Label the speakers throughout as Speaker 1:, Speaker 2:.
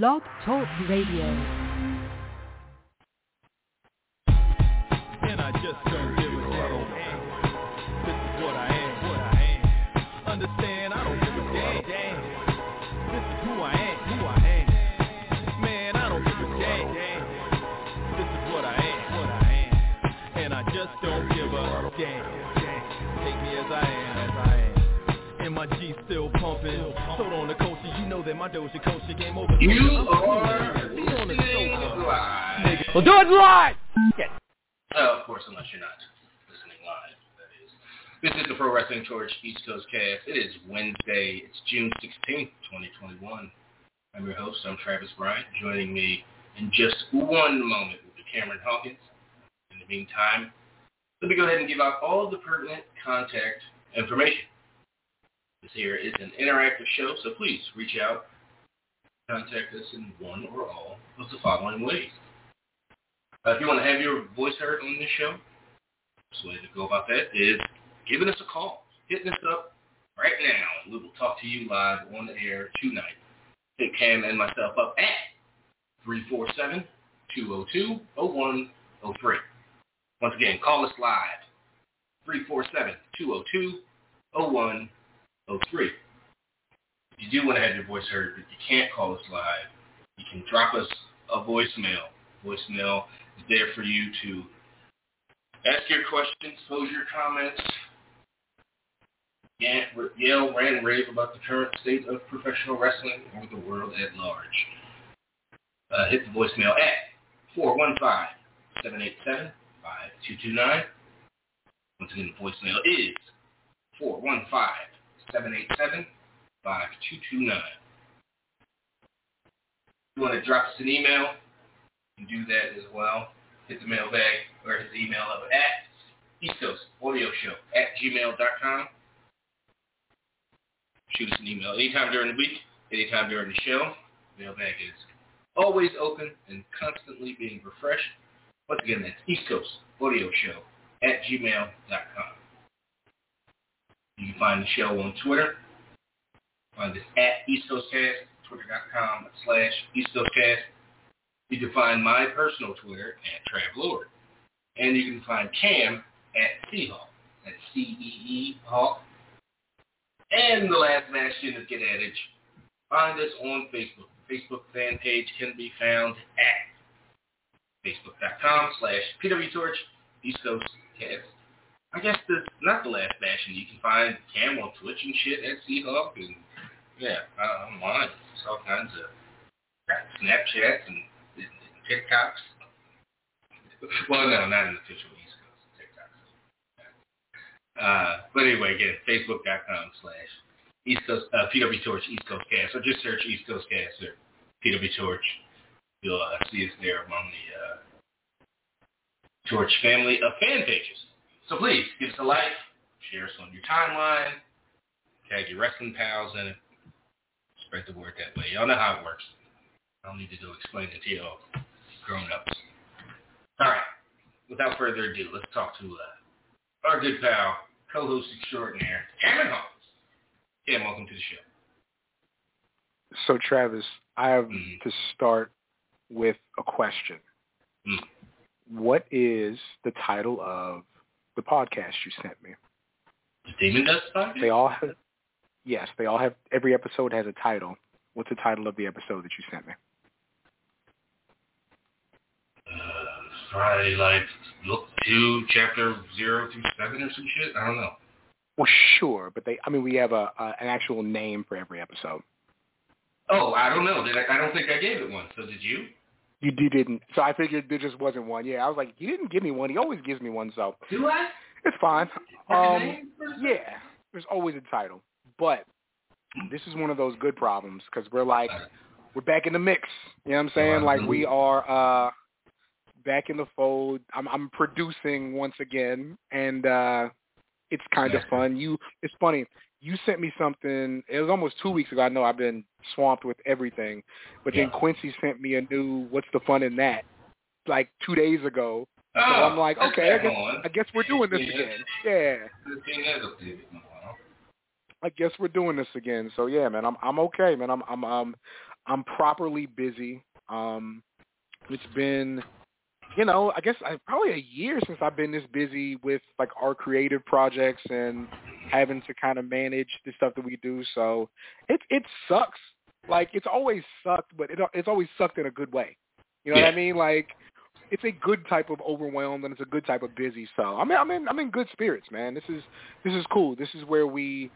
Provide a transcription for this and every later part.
Speaker 1: Blog Talk Radio.
Speaker 2: And I just don't give a damn. This is what I am, what I am. Understand, I don't give a damn. This is who I am, who I am. Man, I don't give a damn. This is what I am, what I am. And I just don't give a damn. Take me as I am, as I am. And my G still pumping. On the that my Doja culture game over.
Speaker 3: You are
Speaker 2: cool. Be on the sofa. Nigga. We'll do it live!
Speaker 3: Uh, of course, unless you're not listening live, that is. This is the Pro Wrestling Torch East Coast Cast. It is Wednesday. It's June 16th, 2021. I'm your host. I'm Travis Bryant. Joining me in just one moment will be Cameron Hawkins. In the meantime, let me go ahead and give out all the pertinent contact information. This here is an interactive show, so please reach out, contact us in one or all of the following ways. Uh, if you want to have your voice heard on this show, the way to go about that is giving us a call, hitting us up right now. We will talk to you live on the air tonight. Hit Cam and myself up at 347-202-0103. Once again, call us live, 347-202-0103. If you do want to have your voice heard, but you can't call us live, you can drop us a voicemail. Voicemail is there for you to ask your questions, pose your comments, yell, rant, and rave about the current state of professional wrestling or the world at large. Uh, hit the voicemail at 415-787-5229. Once again, the voicemail is 415-787-5229. If you want to drop us an email, you can do that as well. Hit the mailbag or the email up at East at gmail.com. Shoot us an email anytime during the week, anytime during the show. Mailbag is always open and constantly being refreshed. Once again, that's East Coast Audio Show at gmail.com. You can find the show on Twitter. Find us at East Coast Cast, twitter.com slash East Coast Cast. You can find my personal Twitter at Trav Lord. And you can find Cam at Seahawk. That's C-E-E Hawk. And the last bastion of Get Adage. Find us on Facebook. The Facebook fan page can be found at facebook.com slash pwtorch East Coast Cast. I guess the not the last bastion. You can find Cam on Twitch and shit at Seahawk and yeah, uh, online. There's all kinds of Snapchats and, and, and TikToks. Well, no, not an official East Coast TikToks. Uh, but anyway, again, Facebook.com slash East Coast uh, PW Torch East Coast Cast. So just search East Coast Cast or PW Torch. You'll uh, see us there among the uh, Torch family of fan pages. So please give us a like, share us on your timeline, tag your wrestling pals in it, spread the word that way. Y'all know how it works. I don't need to go explain it to y'all grown-ups. All right. Without further ado, let's talk to uh, our good pal, co-host extraordinaire, Cameron Hawkins. Cam, welcome to the show.
Speaker 4: So Travis, I have
Speaker 3: Mhm.
Speaker 4: to start with a question.
Speaker 3: Mm.
Speaker 4: What is the title of the podcast you sent me?
Speaker 3: The Demon Dust podcast?
Speaker 4: They all have, yes, they all have. Every episode has a title. What's the title of the episode that you sent me?
Speaker 3: uh, Friday, like, look to chapter zero through seven or some shit? I don't know.
Speaker 4: Well, sure, but they. I mean, we have a, a an actual name for every episode.
Speaker 3: Oh, I don't know. Did I, I don't think I gave it one. So did you?
Speaker 4: You d- didn't, so I figured there just wasn't one. Yeah, I was like, he didn't give me one. He always gives me one, so
Speaker 3: Do I?
Speaker 4: it's fine. Um,
Speaker 3: name for it?
Speaker 4: yeah, there's always a title, but this is one of those good problems because we're like, we're back in the mix. You know what I'm saying? Like we are uh back in the fold. I'm I'm producing once again and uh it's kind of fun. You it's funny. You sent me something it was almost two weeks ago. I know I've been swamped with everything. But then Quincy sent me a new what's the fun in that? Like two days ago.
Speaker 3: Oh,
Speaker 4: So I'm like, okay, I guess. I guess we're doing this again. Yeah.
Speaker 3: Haven't seen that updated in a while.
Speaker 4: I guess we're doing this again. So yeah, man, I'm I'm okay, man. I'm I'm um I'm properly busy. Um, it's been, you know, I guess I, probably a year since I've been this busy with like our creative projects and having to kind of manage the stuff that we do. So it it sucks. Like it's always sucked, but it it's always sucked in a good way. You know
Speaker 3: Yeah.
Speaker 4: what I mean? Like it's a good type of overwhelmed and it's a good type of busy. So I mean I'm in I'm in good spirits, man. This is this is cool. This is where we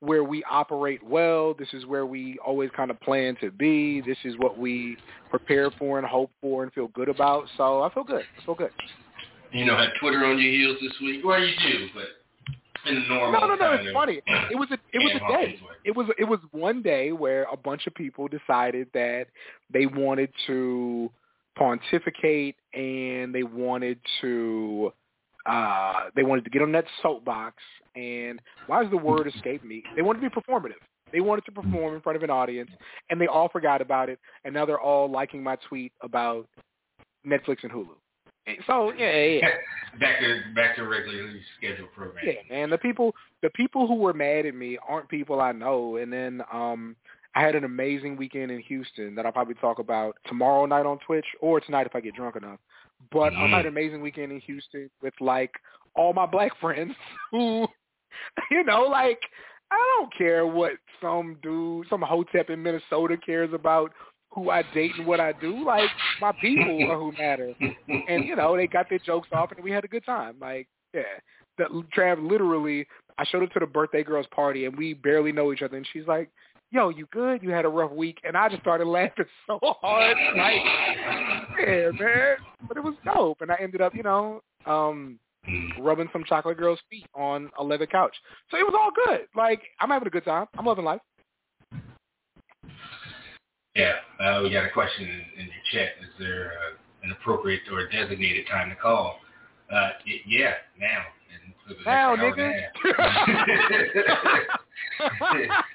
Speaker 4: where we operate well. This is where we always kind of plan to be. This is what we prepare for and hope for and feel good about. So I feel good. I feel good.
Speaker 3: You know, had Twitter on your heels this week. Well, you do, but in the normal
Speaker 4: No, no, no. It's funny. It was a it was a day.
Speaker 3: it.
Speaker 4: It was it was one day where a bunch of people decided that they wanted to pontificate and they wanted to uh they wanted to get on that soapbox and why does the word escape me? They wanted to be performative. They wanted to perform in front of an audience and they all forgot about it and now they're all liking my tweet about Netflix and Hulu. So yeah, yeah,
Speaker 3: back to back to regularly scheduled programming.
Speaker 4: Yeah, man. The people the people who were mad at me aren't people I know. And then um I had an amazing weekend in Houston that I'll probably talk about tomorrow night on Twitch or tonight if I get drunk enough. But um, I had an amazing weekend in Houston with like all my black friends who you know, like I don't care what some dude, some hotep in Minnesota cares about who I date and what I do. Like my people are who matter and you know they got their jokes off and we had a good time. Like yeah, that Trav literally, I showed up to the birthday girl's party and we barely know each other and she's like, "Yo, you good? You had a rough week?" And I just started laughing so hard, like yeah, man. But it was dope, and I ended up, you know, um rubbing some chocolate girl's feet on a leather couch. So it was all good. Like I'm having a good time. I'm loving life.
Speaker 3: Yeah, uh, we got a question in, in your chat. Is there uh, an appropriate or designated time to call? Uh, yeah, now. And for the
Speaker 4: Now, nigga.
Speaker 3: and a half.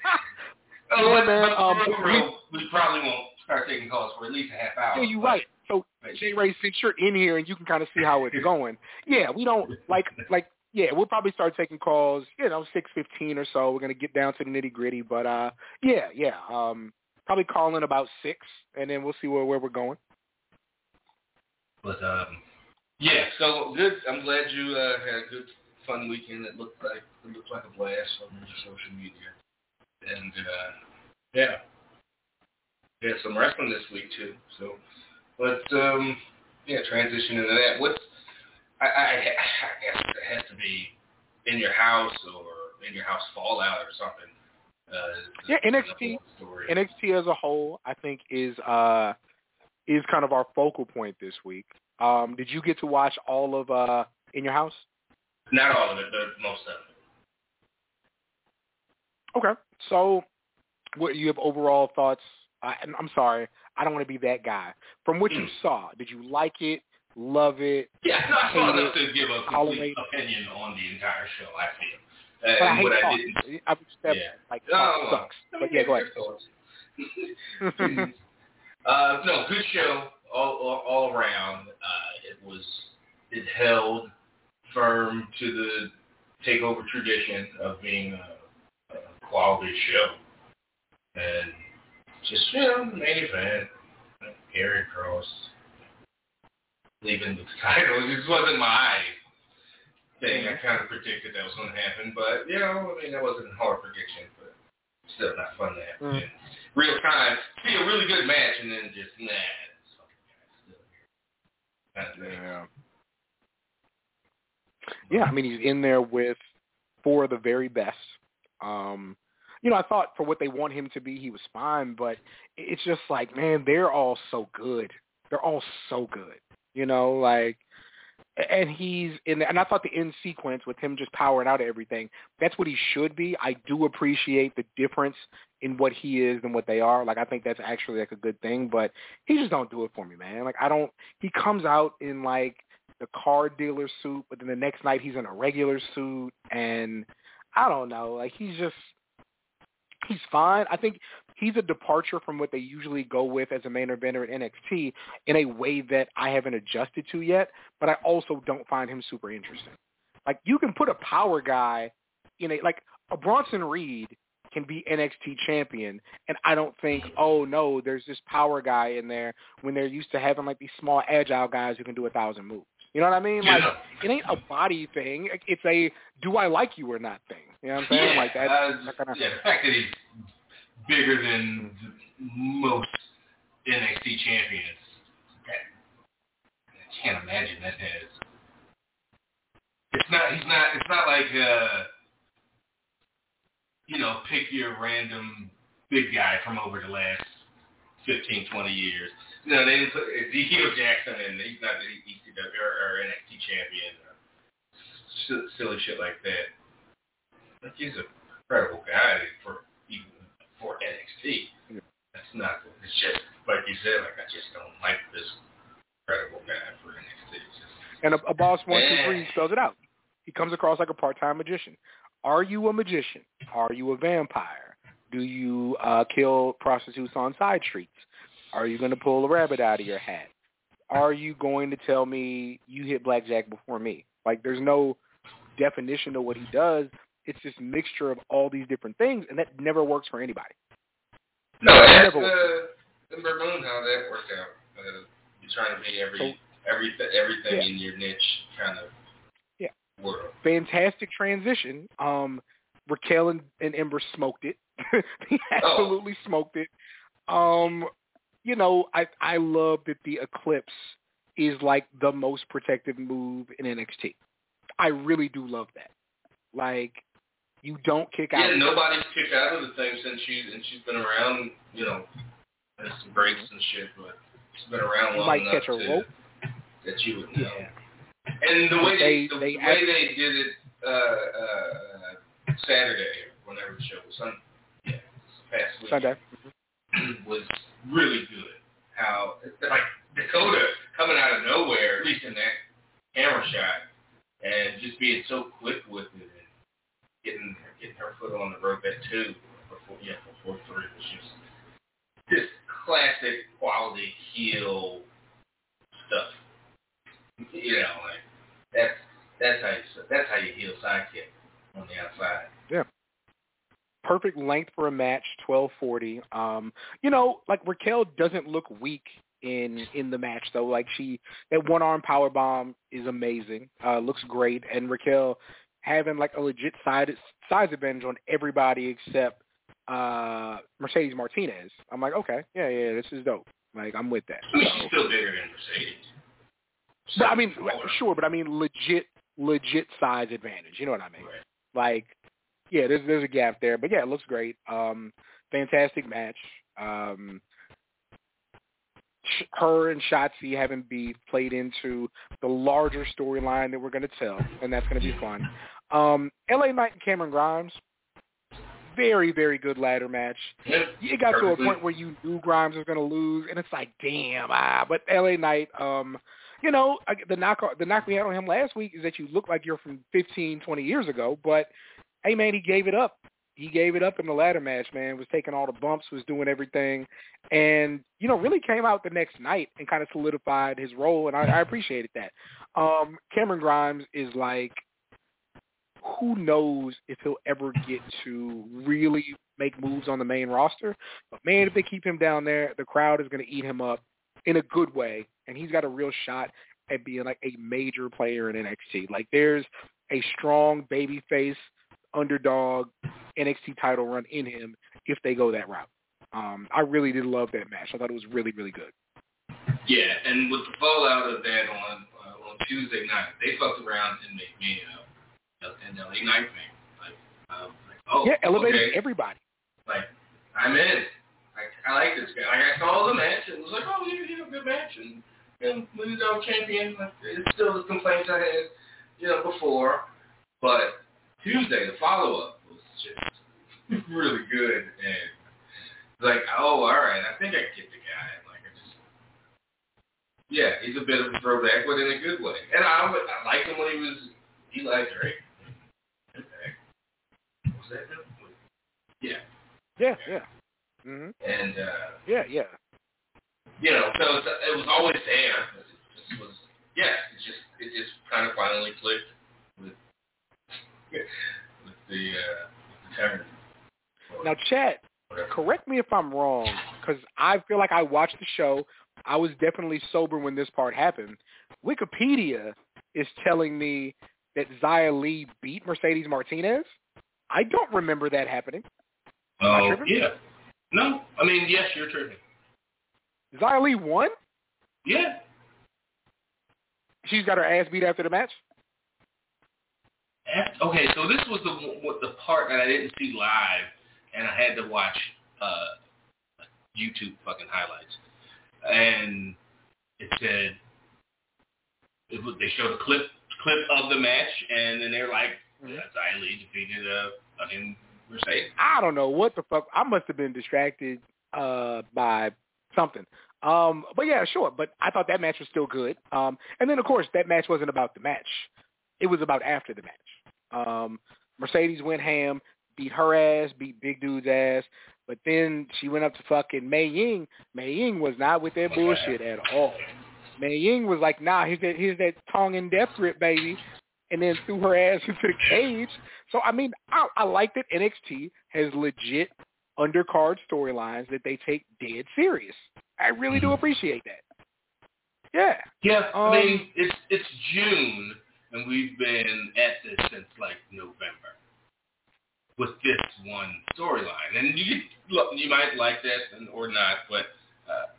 Speaker 3: oh,
Speaker 4: Yeah, man, um,
Speaker 3: real, we probably won't start taking calls for at least a half hour.
Speaker 4: Yeah, you're right. So J Ray, since you're in here and you can kind of see how it's going, yeah, we don't like like yeah, we'll probably start taking calls, you know, six fifteen or so. We're gonna get down to the nitty gritty, but uh, yeah, yeah, um, probably call in about six, and then we'll see where where we're going.
Speaker 3: But um, yeah, so good. I'm glad you uh, had a good, fun weekend. It looked like it looked like a blast on your social media, and uh, yeah, we had some wrestling this week too. So, but um, yeah, transition into that. What's I, I, I guess it has to be in your house or in your house fallout or something. Uh,
Speaker 4: Yeah, NXT. NXT as a whole, I think, is uh is kind of our focal point this week. Um, did you get to watch all of uh in your house?
Speaker 3: Not all of it, but most of it.
Speaker 4: Okay. So, what you have overall thoughts? I, I'm sorry, I don't want to be that guy. From what you saw, did you like it? Love it?
Speaker 3: Yeah, no, I saw
Speaker 4: Hate
Speaker 3: to give a
Speaker 4: tolerate
Speaker 3: complete opinion on the entire show. I feel,
Speaker 4: But
Speaker 3: uh,
Speaker 4: I
Speaker 3: and
Speaker 4: hate
Speaker 3: what I.
Speaker 4: I would
Speaker 3: Yeah.
Speaker 4: like
Speaker 3: Oh,
Speaker 4: sucks.
Speaker 3: I
Speaker 4: But yeah, go ahead.
Speaker 3: uh, no, good show all all, all around. Uh, it was it held firm to the takeover tradition of being a, a quality show, and just you know, main event, Karrion Kross leaving the title. It just wasn't my thing. I kind of predicted that was going to happen, but you know, I mean, that wasn't a hard prediction, but still not fun to have.
Speaker 4: Mm.
Speaker 3: Real time, see a really good match and then just nah. it's fucking Kind of thing.
Speaker 4: Yeah. Yeah, I mean he's in there with four of the very best. Um, you know, I thought for what they want him to be, he was fine, but it's just like, man, they're all so good. They're all so good. You know, like, and he's in. And I thought the end sequence with him just powering out of everything, that's what he should be. I do appreciate the difference in what he is and what they are. Like, I think that's actually like a good thing, but he just don't do it for me, man. Like, I don't. He comes out in like the car dealer suit, but then the next night he's in a regular suit, and I don't know. Like he's just he's fine. I think he's a departure from what they usually go with as a main eventer at NXT in a way that I haven't adjusted to yet, but I also don't find him super interesting. Like you can put a power guy in a like a Bronson Reed can be NXT champion, and I don't think, oh no, there's this power guy in there when they're used to having like these small agile guys who can do a thousand moves. You know what I mean? Like it ain't a body thing. It's a do I like you or not thing. You know what I'm saying?
Speaker 3: Yeah,
Speaker 4: like that.
Speaker 3: uh,
Speaker 4: that kind of,
Speaker 3: yeah, the fact that he's bigger than most NXT champions, I can't imagine that has. It's not. He's not. It's not like uh, you know, pick your random big guy from over the last 15, 20 years. No, they didn't put Ezekiel Jackson in. He's not the ECW or, or NXT champion. Or silly shit like that. Like he's a incredible guy for even for NXT. That's not. It's just like you said. Like I just don't like this incredible guy for NXT. It's just,
Speaker 4: and a, a boss one two three spells it out. He comes across like a part time magician. Are you a magician? Are you a vampire? Do you uh, kill prostitutes on side streets? Are you going to pull a rabbit out of your hat? Are you going to tell me you hit blackjack before me? Like, there's no definition to what he does. It's this mixture of all these different things, and that never works for anybody.
Speaker 3: no, that's the, the Baboon how that worked out. Uh, you're trying to be every
Speaker 4: So-
Speaker 3: every everything
Speaker 4: Yeah.
Speaker 3: in your niche kind of
Speaker 4: Yeah.
Speaker 3: world.
Speaker 4: fantastic transition. Um, Raquel and, and Ember smoked it. they absolutely smoked it. Um, you know, I I love that the Eclipse is like the most protective move in NXT. I really do love that. Like, you don't kick out.
Speaker 3: Yeah, nobody's kicked out of the thing since she and she's been around. You know, has some breaks and shit, but she's been around
Speaker 4: You
Speaker 3: long
Speaker 4: might
Speaker 3: enough
Speaker 4: catch a
Speaker 3: to,
Speaker 4: rope.
Speaker 3: that you would know.
Speaker 4: Yeah.
Speaker 3: And the way they,
Speaker 4: They-
Speaker 3: the,
Speaker 4: they
Speaker 3: way they did it uh, uh, Saturday, whenever the show was Sun, yeah, this past week,
Speaker 4: Sunday.
Speaker 3: was really good. How like Dakota coming out of nowhere, at least in that camera shot, and just being so quick with it and getting getting her foot on the rope at two before yeah before three was just just classic quality heel stuff. You know, like that's that's how you that's how you heel sidekick on the outside.
Speaker 4: Perfect length for a match, twelve forty. Um, you know, like Raquel doesn't look weak in in the match though. Like she that one arm power bomb is amazing. Uh, looks great, and Raquel having like a legit side size advantage on everybody except uh Mercedes Martinez. I'm like, okay, yeah, yeah, this is dope. Like I'm with that.
Speaker 3: I mean,
Speaker 4: So-
Speaker 3: she's still bigger than Mercedes.
Speaker 4: but I mean, sure, but I mean legit, legit size advantage. You know what I mean?
Speaker 3: Right.
Speaker 4: Like, yeah, there's there's a gap there, but yeah, it looks great. Um, fantastic match. Um, sh- her and Shotzi having beef played into the larger storyline that we're going to tell, and that's going to be fun. Um, L.A. Knight and Cameron Grimes, very very good ladder match.
Speaker 3: Yeah.
Speaker 4: It got to a point where you knew Grimes was going to lose, and it's like, damn, ah. But L.A. Knight, um, you know, the knock the knock we had on him last week is that you look like you're from 15, 20 years ago. But hey, man, he gave it up. He gave it up in the ladder match, man. Was taking all the bumps, was doing everything, and you know, really came out the next night and kind of solidified his role, and I, I appreciated that. Um, Cameron Grimes is like, who knows if he'll ever get to really make moves on the main roster. But man, if they keep him down there, the crowd is going to eat him up in a good way, and he's got a real shot at being like a major player in NXT. Like there's a strong baby face underdog NXT title run in him if they go that route. Um, I really did love that match. I thought it was really, really good.
Speaker 3: Yeah, and with the fallout of that on uh, on Tuesday night, they fucked around and made me uh, an LA Knight fan. Like, um, like oh,
Speaker 4: yeah, elevated
Speaker 3: okay.
Speaker 4: everybody.
Speaker 3: Like, I'm in. Like, I like this guy. Like, I saw the match and was like, oh, yeah, yeah, good match. And, and Lose Dog champion. Like, it's still the complaints I had, you know, before. But Tuesday, the follow-up was just really good. And like, oh, all right, I think I get the guy. Like, I just, yeah, he's a bit of a throwback, but in a good way. And I, would- I liked him when he was Eli Drake. Okay. Was that? him? Yeah.
Speaker 4: Yeah, yeah. hmm
Speaker 3: And, uh,
Speaker 4: Yeah, yeah.
Speaker 3: you know, so it's, it was always there. It just was, yeah, it just, it just kind of finally clicked with, with the, uh, with the turn.
Speaker 4: Now, chat, correct me if I'm wrong, because I feel like I watched the show. I was definitely sober when this part happened. Wikipedia is telling me that Xia Li beat Mercedes Martinez. I don't remember that happening.
Speaker 3: Oh, yeah. No, I mean, yes, you're tripping.
Speaker 4: Xia Li won?
Speaker 3: Yeah.
Speaker 4: She's got her ass beat after the match?
Speaker 3: Okay, so this was the the part that I didn't see live, and I had to watch uh, YouTube fucking highlights, and it said it was, they showed a clip clip of the match, and then they're like, mm-hmm. Xia Li defeated a fucking Mercedes.
Speaker 4: I don't know what the fuck. I must have been distracted uh, by something. Um, but yeah, sure. But I thought that match was still good. Um, and then of course that match wasn't about the match. It was about after the match. Um, Mercedes went ham, beat her ass, beat Big Dude's ass. But then she went up to fucking Mei Ying. Mei Ying was not with that bullshit at all. Mei Ying was like, nah, here's that, here's that tongue and death grip, baby. And then threw her ass into the cage. So, I mean, I, I like that NXT has legit undercard storylines that they take dead serious. I really do appreciate that. Yeah.
Speaker 3: Yeah, um, I mean, it's it's June and we've been at this since like November with this one storyline. And you look, you might like that and, or not, but uh,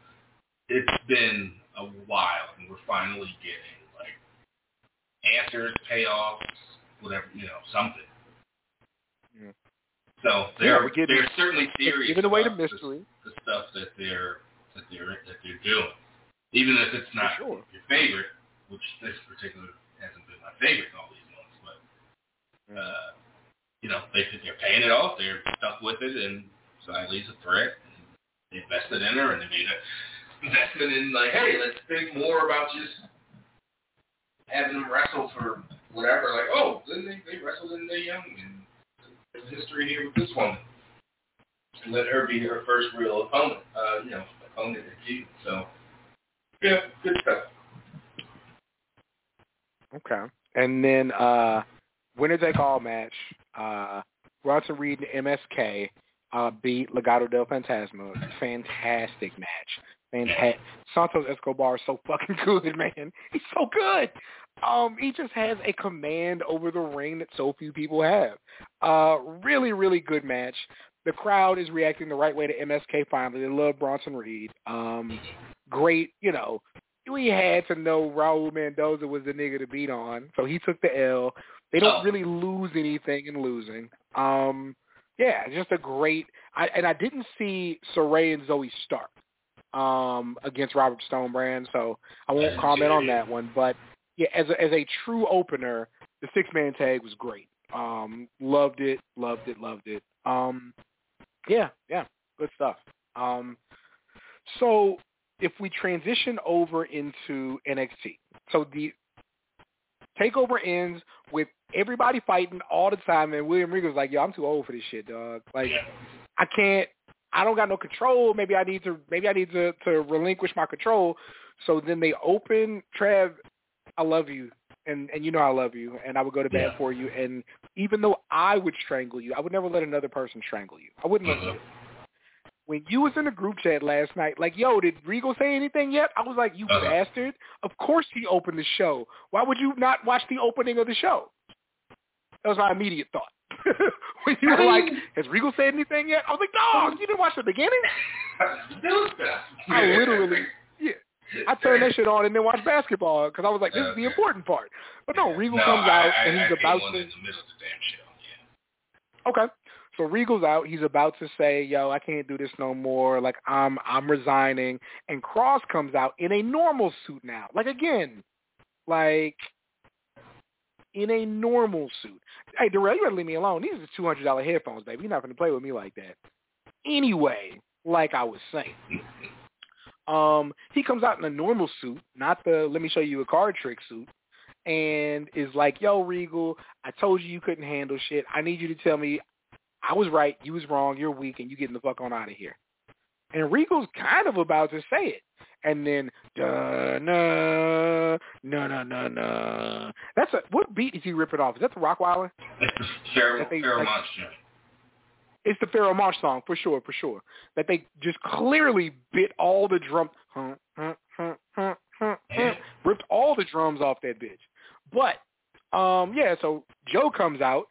Speaker 3: it's been a while, and we're finally getting like answers, payoffs, whatever you know, something. Yeah. So they're yeah, getting, they're certainly serious.
Speaker 4: Giving away the mystery,
Speaker 3: the, the stuff that they're that they're that they're doing, even if it's not sure. your favorite, which this particular hasn't been my favorite all these months, but uh, you know, they they're paying it off, they're stuck with it, and Li's a threat. They invested in her, and they made an investment in like, hey, let's think more about just having them wrestle for whatever. Like, oh, then they they wrestled in the young, and there's history here with this woman. And let her be her first real opponent, uh, you know, opponent and feud. So, yeah, good stuff.
Speaker 4: Okay. And then uh winner take all match, uh Bronson Reed and MSK uh beat Legado del Fantasma. Fantastic match. Fantastic. Santos Escobar is so fucking good, man. He's so good. Um, he just has a command over the ring that so few people have. Uh, really, really good match. The crowd is reacting the right way to MSK finally. They love Bronson Reed. Um, great, you know, we had to know Raul Mendoza was the nigga to beat on, so he took the L. They don't oh. really lose anything in losing. Um, yeah, just a great. I, and I didn't see Sarray and Zoey Stark um, against Robert Stone Brand, so I won't comment on that one. But yeah, as a, as a true opener, the six man tag was great. Um, loved it, loved it, loved it. Um, yeah, yeah, good stuff. Um, so if we transition over into NXT, so the takeover ends with everybody fighting all the time, and William Regal's like, "Yo, I'm too old for this shit, dog. Like, I can't. I don't got no control. Maybe I need to. Maybe I need to to relinquish my control." So then they open Trav. I love you, and and you know I love you, and I would go to bed yeah. for you. And even though I would strangle you, I would never let another person strangle you. I wouldn't let you when you was in the group chat last night, like, yo, did Regal say anything yet? I was like, you uh-huh. bastard. Of course he opened the show. Why would you not watch the opening of the show? That was my immediate thought. when you were like, has Regal said anything yet? I was like, dog, you didn't watch the beginning? I literally, yeah. I turned that shit on and then watched basketball because I was like, this is the important part. But no, Regal
Speaker 3: no,
Speaker 4: comes
Speaker 3: I,
Speaker 4: out
Speaker 3: I,
Speaker 4: and he's
Speaker 3: I
Speaker 4: about to.
Speaker 3: In the middle of the damn show. Yeah.
Speaker 4: Okay. So Regal's out. He's about to say, "Yo, I can't do this no more. Like I'm I'm resigning." And Kross comes out in a normal suit now. Like again, like in a normal suit. Hey, Darrell, you gotta leave me alone. These are two hundred dollar headphones, baby. You're not gonna play with me like that. Anyway, like I was saying. Um, he comes out in a normal suit, not the let me show you a card trick suit, and is like, yo, Regal, I told you you couldn't handle shit. I need you to tell me I was right, you was wrong, you're weak, and you getting the fuck on out of here. And Regal's kind of about to say it. And then da na na na na na. That's a what beat is he ripping off? Is that the Rockweiler?
Speaker 3: It's the Fair,
Speaker 4: they,
Speaker 3: Fairmont
Speaker 4: it's the Pharoahe Monch song for sure, for sure. That they just clearly bit all the drum, huh, huh, huh, huh, huh, huh, ripped all the drums off that bitch. But um, yeah, so Joe comes out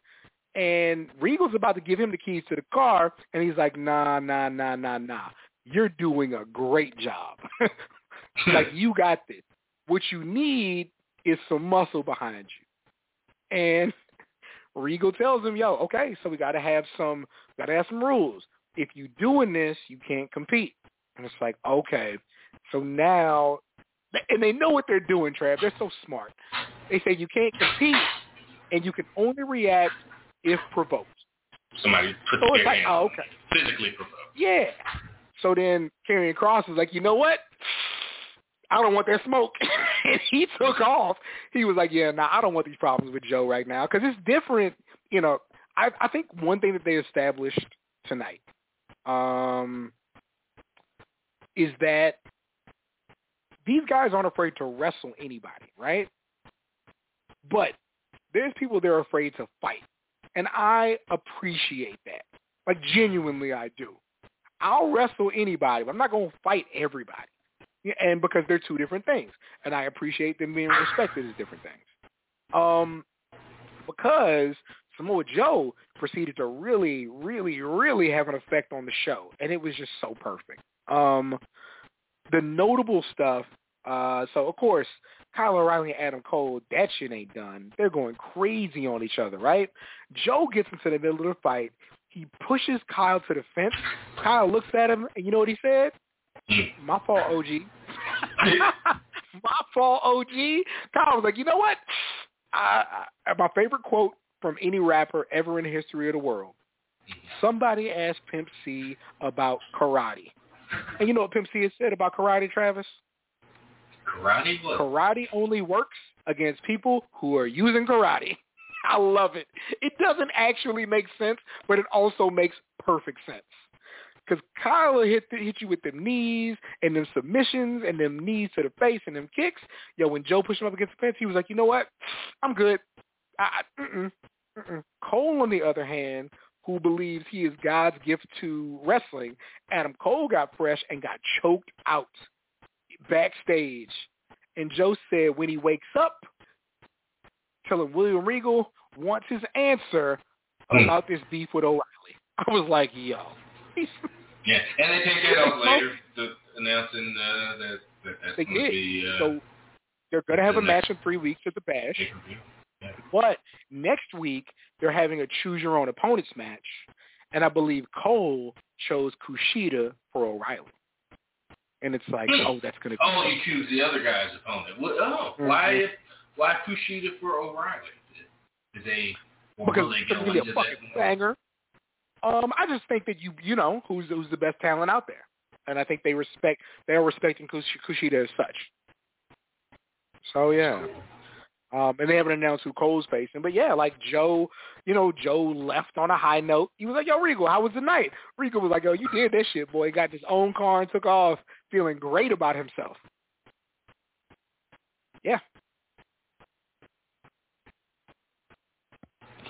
Speaker 4: and Regal's about to give him the keys to the car, and he's like, nah, nah, nah, nah, nah. You're doing a great job. like you got this. What you need is some muscle behind you. And Regal tells him, yo, okay, so we gotta have some gotta have some rules. If you doing this, you can't compete. And it's like, okay. So now and they know what they're doing, Trav. They're so smart. They say you can't compete and you can only react if provoked.
Speaker 3: Somebody put
Speaker 4: so
Speaker 3: their
Speaker 4: like, oh, okay.
Speaker 3: physically provoked.
Speaker 4: Yeah. So then Karrion Kross was like, you know what? I don't want that smoke. and he took off. He was like, yeah, nah, I don't want these problems with Joe right now because it's different. You know, I, I think one thing that they established tonight um, is that these guys aren't afraid to wrestle anybody, right? But there's people that are afraid to fight. And I appreciate that. Like genuinely I do. I'll wrestle anybody, but I'm not going to fight everybody. And because they're two different things. And I appreciate them being respected as different things. Um because Samoa Joe proceeded to really, really, really have an effect on the show. And it was just so perfect. Um the notable stuff, uh, so of course, Kyle O'Reilly and Adam Cole, that shit ain't done. They're going crazy on each other, right? Joe gets into the middle of the fight. He pushes Kyle to the fence. Kyle looks at him, and you know what he said? My fault, OG. My fault, OG. Kyle was like, you know what? I, I, my favorite quote from any rapper ever in the history of the world. Somebody asked Pimp C about karate. And you know what Pimp C has said about karate, Travis?
Speaker 3: Karate what?
Speaker 4: Karate only works against people who are using karate. I love it. It doesn't actually make sense, but it also makes perfect sense. Because Kyle will hit, the, hit you with them knees and them submissions and them knees to the face and them kicks. Yo, when Joe pushed him up against the fence, he was like, you know what? I'm good. I, mm-mm, mm-mm. Cole, on the other hand, who believes he is God's gift to wrestling, Adam Cole got fresh and got choked out backstage. And Joe said when he wakes up, telling William Regal wants his answer
Speaker 3: Hmm.
Speaker 4: about this beef with O'Reilly. I was like, yo.
Speaker 3: Yeah, and they take that off later, the, announcing uh, that, that that's going to be uh,
Speaker 4: so they're going to have a match in three weeks at the Bash.
Speaker 3: Yeah.
Speaker 4: But next week, they're having a choose your own opponents match. And I believe Cole chose Kushida for O'Reilly. And it's like,
Speaker 3: Hmm.
Speaker 4: oh, that's going to be
Speaker 3: Oh, you choose the other guy's opponent. What, oh, why
Speaker 4: Mhm.
Speaker 3: why Kushida for O'Reilly? They
Speaker 4: because it's going to be a fucking banger. Um, I just think that you you know who's who's the best talent out there, and I think they respect they are respecting Kush- Kushida as such. So yeah, um, and they haven't announced who Cole's facing, but yeah, like Joe, you know Joe left on a high note. He was like, "Yo, Regal, how was the night?" Regal was like, "Yo, you did that shit, boy. He got his own car and took off, feeling great about himself." Yeah,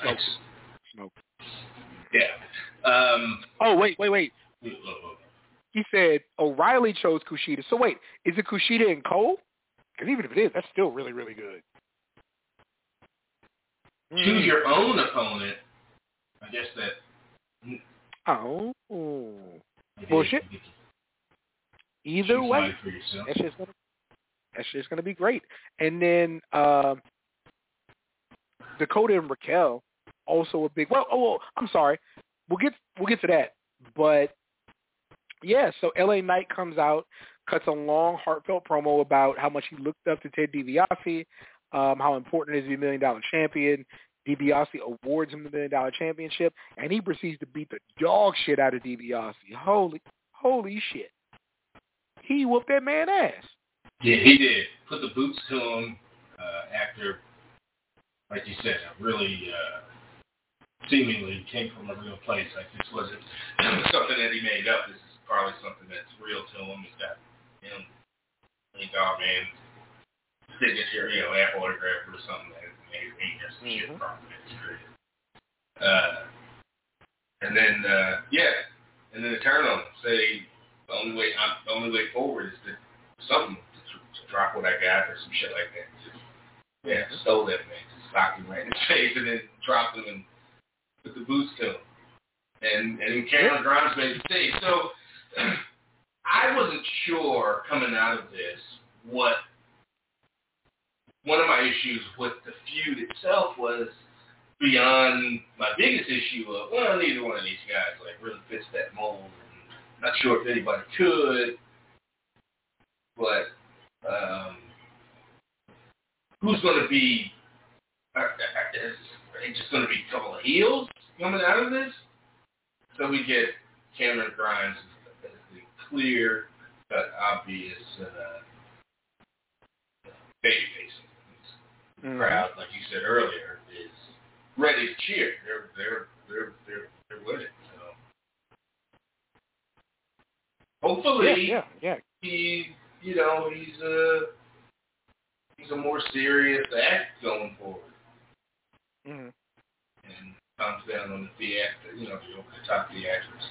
Speaker 3: Nice.
Speaker 4: Smoke.
Speaker 3: Yeah. Um,
Speaker 4: Oh wait, wait, wait. He said O'Reilly chose Kushida. So wait, is it Kushida and Cole? Because even if it is, that's still really, really good.
Speaker 3: choose
Speaker 4: Mm.
Speaker 3: your own opponent. I guess that.
Speaker 4: Oh. Bullshit.
Speaker 3: you get to
Speaker 4: Either way,
Speaker 3: somebody for yourself.
Speaker 4: that's just gonna that's just gonna be great. And then um Dakota and Raquel, also a big. Well, oh, well, I'm sorry. We'll get we'll get to that. But yeah, so LA Knight comes out, cuts a long, heartfelt promo about how much he looked up to Ted DiBiase, um, how important it is to be a million dollar champion. DiBiase awards him the million dollar championship, and he proceeds to beat the dog shit out of DiBiase. Holy, holy shit! He whooped that man ass.
Speaker 3: Yeah, he did. Put the boots to him uh, after, like you said, a really uh, seemingly came from a real place. Like this wasn't something that he made up. This is probably something that's real to him. It's got him, Lee Dog Man signature, you know, Apple autograph or something that made ain't just some shit that's created. Uh, and then uh, yeah, and then turn on. Say the only way I'm, the only way forward is to something to, to drop what I got or some shit like that. Just, yeah, stole that man, just socked him right in his face, and then dropped him and put the boots to. And and Cameron Grimes made the save. So I wasn't sure coming out of this what one of my issues with the feud itself was beyond my biggest issue of well, neither one of these guys like really fits that mold. And not sure if anybody could, but um, who's going to be? Are, are, they just going to be a couple of heels coming out of this? So we get Cameron Grimes as the clear but obvious uh, babyface. Mm-hmm. Crowd, like you said earlier, is ready to cheer. They're they're they're they're they're with it. So hopefully,
Speaker 4: yeah, yeah, yeah.
Speaker 3: he you know he's a he's a more serious act going forward.
Speaker 4: Mm-hmm.
Speaker 3: And comes down on the theater, you know, the over the top theatrics.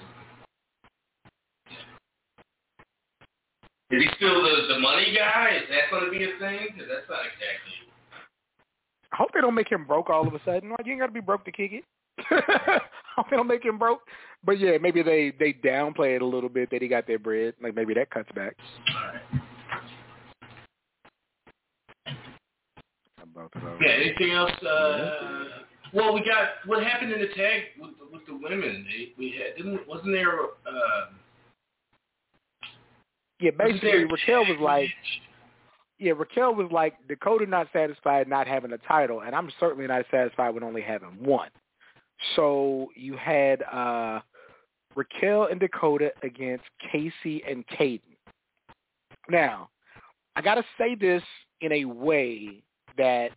Speaker 3: Is he still the the money guy? Is that going to be a thing? Because that's not exactly
Speaker 4: I hope they don't make him broke all of a sudden. Like you ain't got to be broke to kick it. I hope they don't make him broke. But yeah, maybe they they downplay it a little bit that he got their bread. Like maybe that cuts back.
Speaker 3: Yeah. Anything else? Uh, well, we got what happened in the tag with the, women. They, we had didn't wasn't there? Uh,
Speaker 4: yeah, basically Raquel was like, yeah, Raquel was like, Dakota not satisfied not having a title, and I'm certainly not satisfied with only having one. So you had uh, Raquel and Dakota against Kacy and Kayden. Now, I got to say this in a way that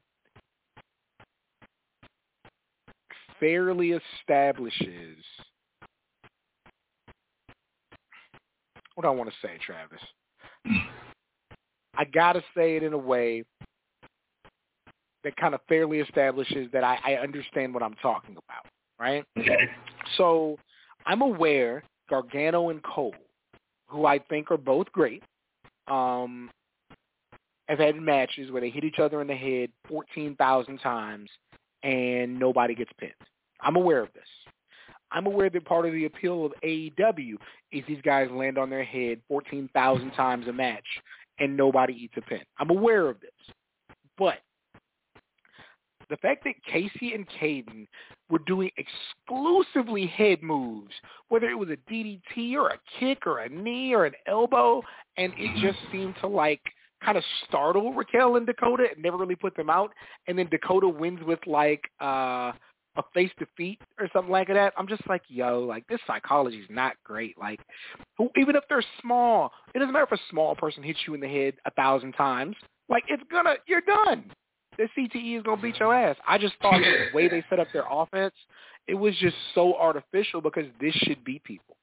Speaker 4: fairly establishes what do I want to say, Travis? I gotta say it in a way that kind of fairly establishes that I, I understand what I'm talking about, right?
Speaker 3: Okay.
Speaker 4: So I'm aware Gargano and Cole, who I think are both great, um, have had matches where they hit each other in the head 14,000 times and nobody gets pinned. I'm aware of this. I'm aware that part of the appeal of AEW is these guys land on their head 14,000 times a match and nobody eats a pin. I'm aware of this. But the fact that Kacy and Kayden were doing exclusively head moves, whether it was a DDT or a kick or a knee or an elbow, and it just seemed to like kind of startle Raquel and Dakota and never really put them out. And then Dakota wins with like uh a face defeat or something like that. I'm just like, yo, like this psychology is not great. Like, who, even if they're small, it doesn't matter if a small person hits you in the head a thousand times. Like, it's gonna, you're done. The CTE is gonna beat your ass. I just thought the way they set up their offense, it was just so artificial because this should beat people.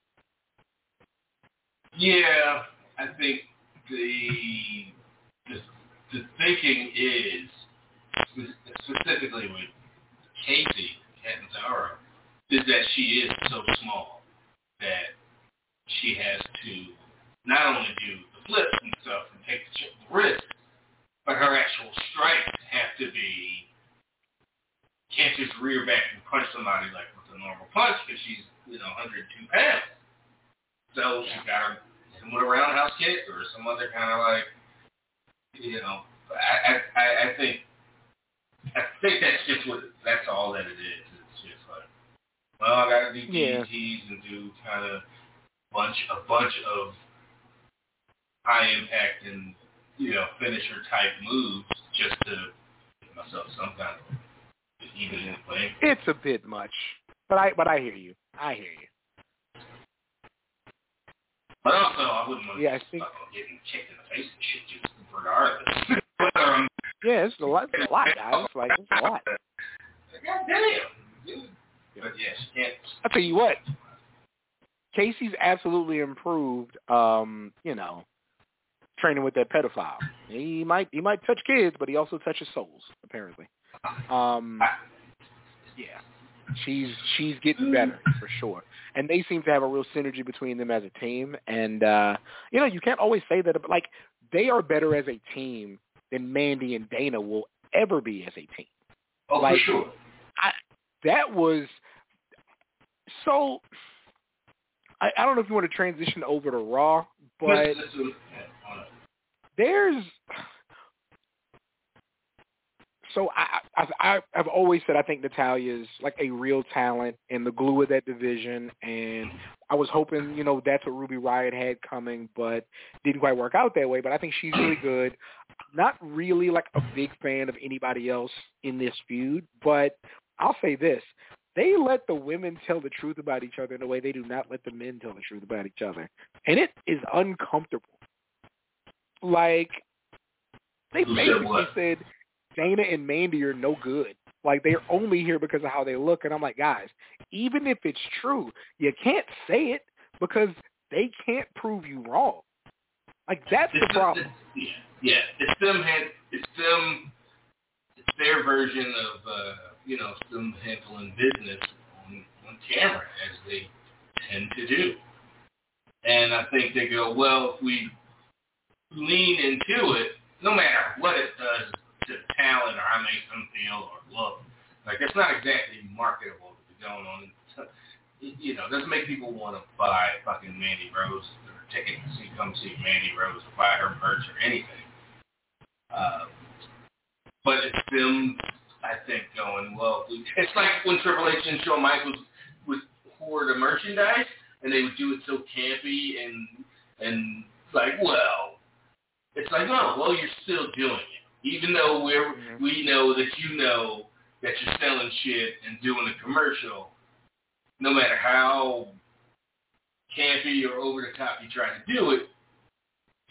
Speaker 3: Yeah, I think the the, the thinking is specifically with Kacy Catanzaro is that she is so small that she has to not only do the flips and stuff and take the risk, but her actual strikes have to be can't just rear back and punch somebody like with a normal punch because she's you know 102 pounds. So she's got to hit with a roundhouse kick or some other kind of like you know. I I I think I think that's just what that's all that it is. It's just like, well, I got to do DDTs yeah. and do kind of bunch a bunch of high impact and you know finisher type moves just to give myself some kind of even in playing.
Speaker 4: It's a bit much, but I but I hear you. I hear you.
Speaker 3: But also, I wouldn't want
Speaker 4: yeah,
Speaker 3: to
Speaker 4: I think...
Speaker 3: getting kicked in the face and shit just regardless. um,
Speaker 4: yeah, it's a lot. It's a lot, guys. Like it's a lot. I'll tell you what. Kacy's absolutely improved. Um, you know, training with that pedophile. He might he might touch kids, but he also touches souls apparently. Um, yeah. She's she's getting better for sure, and they seem to have a real synergy between them as a team. And uh, you know, you can't always say that. But like, they are better as a team than Mandy and Dana will ever be as a team.
Speaker 3: Oh,
Speaker 4: like,
Speaker 3: for sure.
Speaker 4: I, that was so. I, I don't know if you want to transition over to Raw, but
Speaker 3: Let's- let's do it. Yeah, all right.
Speaker 4: there's so I, I I I've always said I think Natalya's like a real talent and the glue of that division and I was hoping, you know, that's what Ruby Riott had coming, but didn't quite work out that way. But I think she's really good. Not really like a big fan of anybody else in this feud, but I'll say this. They let the women tell the truth about each other in a way they do not let the men tell the truth about each other. And it is uncomfortable. Like they basically said Dana and Mandy are no good. Like they're only here because of how they look. And I'm like, guys, even if it's true, you can't say it because they can't prove you wrong. Like that's the
Speaker 3: It's-
Speaker 4: problem.
Speaker 3: it's- Yeah, yeah. It's them. Hand, it's them. It's their version of uh, you know them handling business on, on camera as they tend to do. And I think they go, well, if we lean into it, no matter what it does to talent or how it makes them feel or look, like it's not exactly marketable to be going on. You know, doesn't make people want to buy fucking Mandy Rose or ticket to see come see Mandy Rose or buy her merch or anything. Uh, but it's them, I think, going well. It's like when Triple H and Shawn Michaels would hoard a merchandise, and they would do it so campy and and like, well, it's like, oh, well, you're still doing it, even though we're
Speaker 4: Mhm.
Speaker 3: we know that you know that you're selling shit and doing a commercial. No matter how campy or over the top you try to do it,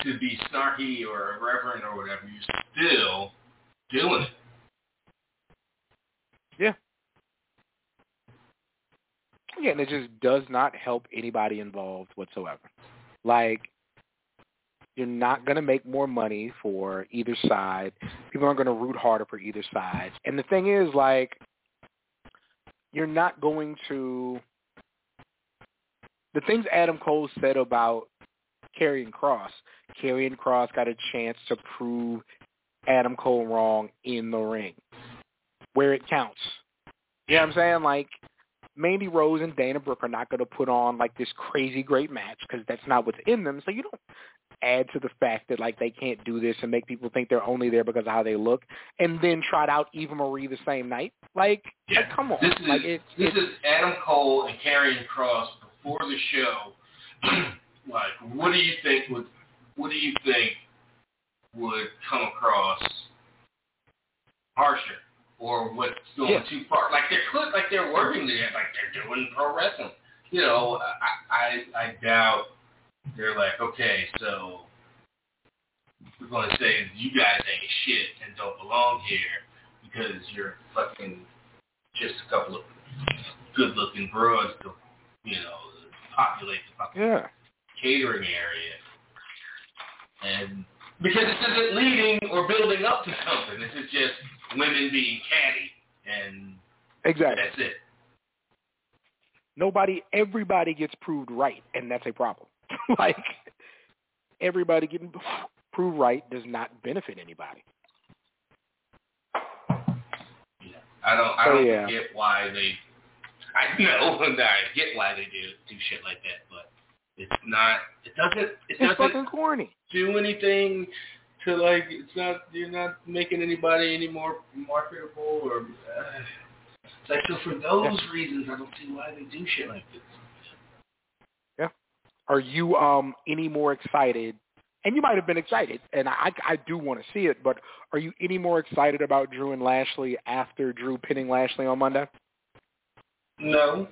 Speaker 3: to be snarky or irreverent or whatever, you're still doing it.
Speaker 4: Yeah. Yeah, and it just does not help anybody involved whatsoever. Like, you're not going to make more money for either side. People aren't going to root harder for either side. And the thing is, like, you're not going to. The things Adam Cole said about Karrion Kross, Karrion Kross got a chance to prove Adam Cole wrong in the ring, where it counts. You know what I'm saying? Like, Mandy Rose and Dana Brooke are not going to put on like this crazy great match because that's not what's in them. So you don't add to the fact that like they can't do this and make people think they're only there because of how they look, and then trot out Eva Marie the same night. Like,
Speaker 3: Yeah.
Speaker 4: like come on,
Speaker 3: This is
Speaker 4: like it's,
Speaker 3: this
Speaker 4: it's
Speaker 3: is Adam Cole and Karrion Kross before the show. like, what do you think would what do you think would come across harsher or what's going
Speaker 4: Yeah.
Speaker 3: too far? Like they're like they're working there, like they're doing pro wrestling. You know, I I, I doubt they're like, okay, so we're going to say you guys ain't shit and don't belong here because you're fucking just a couple of good-looking broads to, you know, populate the fucking
Speaker 4: yeah.
Speaker 3: catering area. And because this isn't leading or building up to something. This is just women being catty, and
Speaker 4: Exactly.
Speaker 3: that's it.
Speaker 4: Nobody, everybody gets proved right, and that's a problem. like everybody getting proved right does not benefit anybody.
Speaker 3: Yeah. I don't. I don't
Speaker 4: yeah.
Speaker 3: get why they. I know. I get why they do do shit like that, but it's not. It doesn't. It
Speaker 4: It's
Speaker 3: doesn't
Speaker 4: fucking corny.
Speaker 3: do anything to like. It's not. You're not making anybody any more marketable or. Uh, like so for those reasons, I don't see why they do shit like this.
Speaker 4: Are you um any more excited? And you might have been excited, and I I do want to see it, but are you any more excited about Drew and Lashley after Drew pinning Lashley on Monday?
Speaker 3: No.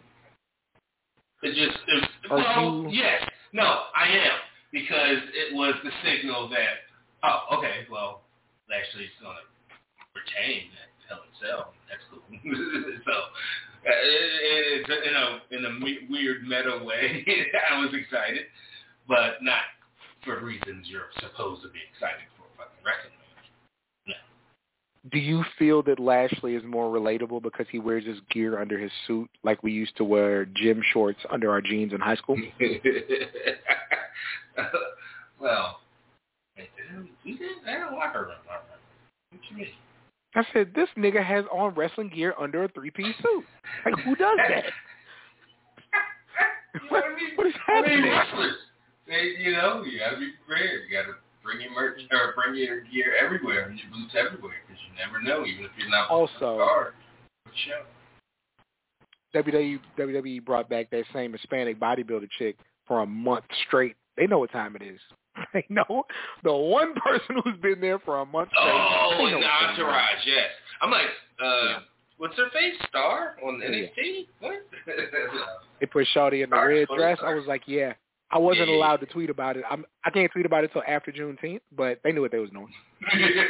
Speaker 3: It just. It,
Speaker 4: you-
Speaker 3: yes. No, I am because it was the signal that. Oh, okay. Well, Lashley's gonna retain that Hell in Cell. That's cool. so, uh, it, it, in a in a weird meta way, I was excited, but not for reasons you're supposed to be excited for fucking wrestling
Speaker 4: do you feel that Lashley is more relatable because he wears his gear under his suit like we used to wear gym shorts under our jeans in high school?
Speaker 3: well, we didn't. I don't like her. What you mean?
Speaker 4: I said this nigga has on wrestling gear under a three-piece suit. Like who does that?
Speaker 3: you know what, I mean?
Speaker 4: what is
Speaker 3: I
Speaker 4: happening?
Speaker 3: mean. They, you know, you gotta be prepared. You gotta bring your merch or bring your gear everywhere and your boots everywhere because you never know, even if you're not
Speaker 4: Also-
Speaker 3: card. Show.
Speaker 4: WWE WWE brought back that same Hispanic bodybuilder chick for a month straight. They know what time it is. They know the one person who's been there for a month.
Speaker 3: Oh,
Speaker 4: they know
Speaker 3: and
Speaker 4: what time it is.
Speaker 3: Entourage, yes. I'm like, uh,
Speaker 4: Yeah.
Speaker 3: what's her face? Star on
Speaker 4: Yeah.
Speaker 3: NXT? What?
Speaker 4: They put Shawty in the red dress. I was like, yeah. I wasn't
Speaker 3: Yeah,
Speaker 4: allowed to tweet about it. I'm, I can't tweet about it till after Juneteenth, but they knew what they was doing.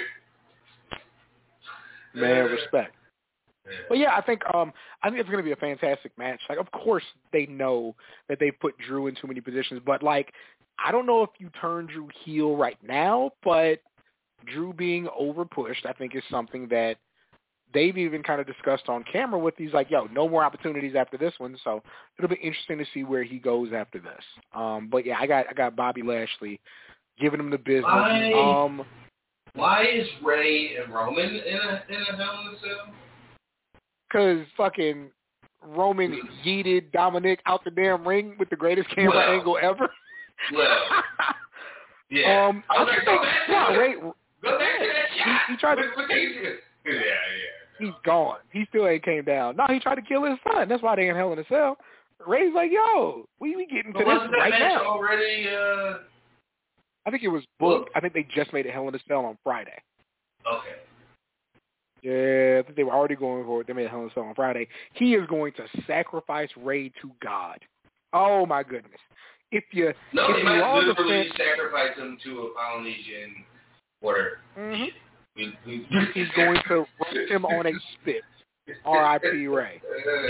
Speaker 4: Man, respect. But yeah, I think um I think it's gonna be a fantastic match. Like of course they know that they put Drew in too many positions, but like I don't know if you turn Drew heel right now, but Drew being over pushed I think is something that they've even kind of discussed on camera with he's like, yo, no more opportunities after this one, so it'll be interesting to see where he goes after this. Um but yeah, I got I got Bobby Lashley giving him the business.
Speaker 3: Why?
Speaker 4: Um
Speaker 3: Why is Rey and Roman in a in a Hell in a Cell?
Speaker 4: Cause fucking Roman yeeted Dominic out the damn ring with the greatest camera
Speaker 3: Well.
Speaker 4: angle ever.
Speaker 3: Well, yeah.
Speaker 4: um,
Speaker 3: I
Speaker 4: I
Speaker 3: was like,
Speaker 4: think
Speaker 3: go back to
Speaker 4: yeah,
Speaker 3: it.
Speaker 4: Rey,
Speaker 3: Go back to that
Speaker 4: He-
Speaker 3: shot.
Speaker 4: he tried to-
Speaker 3: What- what. Yeah, yeah.
Speaker 4: he's gone. He still ain't came down. No, he tried to kill his son. That's why they in hell in a cell. Rey's like, yo, we we getting to
Speaker 3: But
Speaker 4: this right
Speaker 3: match
Speaker 4: now.
Speaker 3: already? Uh,
Speaker 4: I think it was booked. I think they just made it hell in a cell on Friday.
Speaker 3: okay.
Speaker 4: Yeah, I think they were already going for it. They made hell in a cell on Friday. He is going to sacrifice Rey to God. Oh my goodness. If you
Speaker 3: No,
Speaker 4: if
Speaker 3: they
Speaker 4: you
Speaker 3: might literally
Speaker 4: fan-
Speaker 3: sacrifice him to a Polynesian order.
Speaker 4: Mhm.
Speaker 3: We, we,
Speaker 4: he's going to roast him on a spit. R.I.P. Rey.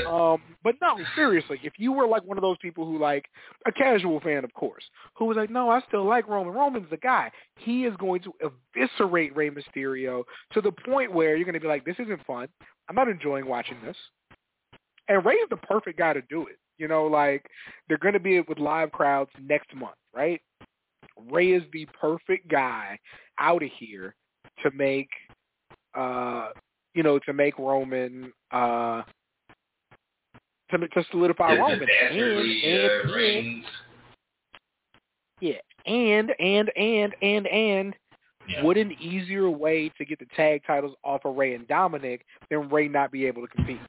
Speaker 4: Um, but no, seriously, if you were like one of those people who like a casual fan, of course, who was like, no, I still like Roman. Roman's the guy. He is going to eviscerate Rey Mysterio to the point where you're going to be like, this isn't fun. I'm not enjoying watching this. And Rey's the perfect guy to do it. You know, like they're going to be with live crowds next month, right? Rey is the perfect guy out of here to make uh you know, to make Roman uh to to solidify Roman. And, and,
Speaker 3: uh,
Speaker 4: and, yeah. And and and and and
Speaker 3: Yeah.
Speaker 4: would an easier way to get the tag titles off of Rey and Dominic than Rey not be able to compete?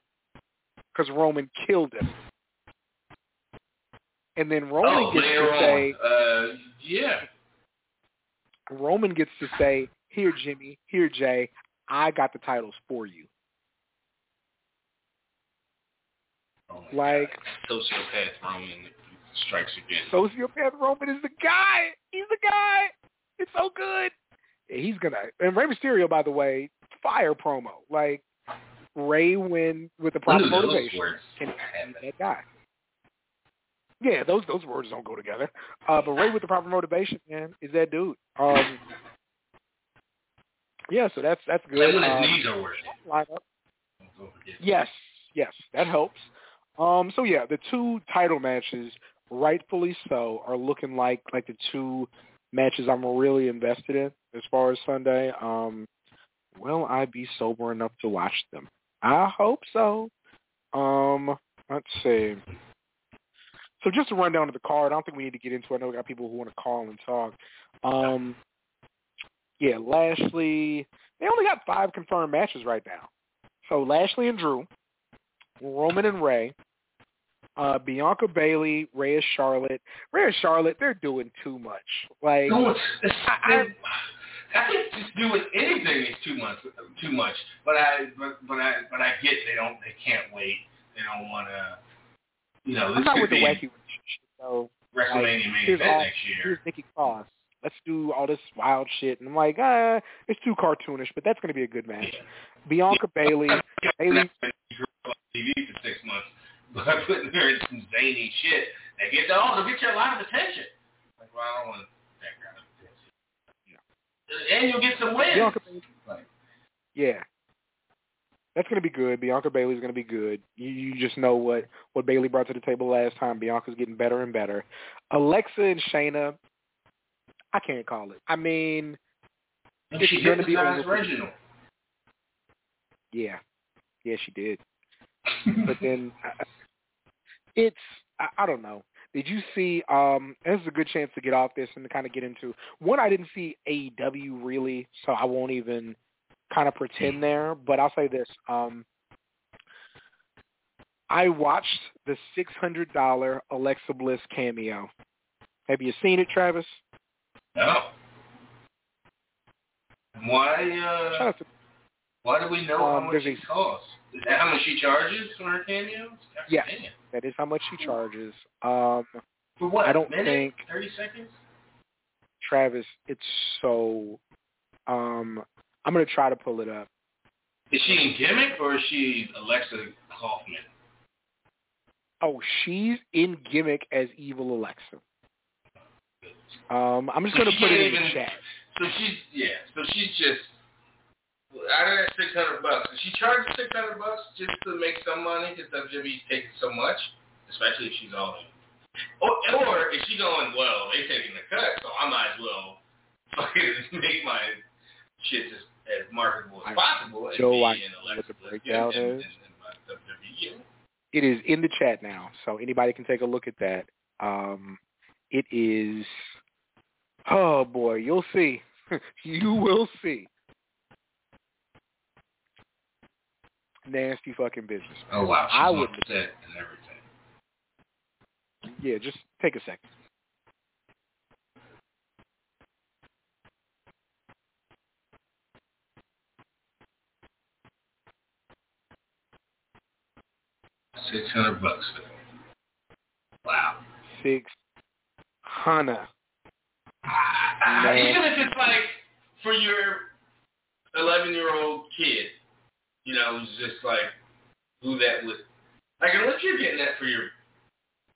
Speaker 4: Because Roman killed him. And then Roman
Speaker 3: oh,
Speaker 4: gets to say.
Speaker 3: Uh, yeah.
Speaker 4: Roman gets to say, Here Jimmy, here Jay, I got the titles for you.
Speaker 3: Oh
Speaker 4: Like-
Speaker 3: God. sociopath Roman strikes again.
Speaker 4: Sociopath Roman is the guy. He's the guy. It's so good. He's gonna and Rey Mysterio, by the way, fire promo. Like Rey win with the proper motivation be that guy. Yeah, those those words don't go together. Uh, but Rey with the proper motivation, man, is that dude. Um, yeah, so that's that's good. Um,
Speaker 3: knees are working.
Speaker 4: lineup. Yes, yes, that helps. Um, so yeah, the two title matches, rightfully so, are looking like like the two matches I'm really invested in as far as Sunday. Um, will I be sober enough to watch them? I hope so. Um, let's see. So just to run down to the card, I don't think we need to get into it. I know we got people who want to call and talk. Um, yeah, Lashley. They only got five confirmed matches right now. So Lashley and Drew, Roman and Rey, uh, Bianca Bailey, Rhea Charlotte. Rhea Charlotte, they're doing too much. Like,
Speaker 3: No, it's, it's,
Speaker 4: I-
Speaker 3: I think just doing anything is too much. Too much. But I, but, but I, but I get they don't, they can't wait. They don't want to. You know,
Speaker 4: I'm not
Speaker 3: could
Speaker 4: with the wacky so
Speaker 3: WrestleMania main event
Speaker 4: all-
Speaker 3: next year.
Speaker 4: here's Nikki Cross. Let's do all this wild shit. And I'm like, uh, it's too cartoonish, but that's going to be a good match.
Speaker 3: Yeah.
Speaker 4: Bianca Bailey, Bailey,
Speaker 3: TV for six months, but putting her in some zany shit that gets oh, to get you a lot of attention. Like, well, I don't want that kind of attention. Yeah. And you'll get some wins.
Speaker 4: Bianca Bailey.
Speaker 3: Like,
Speaker 4: Yeah. That's going to be good. Bianca Bailey's going to be good. You, you just know what what Bailey brought to the table last time. Bianca's getting better and better. Alexa and Shayna, I can't call it. I mean,
Speaker 3: and it's going to be original.
Speaker 4: Yeah, yeah, she did. but then it's I, I don't know. Did you see? Um, this is a good chance to get off this and to kind of get into one. I didn't see AEW really, so I won't even kind of pretend there. But I'll say this: um, I watched the six hundred dollar Alexa Bliss cameo. Have you seen it, Travis?
Speaker 3: No. Why? Uh, why do we know um, how much it costs? Is that how much she charges for her cameos?
Speaker 4: Yes, that is how much she charges. Um,
Speaker 3: for what?
Speaker 4: I don't
Speaker 3: minute?
Speaker 4: think
Speaker 3: thirty seconds.
Speaker 4: Travis, it's so. Um, I'm gonna try to pull it up.
Speaker 3: Is she in gimmick or is she Alexa Kaufman?
Speaker 4: Oh, she's in gimmick as evil Alexa. Um, I'm just gonna put it in
Speaker 3: even,
Speaker 4: the chat.
Speaker 3: So she's yeah. So she's just out of that six hundred bucks. She charges six hundred bucks just to make some money because WWE's taking so much, especially if she's all in. Or, or is she going, well, they're taking the cut, so I might as well fucking make my shit as, as marketable as possible.
Speaker 4: Joe, I what the breakdown is. It is in the chat now, so anybody can take a look at that. Um, it is, oh boy, you'll see. you will see. nasty fucking business.
Speaker 3: Oh wow, She's
Speaker 4: I would
Speaker 3: and everything.
Speaker 4: Yeah, just take a second.
Speaker 3: Six hundred bucks. Wow.
Speaker 4: Six hundred.
Speaker 3: Even if it's like for your eleven-year-old kid, you know, who's just like who that would like unless you're getting that for your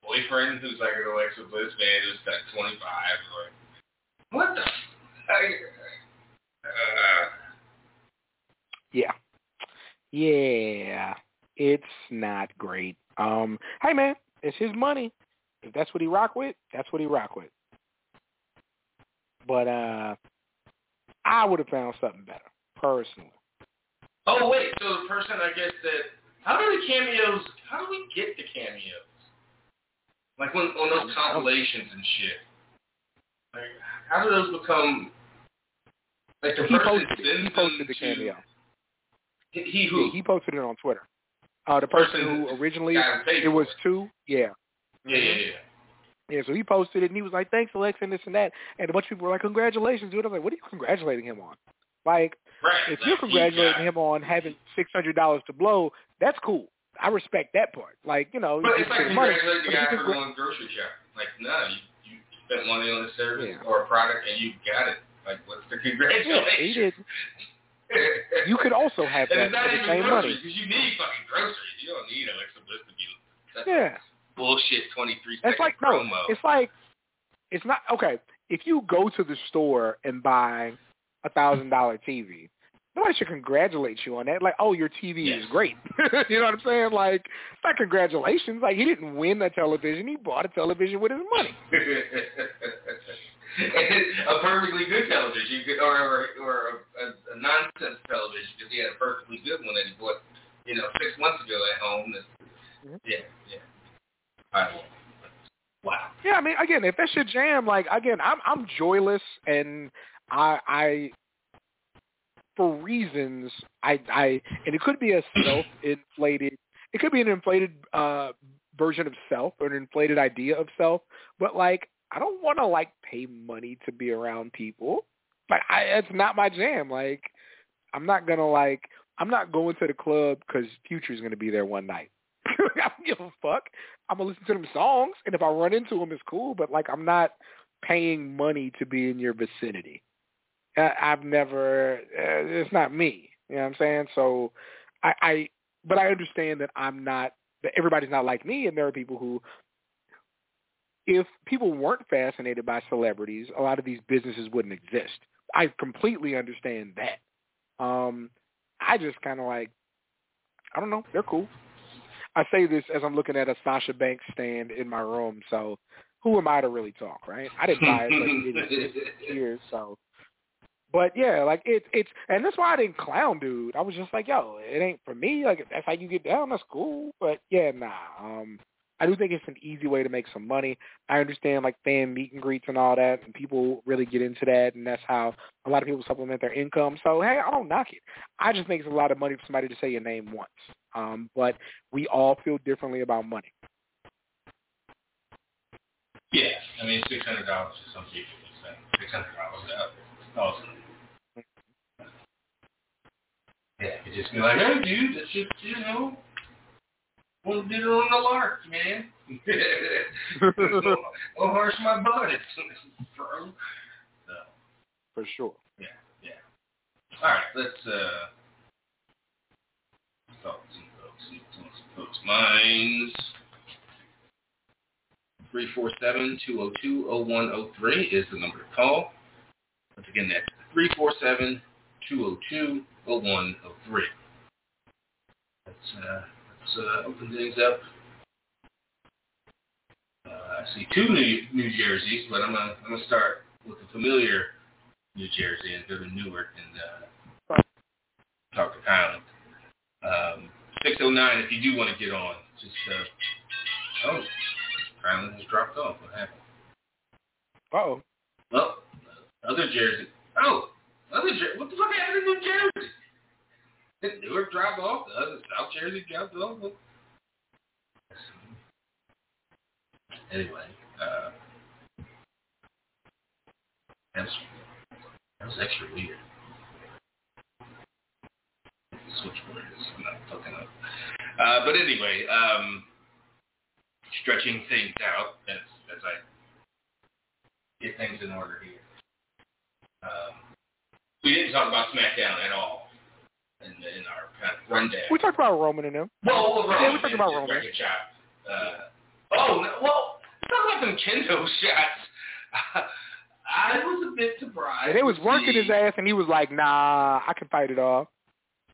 Speaker 3: boyfriend who's like an Alexa Bliss fan who's like twenty five or what the uh,
Speaker 4: Yeah. Yeah. It's not great. Um hey man, it's his money. If that's what he rock with, that's what he rock with. But uh I would have found something better, personally.
Speaker 3: Oh wait, so the person I guess that how do the cameos? How do we get the cameos? Like when on those compilations and shit. Like how do those become? Like the
Speaker 4: he
Speaker 3: person
Speaker 4: posted,
Speaker 3: sends
Speaker 4: he posted the
Speaker 3: to,
Speaker 4: cameo.
Speaker 3: He, he who?
Speaker 4: Yeah, he posted it on Twitter. Uh, the person, who originally
Speaker 3: it
Speaker 4: was two. Yeah.
Speaker 3: Yeah, yeah, yeah.
Speaker 4: Yeah, so he posted it and he was like, "Thanks, Alexa, and this and that." And a bunch of people were like, "Congratulations, dude!" I was like, "What are you congratulating him on?" Like,
Speaker 3: right,
Speaker 4: if
Speaker 3: like,
Speaker 4: you're congratulating him on having six hundred dollars to blow, that's cool. I respect that part. Like, you know,
Speaker 3: but it's like
Speaker 4: money,
Speaker 3: congratulating the guy for going grocery shopping. Like, no, you, you spent money on a service
Speaker 4: Yeah.
Speaker 3: or a product and you got it. Like, what's the congratulations?
Speaker 4: Yeah, he did. You could also have
Speaker 3: and
Speaker 4: that
Speaker 3: it's not
Speaker 4: for the
Speaker 3: even
Speaker 4: same
Speaker 3: groceries,
Speaker 4: money.
Speaker 3: because you need fucking groceries. You don't need Alexa Bliss to be that's
Speaker 4: Yeah.
Speaker 3: bullshit 23
Speaker 4: It's
Speaker 3: second
Speaker 4: like no, it's like it's not okay. If you go to the store and buy a thousand dollar TV, nobody should congratulate you on that. Like, oh, your TV
Speaker 3: Yes.
Speaker 4: is great. you know what I'm saying? Like, it's not congratulations. Like, he didn't win a television. He bought a television with his money.
Speaker 3: a perfectly good television, you could- or or, or a, a, a nonsense television because he had a perfectly good one that he bought, you know, six months ago at home. That,
Speaker 4: Mhm.
Speaker 3: Yeah, yeah. I, wow.
Speaker 4: Yeah, I mean, again, if that's your jam, like again, I'm I'm joyless, and I I for reasons I I and it could be a self inflated, it could be an inflated uh version of self or an inflated idea of self, but like I don't want to like pay money to be around people. Like I, it's not my jam. Like I'm not gonna like I'm not going to the club because Future's gonna be there one night. I don't give a fuck. I'm gonna listen to them songs, and if I run into them, it's cool. But like, I'm not paying money to be in your vicinity. I, I've never. Uh, it's not me. You know what I'm saying? So, I, I. But I understand that I'm not. That everybody's not like me, and there are people who. If people weren't fascinated by celebrities, a lot of these businesses wouldn't exist. I completely understand that. Um, I just kind of like I don't know. They're cool. I say this as I'm looking at a Sasha Banks stand in my room. So who am I to really talk, right? I didn't buy it like it years, so. But yeah, like it's it's and that's why I didn't clown dude. I was just like, yo, it ain't for me. Like if that's how you get down, that's cool. But yeah, nah. Um I do think it's an easy way to make some money. I understand like fan meet and greets and all that, and people really get into that, and that's how a lot of people supplement their income. So hey, I don't knock it. I just think it's a lot of money for somebody to say your name once. Um, but we all feel differently about money.
Speaker 3: Yeah, I mean six hundred dollars to some people. Six hundred dollars. Awesome. Yeah, you just be like, hey, dude, that's just you know well, did it on the lark, man. Don't harsh my butt. So.
Speaker 4: For sure.
Speaker 3: Yeah, yeah. All right, let's uh talk to some folks. See some folks' minds. 347-202-0103 is the number to call. Once again, that's 347-202-0103. Let's uh uh, open things up. Uh, I see two New New Jerseys, but I'm gonna I'm gonna start with the familiar New Jersey and go to Newark and uh, talk to Kylan. Um, 609, if you do want to get on, just uh, oh, Kylan has dropped off. What happened?
Speaker 4: oh.
Speaker 3: Well, other Jersey. Oh, other Jersey. What the fuck happened in New Jersey? Newark drop off? The other South Jersey dropped off? Anyway, uh, that's that was extra weird. Switchboard is not fucking up. Uh, but anyway, um, stretching things out as as I get things in order here. Um, we didn't talk about SmackDown at all in, in our kind of rundown.
Speaker 4: We talked about Roman and them.
Speaker 3: Well, well Roman,
Speaker 4: yeah, we talked about Roman.
Speaker 3: Uh, oh, no, well, talk about them kendo shots. I was a bit surprised.
Speaker 4: And it was working
Speaker 3: see,
Speaker 4: his ass, and he was like, "Nah, I can fight it off."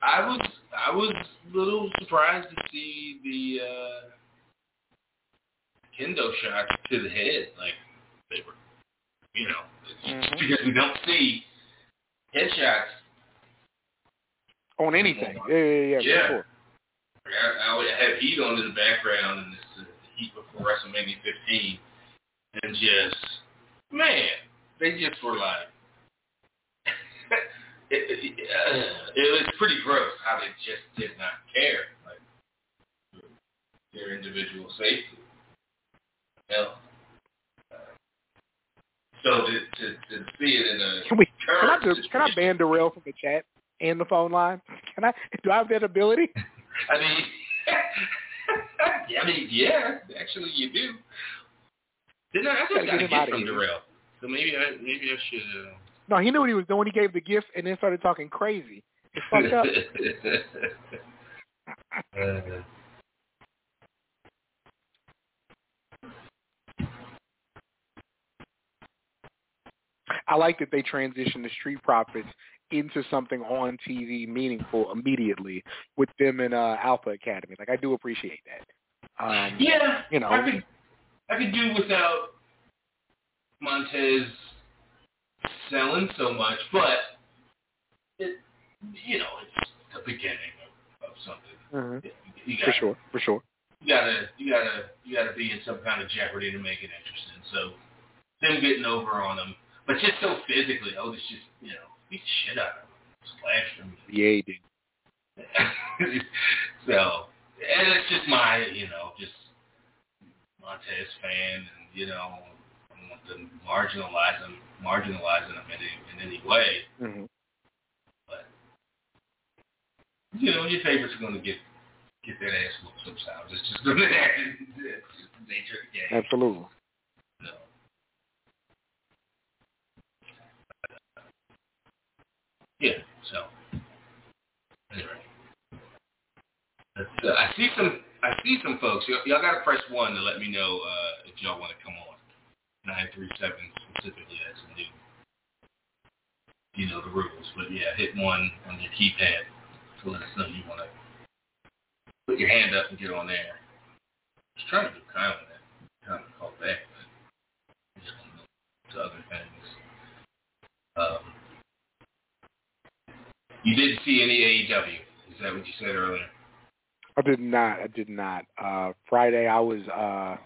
Speaker 3: I was I was a little surprised to see the uh, kendo shots to the head. Like they were, you know,
Speaker 4: mm-hmm.
Speaker 3: because we don't see headshots
Speaker 4: on anything. Yeah, yeah, yeah.
Speaker 3: yeah.
Speaker 4: Sure.
Speaker 3: I, I would have heat on in the background and this uh, heat before WrestleMania 15, and just man, they just were like. it, it, uh, it was pretty gross how they just did not care, like their individual safety. Hell, so to, to to see it in a
Speaker 4: can we can I do, can I ban Darrell from the chat? And the phone line? Can I do I have that ability?
Speaker 3: I mean, I mean, yeah, actually you do. Didn't I? I just got a gift from Darrell, so maybe I maybe I should. Uh...
Speaker 4: No, he knew what he was doing. He gave the gift and then started talking crazy. It's fucked up. uh, I like that they transitioned the Street Profits into something on TV meaningful immediately with them in uh, Alpha Academy. Like I do appreciate that. Um,
Speaker 3: yeah,
Speaker 4: you know,
Speaker 3: I could I could do without Montez selling so much, but it you know it's the beginning of, of something.
Speaker 4: Mm-hmm.
Speaker 3: You gotta,
Speaker 4: for sure, for sure.
Speaker 3: You gotta you gotta you gotta be in some kind of jeopardy to make it interesting. So them getting over on them, but just so physically, oh, it's just you know beat the shit out of him, slashed him.
Speaker 4: Yeah, he did.
Speaker 3: so, and it's just my, you know, just Montez fan, and you know, I don't want to marginalize him, marginalizing him in any, in any way.
Speaker 4: Mm-hmm.
Speaker 3: But you know, your favorites are going to get get that ass whooped sometimes. It's just going to happen. It's just the nature of the game.
Speaker 4: Absolutely.
Speaker 3: Yeah. So anyway, uh, I see some. I see some folks. Y'all, got to press one to let me know uh, if y'all want to come on. Nine three seven specifically. That's a new. You know the rules, but yeah, hit one on your keypad to let us know you want to put your hand up and get on there. I was trying to do kind of that, kind of call back, but just to other things. Um, you didn't see any AEW. Is that what you said earlier?
Speaker 4: I did not. I did not. Uh Friday I was uh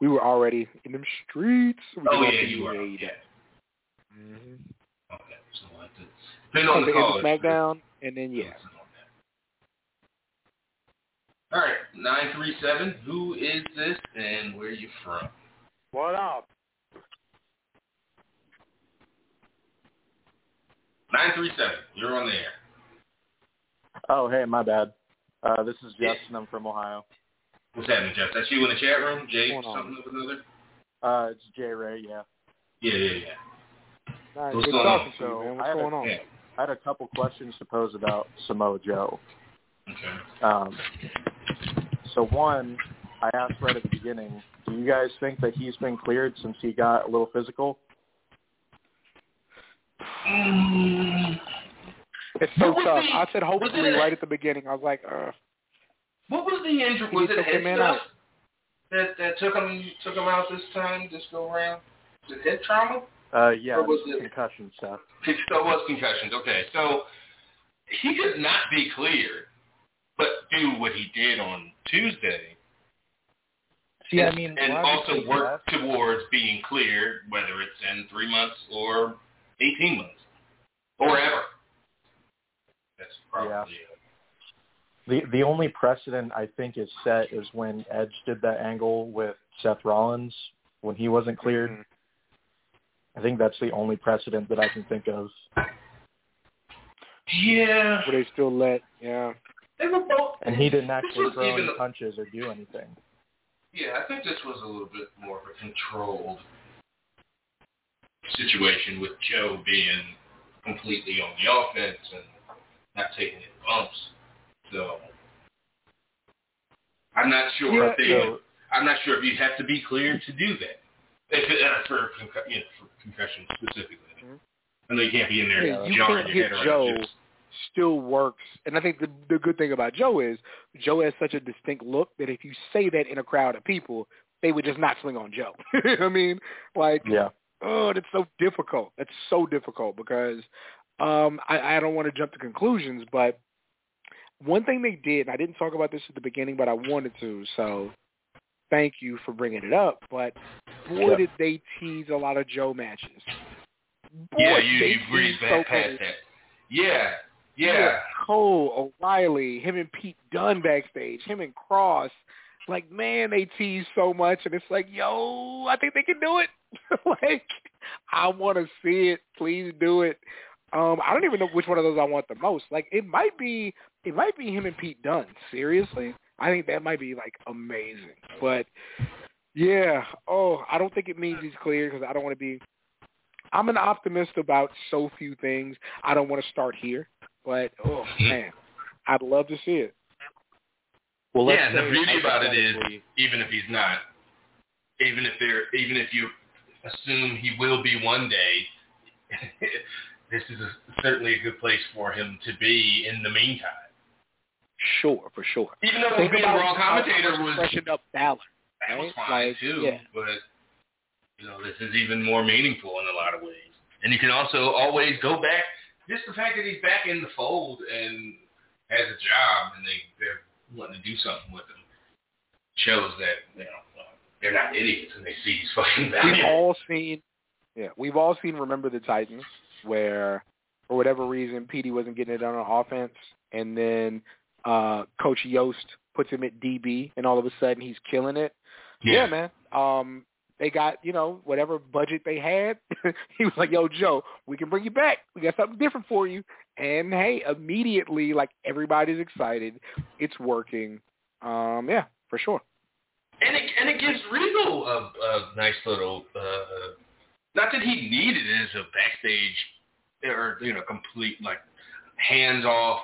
Speaker 4: we were already in them streets. We
Speaker 3: oh yeah, you were.
Speaker 4: AEW.
Speaker 3: Yeah.
Speaker 4: Mhm.
Speaker 3: Okay, so we'll have to depend on the
Speaker 4: Something
Speaker 3: call.
Speaker 4: into SmackDown and then yeah.
Speaker 3: All right, nine three seven. Who is this and where are you from?
Speaker 1: What up?
Speaker 3: Nine three seven. You're on the air.
Speaker 1: Oh, hey, my bad. Uh, this is Justin. I'm from Ohio.
Speaker 3: What's happening, Jeff? That's you in the chat room, Jay?
Speaker 4: What's?
Speaker 3: Something with another?
Speaker 1: Uh, it's Jay Ray. Yeah.
Speaker 3: Yeah, yeah, yeah.
Speaker 4: Nice.
Speaker 3: What's
Speaker 4: Good
Speaker 3: going on?
Speaker 4: to you, man.
Speaker 1: I
Speaker 4: What's
Speaker 1: had a-
Speaker 4: going on?
Speaker 3: Yeah.
Speaker 1: I had a couple questions to pose about Samoa Joe.
Speaker 3: Okay.
Speaker 1: Um, so one, I asked right at the beginning, do you guys think that he's been cleared since he got a little physical?
Speaker 3: Mm,
Speaker 4: It's so tough.
Speaker 3: the-
Speaker 4: I said hopefully
Speaker 3: it a-
Speaker 4: right at the beginning. I was like, uh
Speaker 3: what was the injury? Was it
Speaker 4: took
Speaker 3: head
Speaker 4: him
Speaker 3: stuff
Speaker 4: out.
Speaker 3: that that took him took him out this time, this go around? Was it head trauma?
Speaker 1: Uh, yeah,
Speaker 3: Or was
Speaker 1: it's
Speaker 3: it-
Speaker 1: concussion stuff.
Speaker 3: It still was concussions. Okay, so he could not be cleared, but do what he did on Tuesday.
Speaker 1: See,
Speaker 3: and,
Speaker 1: I mean,
Speaker 3: and also work
Speaker 1: do
Speaker 3: towards being cleared, whether it's in three months or eighteen months or ever. That's probably it.
Speaker 1: The the only precedent I think is set is when Edge did that angle with Seth Rollins when he wasn't cleared.
Speaker 4: Mhm.
Speaker 1: I think that's the only precedent that I can think of.
Speaker 3: Yeah,
Speaker 4: But they still let yeah.
Speaker 3: they were both.
Speaker 1: And he didn't actually throw
Speaker 3: even
Speaker 1: any punches or do anything.
Speaker 3: Yeah, I think this was a little bit more of a controlled situation with Joe being completely on the offense and not taking any bumps. So I'm not sure
Speaker 4: Yeah,
Speaker 3: if they.
Speaker 1: So
Speaker 3: I'm not sure if you have to be cleared to do that. If it, uh, for, concu- you know, for concussion specifically. I know you can't be in there
Speaker 4: Yeah, you
Speaker 3: jarring
Speaker 4: can't
Speaker 3: your
Speaker 4: hit
Speaker 3: head
Speaker 4: Joe.
Speaker 3: around. Just,
Speaker 4: still works. And I think the the good thing about Joe is Joe has such a distinct look that if you say that in a crowd of people, they would just not swing on Joe. I mean, like,
Speaker 1: yeah,
Speaker 4: oh, that's so difficult. That's so difficult because um I, I don't want to jump to conclusions, but one thing they did, and I didn't talk about this at the beginning, but I wanted to, so thank you for bringing it up. But boy,
Speaker 1: Yeah.
Speaker 4: did they tease a lot of Joe matches. Boy,
Speaker 3: yeah, you you breezed
Speaker 4: so
Speaker 3: past that. Yeah, yeah.
Speaker 4: Cole, O'Reilly, him and Pete Dunne backstage, him and Kross. Like, man, they tease so much, and it's like, yo, I think they can do it. like, I want to see it. Please do it. Um, I don't even know which one of those I want the most. Like, it might be, it might be him and Pete Dunne. Seriously, I think that might be like amazing. But yeah, oh, I don't think it means he's clear because I don't want to be. I'm an optimist about so few things. I don't want to start here, but oh man, I'd love to see it.
Speaker 1: Well, let's
Speaker 3: yeah, and the beauty about it is, even if he's not, even if they're, even if you assume he will be one day, this is a, certainly a good place for him to be in the meantime.
Speaker 4: Sure, for sure.
Speaker 3: Even though
Speaker 4: Think
Speaker 3: being wrong commentator was
Speaker 4: freshened up Balor.
Speaker 3: that was fine
Speaker 4: Like,
Speaker 3: too,
Speaker 4: yeah.
Speaker 3: but you know this is even more meaningful in a lot of ways. And you can also always go back. Just the fact that he's back in the fold and has a job, and they they're wanting to do something with him, shows that you know they're not idiots and they see he's fucking
Speaker 4: We've all seen, yeah, we've all seen Remember the Titans, where for whatever reason Petey wasn't getting it done on offense, and then uh Coach Yoast puts him at DB, and all of a sudden he's killing it. Yeah, man. Um, they got you know whatever budget they had. he was like, "Yo, Joe, we can bring you back. We got something different for you." And hey, immediately, like everybody's excited. It's working. Um, yeah, for sure.
Speaker 3: And it and it gives Regal a, a nice little. Uh, not that he needed it as a backstage or you know complete like hands off,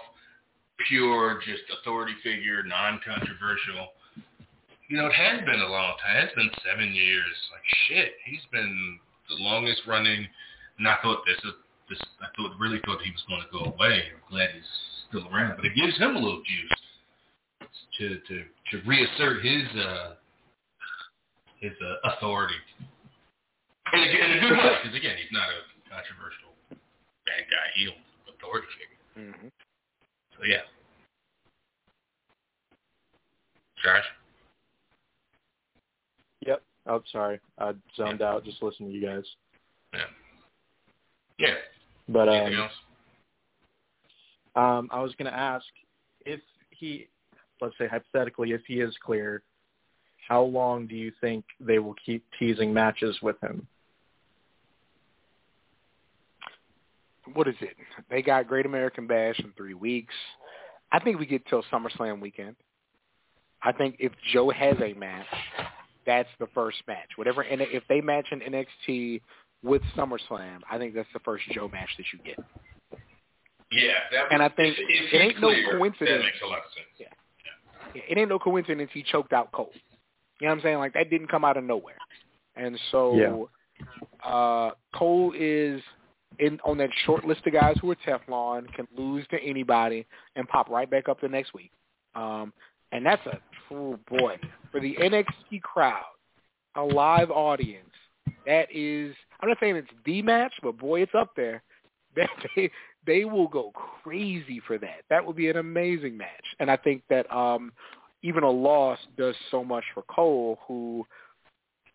Speaker 3: pure just authority figure, non-controversial. You know, it has been a long time. It's been seven years. Like shit, he's been the longest running. And I thought this is this. I thought really thought he was going to go away. I'm glad he's still around, but it gives him a little juice. to to to reassert his uh his uh, authority. And again, in a good way, because again, he's not a controversial bad guy heel authority figure.
Speaker 4: hmm
Speaker 3: So yeah. Josh?
Speaker 1: Yep. Oh, sorry. I zoned out just listening to you guys.
Speaker 3: Yeah. Yeah.
Speaker 1: But
Speaker 3: Anything
Speaker 1: um,
Speaker 3: else?
Speaker 1: um, I was going to ask if he, let's say hypothetically, if he is cleared, how long do you think they will keep teasing matches with him?
Speaker 4: What is it? They got Great American Bash in three weeks. I think we get till SummerSlam weekend. I think if Joe has a match, that's the first match. Whatever, and if they match in NXT with SummerSlam, I think that's the first Joe match that you get.
Speaker 3: Yeah, that
Speaker 4: And I think
Speaker 3: if, if
Speaker 4: it
Speaker 3: he's
Speaker 4: ain't no coincidence.
Speaker 3: That makes a lot of sense.
Speaker 4: It ain't no coincidence he choked out Cole. You know what I'm saying? Like that didn't come out of nowhere. And so uh Cole is in on that short list of guys who are Teflon, can lose to anybody and pop right back up the next week. Um and that's a oh boy. For the NXT crowd, a live audience, that is I'm not saying it's the match, but boy it's up there. That they they will go crazy for that. That would be an amazing match. And I think that um even a loss does so much for Cole, who,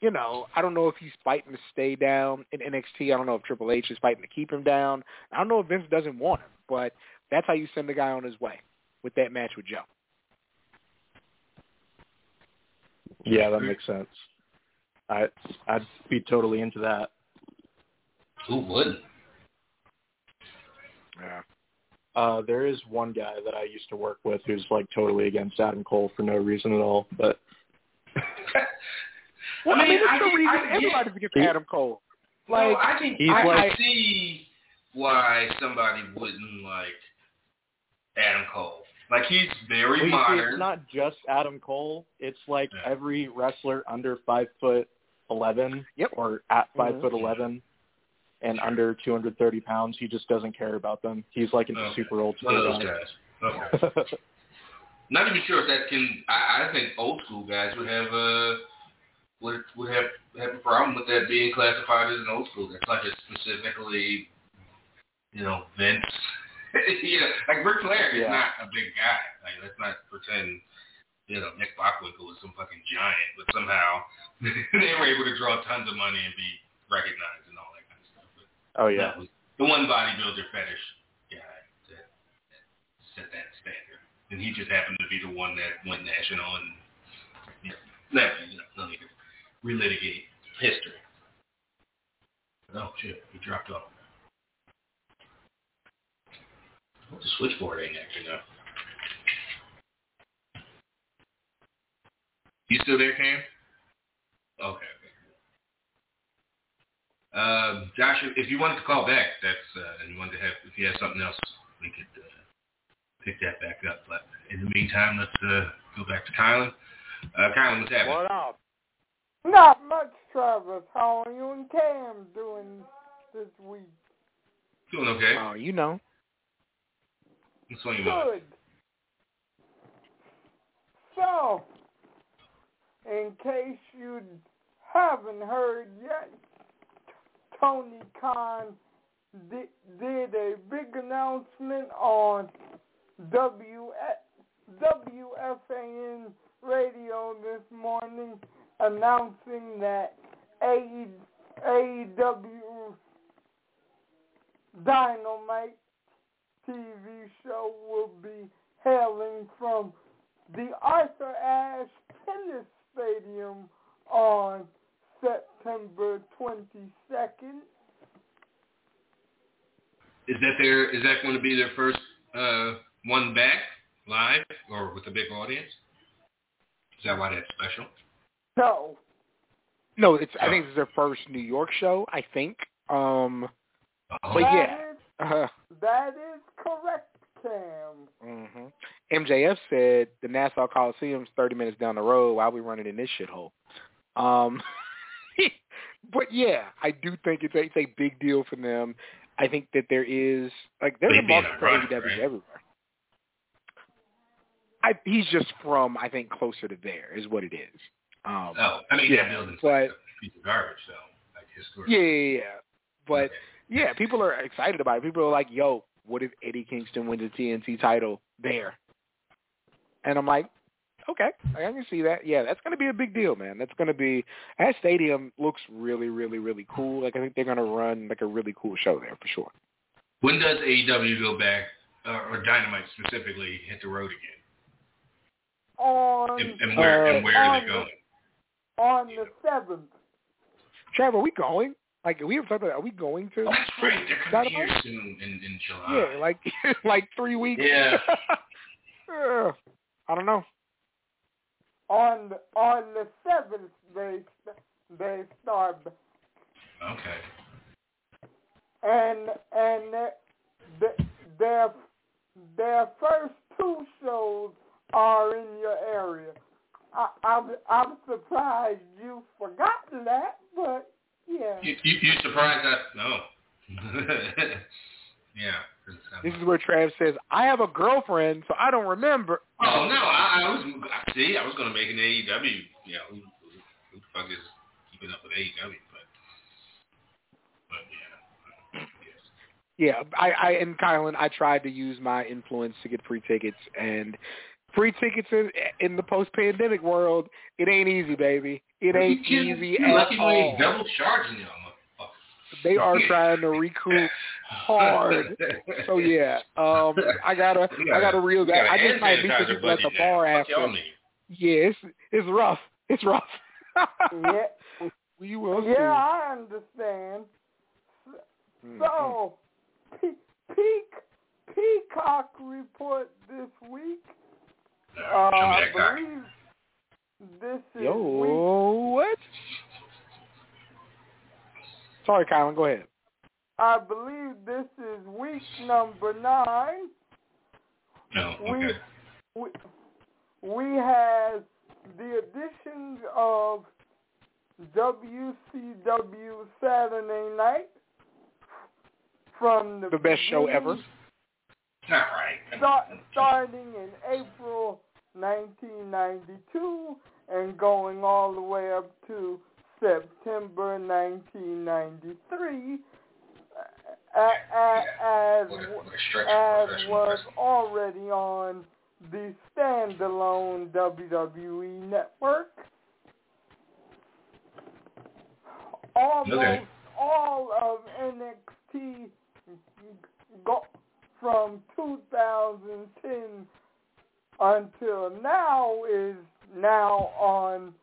Speaker 4: you know, I don't know if he's fighting to stay down in NXT. I don't know if Triple H is fighting to keep him down. I don't know if Vince doesn't want him, but that's how you send the guy on his way with that match with Joe.
Speaker 1: Yeah, that makes sense. I I'd be totally into that.
Speaker 3: Who wouldn't?
Speaker 4: Yeah.
Speaker 1: Uh, there is one guy that I used to work with who's like totally against Adam Cole for no reason at all. But
Speaker 4: Well,
Speaker 3: I
Speaker 4: I
Speaker 3: mean,
Speaker 4: mean, there's
Speaker 3: I
Speaker 4: no
Speaker 3: think-
Speaker 4: reason
Speaker 3: I get-
Speaker 4: everybody's against Adam Cole.
Speaker 3: Like,
Speaker 4: Like,
Speaker 3: I can
Speaker 1: he's
Speaker 3: I
Speaker 1: like-
Speaker 3: can see why somebody wouldn't like Adam Cole. Like he's very
Speaker 1: well, you see,
Speaker 3: modern.
Speaker 1: it's not just Adam Cole. It's like
Speaker 3: Yeah.
Speaker 1: every wrestler under five foot eleven,
Speaker 4: Yep.
Speaker 1: or at 5
Speaker 4: Mhm.
Speaker 1: foot eleven, and under two hundred thirty pounds. He just doesn't care about them. He's like a
Speaker 3: Okay.
Speaker 1: super old
Speaker 3: One of
Speaker 1: school
Speaker 3: those
Speaker 1: guy.
Speaker 3: guys. Okay. Not even sure if that can. I, I think old school guys would have uh would would have have a problem with that being classified as an old school. That's not just specifically, you know, Vince. you know, like Ric Flair is
Speaker 1: Yeah.
Speaker 3: not a big guy. Like let's not pretend. You know, Nick Bockwinkel was some fucking giant, but somehow they were able to draw tons of money and be recognized and all that kind of stuff. But
Speaker 1: oh yeah.
Speaker 3: that was the one bodybuilder fetish guy that, that set that standard. And he just happened to be the one that went national and you know, never, you know, no need to relitigate history. Oh shit, he dropped off. Well, the switchboard ain't acting up. You still there, Cam? Okay. Um, Josh, if you wanted to call back, that's uh, and you wanted to have, if you had something else, we could uh, pick that back up. But in the meantime, let's uh, go back to Kylan. Uh, Kylan, what's happening?
Speaker 5: What up? Not much, Travis. How are you and Cam doing this week?
Speaker 3: Doing okay.
Speaker 4: Oh, you know.
Speaker 3: What's on your mind?
Speaker 5: Good. So, in case you haven't heard yet, Tony Khan did, did a big announcement on W WFAN radio this morning announcing that AE, AEW Dynamite TV show will be hailing from the Arthur Ashe Tennis Stadium on September 22nd.
Speaker 3: Is that their? Is that going to be their first uh, one back live or with a big audience? Is that why that's special?
Speaker 5: No,
Speaker 4: No, it's. I think it's their first New York show. I think. Um.
Speaker 3: Oh,
Speaker 4: But
Speaker 5: that
Speaker 4: yeah.
Speaker 5: is-
Speaker 4: Uh,
Speaker 5: that is correct, Cam.
Speaker 4: hmm MJF said the Nassau Coliseum's 30 minutes down the road. Why we running in this shithole? Um, but yeah, I do think it's a, it's a big deal for them. I think that there is like there's
Speaker 3: They
Speaker 4: a
Speaker 3: being
Speaker 4: market for AEW
Speaker 3: right?
Speaker 4: everywhere. I he's just from I think closer to there is what it is. Um,
Speaker 3: oh, I mean
Speaker 4: yeah,
Speaker 3: that building's
Speaker 4: but-
Speaker 3: like a piece of garbage, so like historically.
Speaker 4: yeah, yeah, yeah. But
Speaker 3: Okay.
Speaker 4: yeah, people are excited about it. People are like, "Yo, what if Eddie Kingston wins the TNT title there?" And I'm like, "Okay, I can see that. Yeah, that's going to be a big deal, man. That's going to be that stadium looks really, really, really cool. Like I think they're going to run like a really cool show there for sure."
Speaker 3: When does AEW go back, uh, or Dynamite specifically, hit the road again?
Speaker 5: On
Speaker 3: And, and where
Speaker 4: Uh,
Speaker 3: and where are they going?
Speaker 5: On the seventh.
Speaker 4: Trevor, are we going? Like we have talked about, are we going to?
Speaker 3: Oh, that's right. They're coming
Speaker 4: Dynamite?
Speaker 3: here soon in, in July.
Speaker 4: Yeah, like like three weeks.
Speaker 3: Yeah.
Speaker 4: Yeah. I don't know.
Speaker 5: On the on the seventh, they they start,
Speaker 3: Okay.
Speaker 5: and and their their their first two shows are in your area. I, I'm I'm surprised you've forgotten that, but yeah.
Speaker 3: You, you, you surprised that? No. yeah.
Speaker 4: This is where Trav says, "I have a girlfriend, so I don't remember."
Speaker 3: Oh no, I, I was I- see, I was gonna make an AEW. Yeah, who, who, who the fuck is keeping up with AEW? But but yeah, yes.
Speaker 4: Yeah, I, I and Kylan, I tried to use my influence to get free tickets, and free tickets in, in the post-pandemic world, it ain't easy, baby. It ain't
Speaker 3: you
Speaker 4: easy
Speaker 3: You're
Speaker 4: at
Speaker 3: lucky
Speaker 4: all.
Speaker 3: ain't double charging y'all.
Speaker 4: They are trying to recoup hard. So yeah, um, I gotta,
Speaker 3: You
Speaker 4: I gotta reel
Speaker 3: you
Speaker 4: that.
Speaker 3: got
Speaker 4: I
Speaker 3: a
Speaker 4: just might
Speaker 3: hand
Speaker 4: meet the
Speaker 3: sanitizer
Speaker 4: people at the
Speaker 3: budget now.
Speaker 4: bar
Speaker 3: Fuck
Speaker 4: after.
Speaker 3: y'all.
Speaker 4: Yeah, it's it's rough. It's rough.
Speaker 5: Yeah,
Speaker 4: we will
Speaker 5: yeah, I understand.
Speaker 4: see. Mhm.
Speaker 5: So, Pe- Peak Peacock report this week. Uh,
Speaker 3: show me
Speaker 5: I
Speaker 3: that guy.
Speaker 5: believe this is week.
Speaker 4: Yo, what? Sorry, Kylan. Go ahead.
Speaker 5: I believe this is week number nine.
Speaker 3: No,
Speaker 5: We
Speaker 3: okay.
Speaker 5: we we have the additions of WCW Saturday Night from the
Speaker 4: The best show ever.
Speaker 3: Not right.
Speaker 5: start, starting in April 1992 and going all the way up to September 1993, uh, uh, as
Speaker 3: What a, what a stretch
Speaker 5: as was already on the standalone WWE network. Almost
Speaker 3: Okay.
Speaker 5: all of NXT go from 2010 until now is now on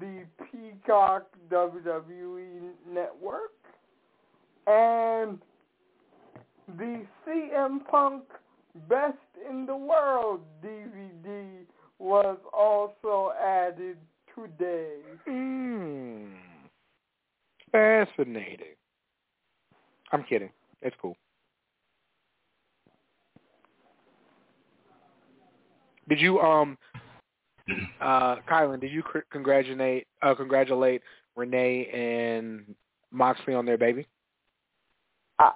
Speaker 5: the Peacock WWE network. And the CM Punk Best in the World DVD was also added today.
Speaker 4: Mm. Fascinating. I'm kidding. It's cool. Did you um uh Kylan, did you cr- congratulate uh congratulate Renee and Moxley on their baby?
Speaker 5: I,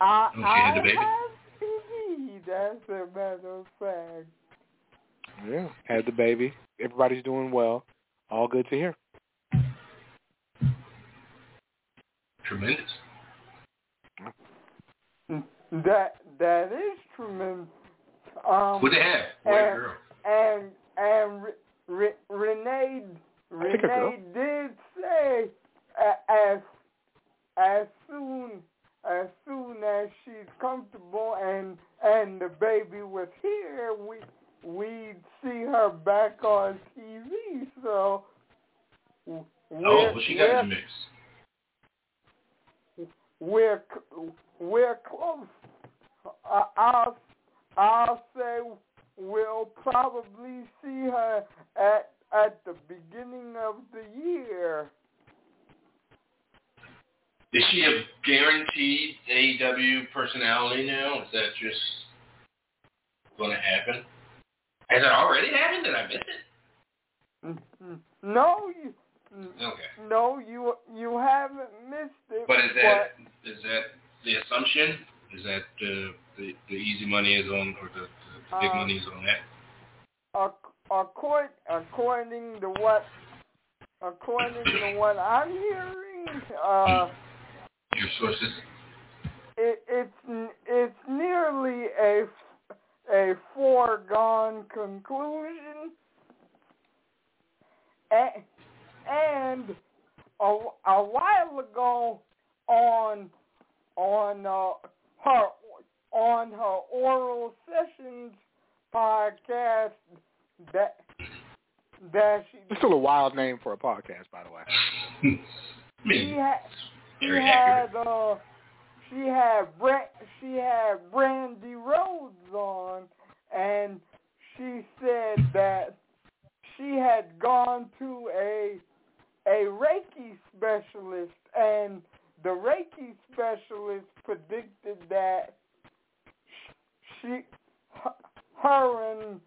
Speaker 3: Oh, she had the baby?
Speaker 5: have indeed, as a matter of fact.
Speaker 4: Yeah. Had the baby. Everybody's doing well. All good to hear.
Speaker 3: Tremendous.
Speaker 5: That that is tremendous. Um,
Speaker 3: What they have? Boy
Speaker 5: and-
Speaker 3: or girl?
Speaker 5: and and Re, Re, Renee
Speaker 4: think a girl.
Speaker 5: Renee did say a- as as soon as soon as she's comfortable and and the baby was here, we we'd see her back on TV. So
Speaker 3: Oh,
Speaker 5: we're,
Speaker 3: what she got in the mix?
Speaker 5: we're we're close. I- I'll I'll say we'll probably see her at at the beginning of the year.
Speaker 3: Is she a guaranteed AEW personality now? Is that just going to happen? Has it already happened? Did I miss it?
Speaker 5: N- No, you
Speaker 3: Okay.
Speaker 5: no you you haven't missed it.
Speaker 3: But is that is that the assumption? Is that uh, the the easy money is on or the, the, the big
Speaker 5: Uh,
Speaker 3: money is on that?
Speaker 5: according according to what according to what I'm hearing, uh,
Speaker 3: your sources.
Speaker 5: It, it's it's nearly a a foregone conclusion, and, and a, a while ago on on uh, her on her oral sessions podcast that that she
Speaker 4: it's still a wild name for a podcast by the way.
Speaker 5: She had she had uh she had Brand, she had Brandi Rhodes on and she said that she had gone to a a Reiki specialist and the Reiki specialist predicted that she, her and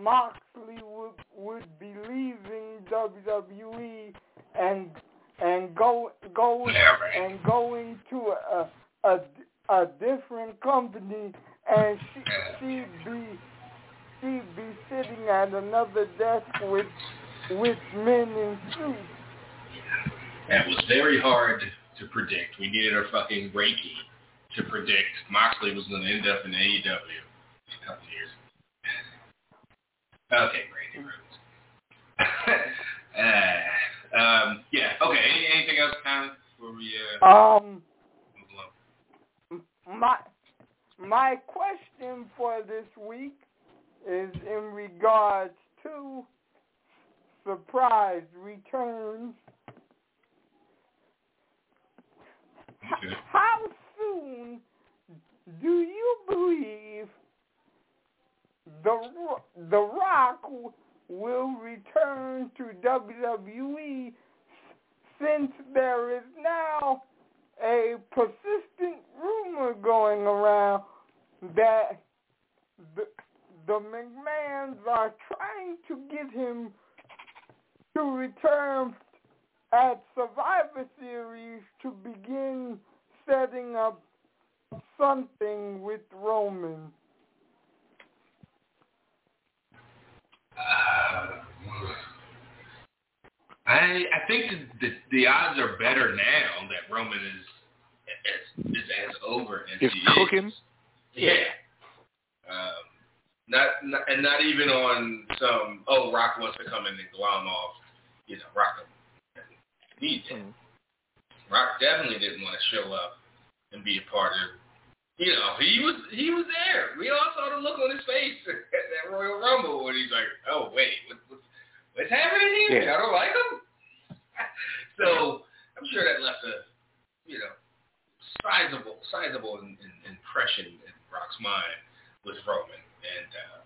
Speaker 5: Moxley would would be leaving WWE and and go go and going to a a a different company and she she'd be she'd be sitting at another desk with with men in suits.
Speaker 3: That was very hard to predict. We needed a fucking Reiki to predict Moxley was going to end up in AEW in a couple of years. Okay, Brandi Rhodes. uh, um, yeah. Okay. Any, anything else, Tom? Before we uh,
Speaker 5: um, my my question for this week is in regards to surprise returns How soon do you believe the the Rock will return to WWE since there is now a persistent rumor going around that the the McMahons are trying to get him to return at Survivor Series to begin setting up something with Roman?
Speaker 3: Uh, I I think the, the the odds are better now that Roman is is, is as over as
Speaker 4: is
Speaker 3: he
Speaker 4: cooking.
Speaker 3: is. Yeah. Um, not, not and not even on some oh Rock wants to come in and glom off, you know, Rock he did. Mm. Rock definitely didn't want to show up and be a part of. You know, he was he was there. We all saw the look on his face at that Royal Rumble when he's like, "Oh wait, what, what, what's happening here?
Speaker 4: Yeah.
Speaker 3: I don't like him." so I'm sure that left a you know sizable sizable in, in, impression in Rock's mind with Roman, and uh,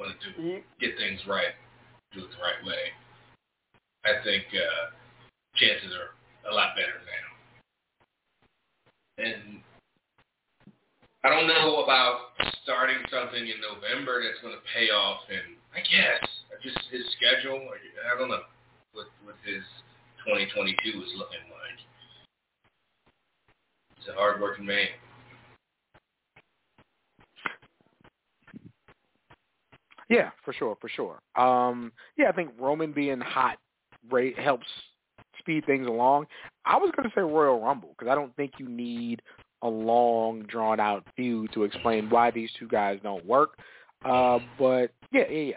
Speaker 3: wanted to get things right, do it the right way. I think. uh chances are a lot better now. And I don't know about starting something in November that's going to pay off, and I guess just his schedule. I don't know what what his 2022 is looking like. He's a hardworking man.
Speaker 4: Yeah, for sure, for sure. Um, yeah, I think Roman being hot rate helps speed things along. I was going to say Royal Rumble because I don't think you need a long, drawn-out feud to explain why these two guys don't work. Uh, but yeah, yeah, yeah.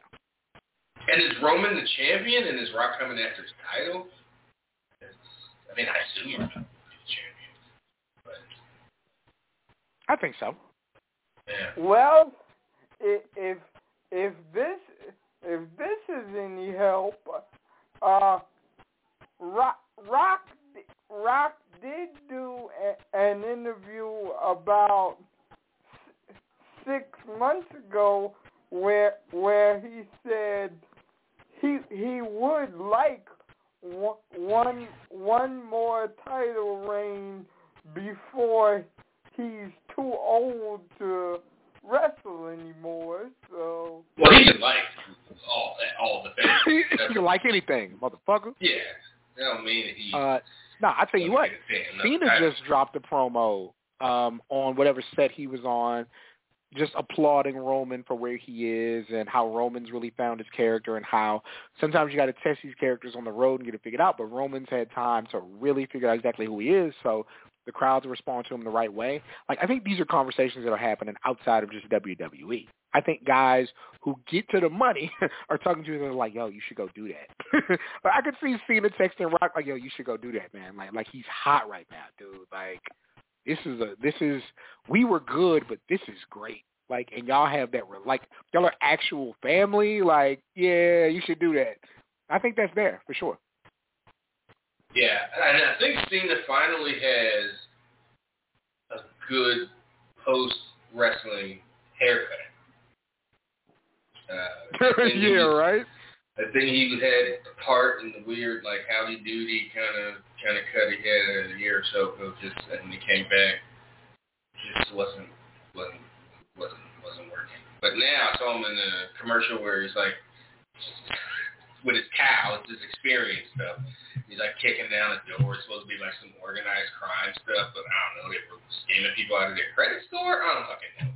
Speaker 3: And is Roman the champion, and is Rock coming after his title? It's, I mean, I assume Roman will the champion, but
Speaker 4: I think so.
Speaker 3: Yeah.
Speaker 5: Well, if if this if this is any help, uh, Rock Rock Rock did do a, an interview about six months ago where where he said he he would like one one more title reign before he's too old to wrestle anymore. So
Speaker 3: well, he can like all all the things.
Speaker 4: he can like anything, motherfucker.
Speaker 3: Yeah, that don't mean he.
Speaker 4: Uh, no, I tell you what, Cena just dropped a promo um, on whatever set he was on just applauding Roman for where he is and how Roman's really found his character and how sometimes you got to test these characters on the road and get it figured out. But Roman's had time to really figure out exactly who he is, so the crowds respond to him the right way. Like I think these are conversations that are happening outside of just WWE. I think guys who get to the money are talking to each other like, "Yo, you should go do that." but I could see Cena texting Rock like, "Yo, you should go do that, man." Like, like he's hot right now, dude. Like, this is a this is we were good, but this is great. Like, and y'all have that like y'all are actual family. Like, yeah, you should do that. I think that's there for sure.
Speaker 3: Yeah, and I think Cena finally has a good post wrestling haircut. Uh,
Speaker 4: yeah, right.
Speaker 3: I think he had a part in the weird like Howdy Doody kind of kind of cut he had a year or so ago. Just and he came back, just wasn't wasn't wasn't wasn't working. But now I saw him in a commercial where he's like with his cow, it's his experience stuff. He's like kicking down a door. It's supposed to be like some organized crime stuff, but I don't know. They were scamming people out of their credit score. I don't fucking know.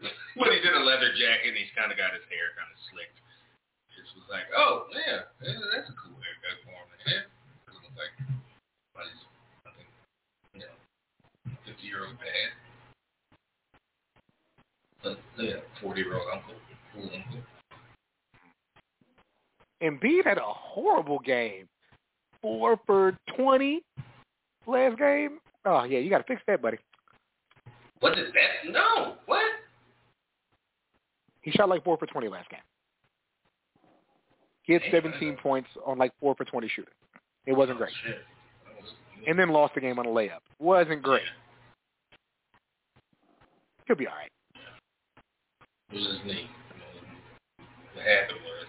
Speaker 3: But he's in a leather jacket and he's kind of got his hair kind of slicked. Just was like, oh yeah, that's a cool haircut for him. Yeah, doesn't look like somebody's fucking, you know, fifty year old dad. But yeah, forty year old uncle, cool uncle.
Speaker 4: Embiid had a horrible game. Four for twenty last game. Oh yeah, you got to fix that, buddy.
Speaker 3: Was it that? No. What?
Speaker 4: He shot like four for twenty last game. He had 17 points on like four for 20 shooting. It wasn't great. And then lost the game on a layup. Wasn't great. Could be all right.
Speaker 3: It was his knee. What happened was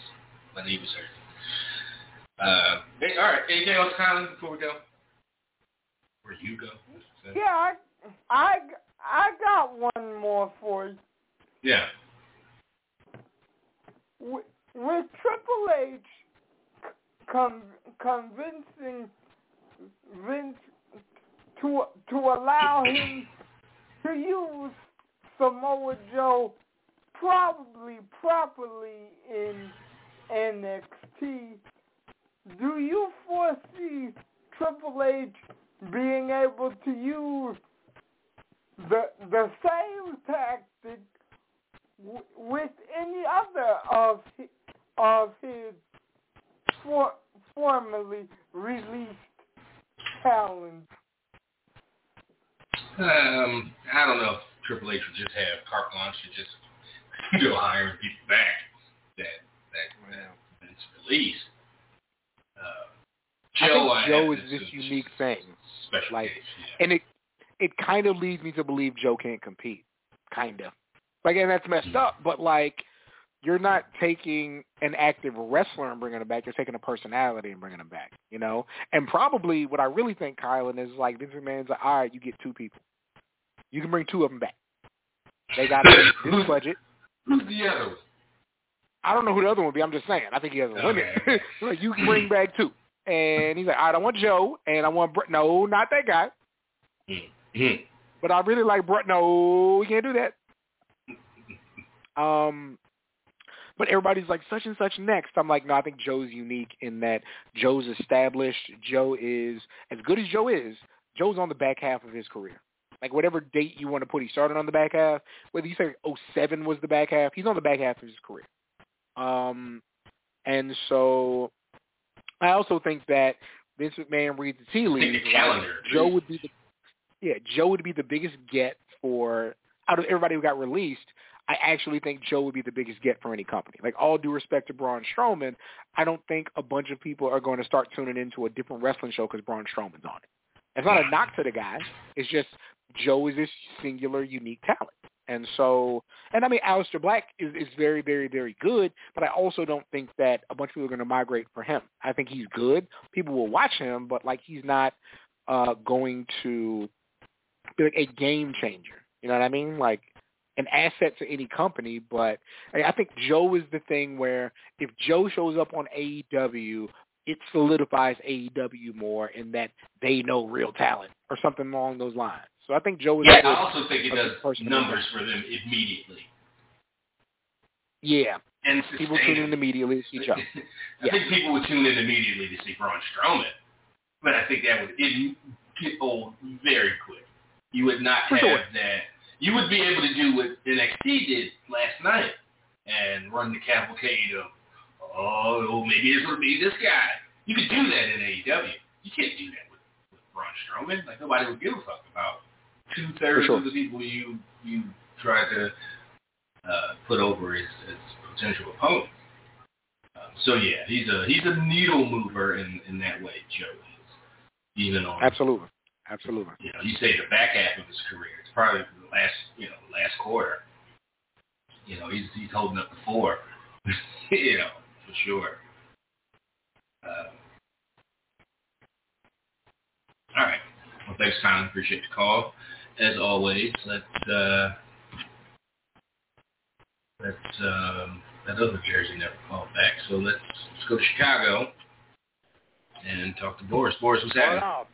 Speaker 3: my knee was hurt. Uh, hey, all right. Anything else, Colin, before we go? Where you go?
Speaker 5: Yeah, I, I, I got one more for you.
Speaker 3: Yeah.
Speaker 5: With, Triple H con- convincing Vince to to allow him to use Samoa Joe probably properly in NXT, do you foresee Triple H being able to use the the same tactic w- with any other of his, of his for, formerly released talent?
Speaker 3: Um, I don't know if Triple H would just have carte blanche to just go hiring people back that that that Vince released. Uh, Joe,
Speaker 4: I think Joe is this unique thing,
Speaker 3: special
Speaker 4: like,
Speaker 3: case, yeah.
Speaker 4: and it it kind of leads me to believe Joe can't compete, kind of. Like, and that's messed up, but like, you're not taking an active wrestler and bringing him back. You're taking a personality and bringing him back, you know. And probably what I really think, Kylan, is like Vince McMahon's like, all right, you get two people. You can bring two of them back. They got this budget.
Speaker 3: Who's the other one?
Speaker 4: I don't know who the other one would be. I'm just saying. I think he has a
Speaker 3: Okay,
Speaker 4: limit. like you can bring back two. And he's like, all right, I want Joe, and I want Brett. No, not that guy.
Speaker 3: Mhm.
Speaker 4: But I really like Brett. No, we can't do that. Um, but everybody's like such and such next. I'm like, no, I think Joe's unique in that Joe's established. Joe is as good as Joe is. Joe's on the back half of his career. Like whatever date you want to put, he started on the back half. Whether you say 07 was the back half, he's on the back half of his career. Um, and so I also think that Vince McMahon reads the tea leaves.
Speaker 3: calendar.
Speaker 4: Joe would be the yeah, Joe would be the biggest get for out of everybody who got released. I actually think Joe would be the biggest get for any company. Like all due respect to Braun Strowman, I don't think a bunch of people are going to start tuning into a different wrestling show because Braun Strowman's on it. It's not a knock to the guy. It's just Joe is this singular, unique talent. And so, and I mean, Aleister Black is, is very, very, very good, but I also don't think that a bunch of people are going to migrate for him. I think he's good. People will watch him, but like he's not uh, going to be like a game changer. You know what I mean? Like an asset to any company, but I think Joe is the thing where if Joe shows up on AEW, it solidifies AEW more in that they know real talent or something along those lines. So I think Joe is
Speaker 3: Yeah, I also think it does numbers for them immediately.
Speaker 4: Yeah,
Speaker 3: and
Speaker 4: people tune in immediately to see Joe.
Speaker 3: I
Speaker 4: Yeah.
Speaker 3: think people would tune in immediately to see Braun Strowman, but I think that would it get old very quick. You would not
Speaker 4: For
Speaker 3: have
Speaker 4: sure.
Speaker 3: that. You would be able to do what NXT did last night and run the cavalcade of, oh, maybe this would be this guy. You could do that in AEW. You can't do that with, with Braun Strowman. Like nobody would give a fuck about two thirds
Speaker 4: sure.
Speaker 3: of the people you you try to uh, put over as, as potential opponents. Um, so yeah, he's a he's a needle mover in, in that way, Joe is. Even on
Speaker 4: Absolutely, absolutely.
Speaker 3: you know, you say the back half of his career. It's probably the last you know, last quarter. You know, he's he's holding up the four. you know, for sure. Um, all right. Well thanks, Colin. Appreciate the call. As always, let's uh let's um that other jersey never called back. So let's let's go to Chicago and talk to Boris. Boris, what's happening?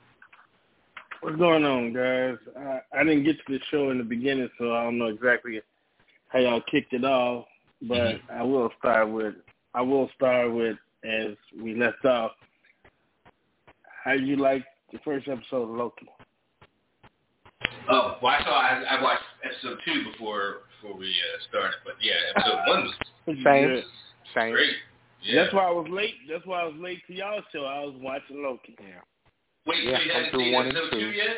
Speaker 6: What's going on, guys? I, I didn't get to the show in the beginning, so I don't know exactly how y'all kicked it off. But I will start with I will start with as we left off. How did you like the first episode of Loki?
Speaker 3: Oh, well, I saw. I, I watched episode two before before we uh, started, but yeah, episode one was
Speaker 4: Same,
Speaker 6: Good.
Speaker 4: same.
Speaker 3: great. Yeah.
Speaker 6: That's why I was late. That's why I was late to y'all show. I was watching Loki.
Speaker 4: Yeah.
Speaker 3: Wait,
Speaker 4: Yeah,
Speaker 3: so you haven't seen
Speaker 4: one and
Speaker 3: episode
Speaker 4: two.
Speaker 3: two yet?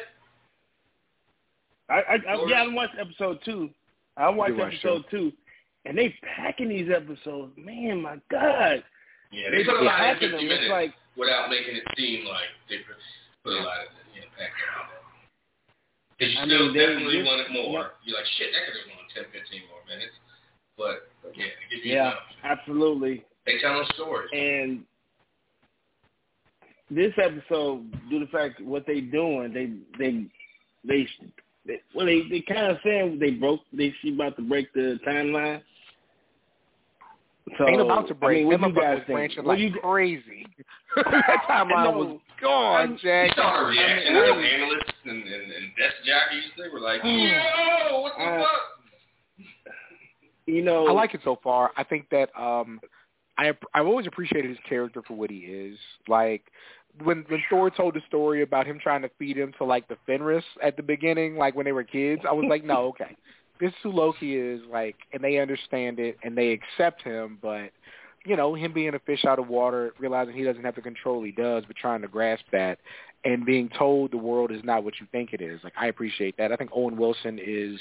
Speaker 6: I, I, I yeah, I watched episode two. I watched
Speaker 4: You watched
Speaker 6: episode two, and they packing these episodes. Man, my God,
Speaker 3: Yeah, they put a lot in 50
Speaker 6: them.
Speaker 3: minutes
Speaker 6: It's like
Speaker 3: without making it seem like they put put a lot of you know packed around it. Because you
Speaker 6: I
Speaker 3: still
Speaker 6: mean,
Speaker 3: definitely
Speaker 6: just-
Speaker 3: wanted more. You're like, shit, that could have gone 10, 15 more minutes. But, but yeah, they give you
Speaker 6: yeah,
Speaker 3: enough.
Speaker 6: absolutely.
Speaker 3: They tell them stories.
Speaker 6: And this episode, due to the fact what they doing, they they they, they well they they kind of saying they broke they she about to break the timeline. So
Speaker 4: Ain't about to break.
Speaker 6: I mean, what
Speaker 4: Them
Speaker 6: you guys think?
Speaker 4: branching
Speaker 6: What
Speaker 4: like
Speaker 6: you,
Speaker 4: crazy. that timeline was gone,
Speaker 6: I'm-
Speaker 3: You
Speaker 4: Jack.
Speaker 3: saw the reaction
Speaker 6: I
Speaker 3: of
Speaker 6: mean,
Speaker 3: the analysts and, and, and desk jockeys. They were like,
Speaker 6: Hmm.
Speaker 3: yo, what the
Speaker 6: Uh,
Speaker 3: fuck?
Speaker 6: you know,
Speaker 4: I like it so far. I think that um I I've always appreciated his character for what he is. Like when when Thor told the story about him trying to feed him to like the Fenris at the beginning, like when they were kids, I was like, no, okay, this is who Loki is. Like, and they understand it and they accept him, but you know, him being a fish out of water, realizing he doesn't have the control he does, but trying to grasp that, and being told the world is not what you think it is. Like, I appreciate that. I think Owen Wilson is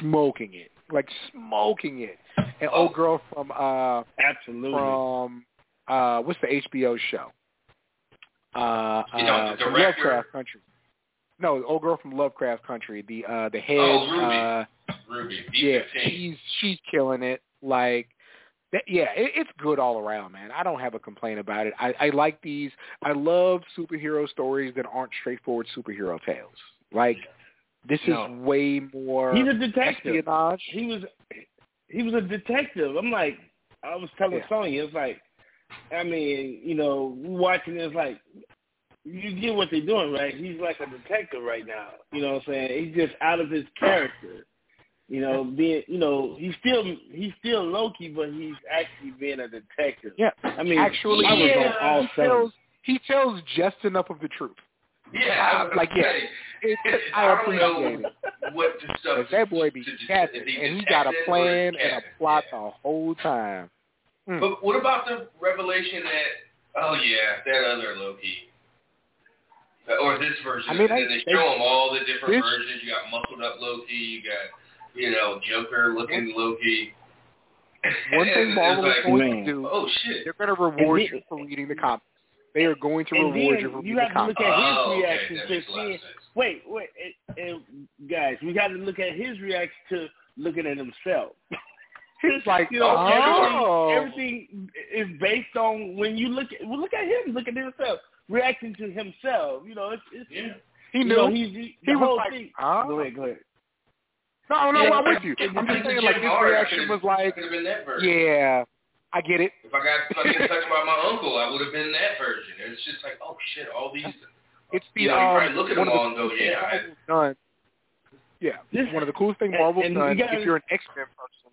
Speaker 4: smoking it, like smoking it. And
Speaker 3: Oh.
Speaker 4: old girl from uh
Speaker 6: absolutely.
Speaker 4: from uh what's the HBO show? Uh,
Speaker 3: You know,
Speaker 4: uh from Lovecraft Country. No, old girl from Lovecraft Country. The uh the head
Speaker 3: Oh, Ruby.
Speaker 4: uh
Speaker 3: Ruby,
Speaker 4: yeah, she's she's killing it. Like, that, yeah, it, it's good all around, man. I don't have a complaint about it. I, I like these. I love superhero stories that aren't straightforward superhero tales. Like, this
Speaker 6: No.
Speaker 4: is way more
Speaker 6: He's a detective.
Speaker 4: espionage.
Speaker 6: He was he was a detective. I'm like I was telling
Speaker 4: Yeah.
Speaker 6: Sonya, it's like I mean, you know, watching it's like you get what they're doing, right? He's like a detective right now. You know what I'm saying? He's just out of his character. You know, being you know, he's still he's still Loki, but he's actually being a detective.
Speaker 4: Yeah,
Speaker 6: I mean,
Speaker 4: actually,
Speaker 6: I was
Speaker 3: yeah,
Speaker 6: on all
Speaker 4: he
Speaker 6: seven.
Speaker 4: tells he tells just enough of the truth.
Speaker 3: Yeah, I
Speaker 4: Like, yeah.
Speaker 3: say,
Speaker 4: It,
Speaker 3: I
Speaker 4: I
Speaker 3: don't
Speaker 4: appreciate
Speaker 3: know
Speaker 4: it.
Speaker 3: what the stuff.
Speaker 4: Cause that boy be
Speaker 3: to- to-
Speaker 4: capping, and he got a plan and a plot
Speaker 3: yeah.
Speaker 4: the whole time. Mm.
Speaker 3: But what about the revelation that, oh yeah, that other Loki, or this version?
Speaker 4: I mean,
Speaker 3: and
Speaker 4: I-
Speaker 3: then they
Speaker 4: they-
Speaker 3: show them all the different
Speaker 4: this-
Speaker 3: versions. You got muscled up Loki. You got, you know, Joker looking Loki.
Speaker 4: One
Speaker 3: And
Speaker 4: thing
Speaker 3: it's
Speaker 4: Marvel is going
Speaker 6: man.
Speaker 4: to do,
Speaker 3: Oh shit.
Speaker 4: they're going to reward
Speaker 6: And
Speaker 4: you for reading the comics. They are going to reward you for reading the
Speaker 6: have to
Speaker 4: comics.
Speaker 6: look at his
Speaker 3: oh,
Speaker 6: reaction
Speaker 3: That
Speaker 6: to
Speaker 3: makes a lot of
Speaker 6: seeing. Wait, wait, and, and guys, we got to look at his reaction to looking at himself.
Speaker 4: He's like,
Speaker 6: you know,
Speaker 4: oh.
Speaker 6: everything, everything is based on when you look at well, look at him, look at himself, reacting to himself. You know, it's, it's
Speaker 3: Yeah.
Speaker 4: he knew.
Speaker 6: know, he's he, the
Speaker 4: he
Speaker 6: whole
Speaker 4: was like,
Speaker 6: thing.
Speaker 4: oh.
Speaker 6: Go ahead, go ahead.
Speaker 4: No, no,
Speaker 6: Yeah,
Speaker 4: I'm with you. I'm just saying, like, his reaction was like,
Speaker 3: could have been that version.
Speaker 4: yeah, I get it.
Speaker 3: If I got fucking touched by my uncle, I would have been that version. It's just like, oh shit, all these.
Speaker 4: It's the
Speaker 3: You know,
Speaker 4: um,
Speaker 3: probably look at
Speaker 4: one
Speaker 3: them
Speaker 4: of
Speaker 3: all and go,
Speaker 4: the
Speaker 3: yeah, I-
Speaker 4: Marvel's done. Yeah,
Speaker 6: This-
Speaker 4: one of the coolest things Marvel's
Speaker 6: and you
Speaker 4: done.
Speaker 6: gotta-
Speaker 4: if you're an X Men person,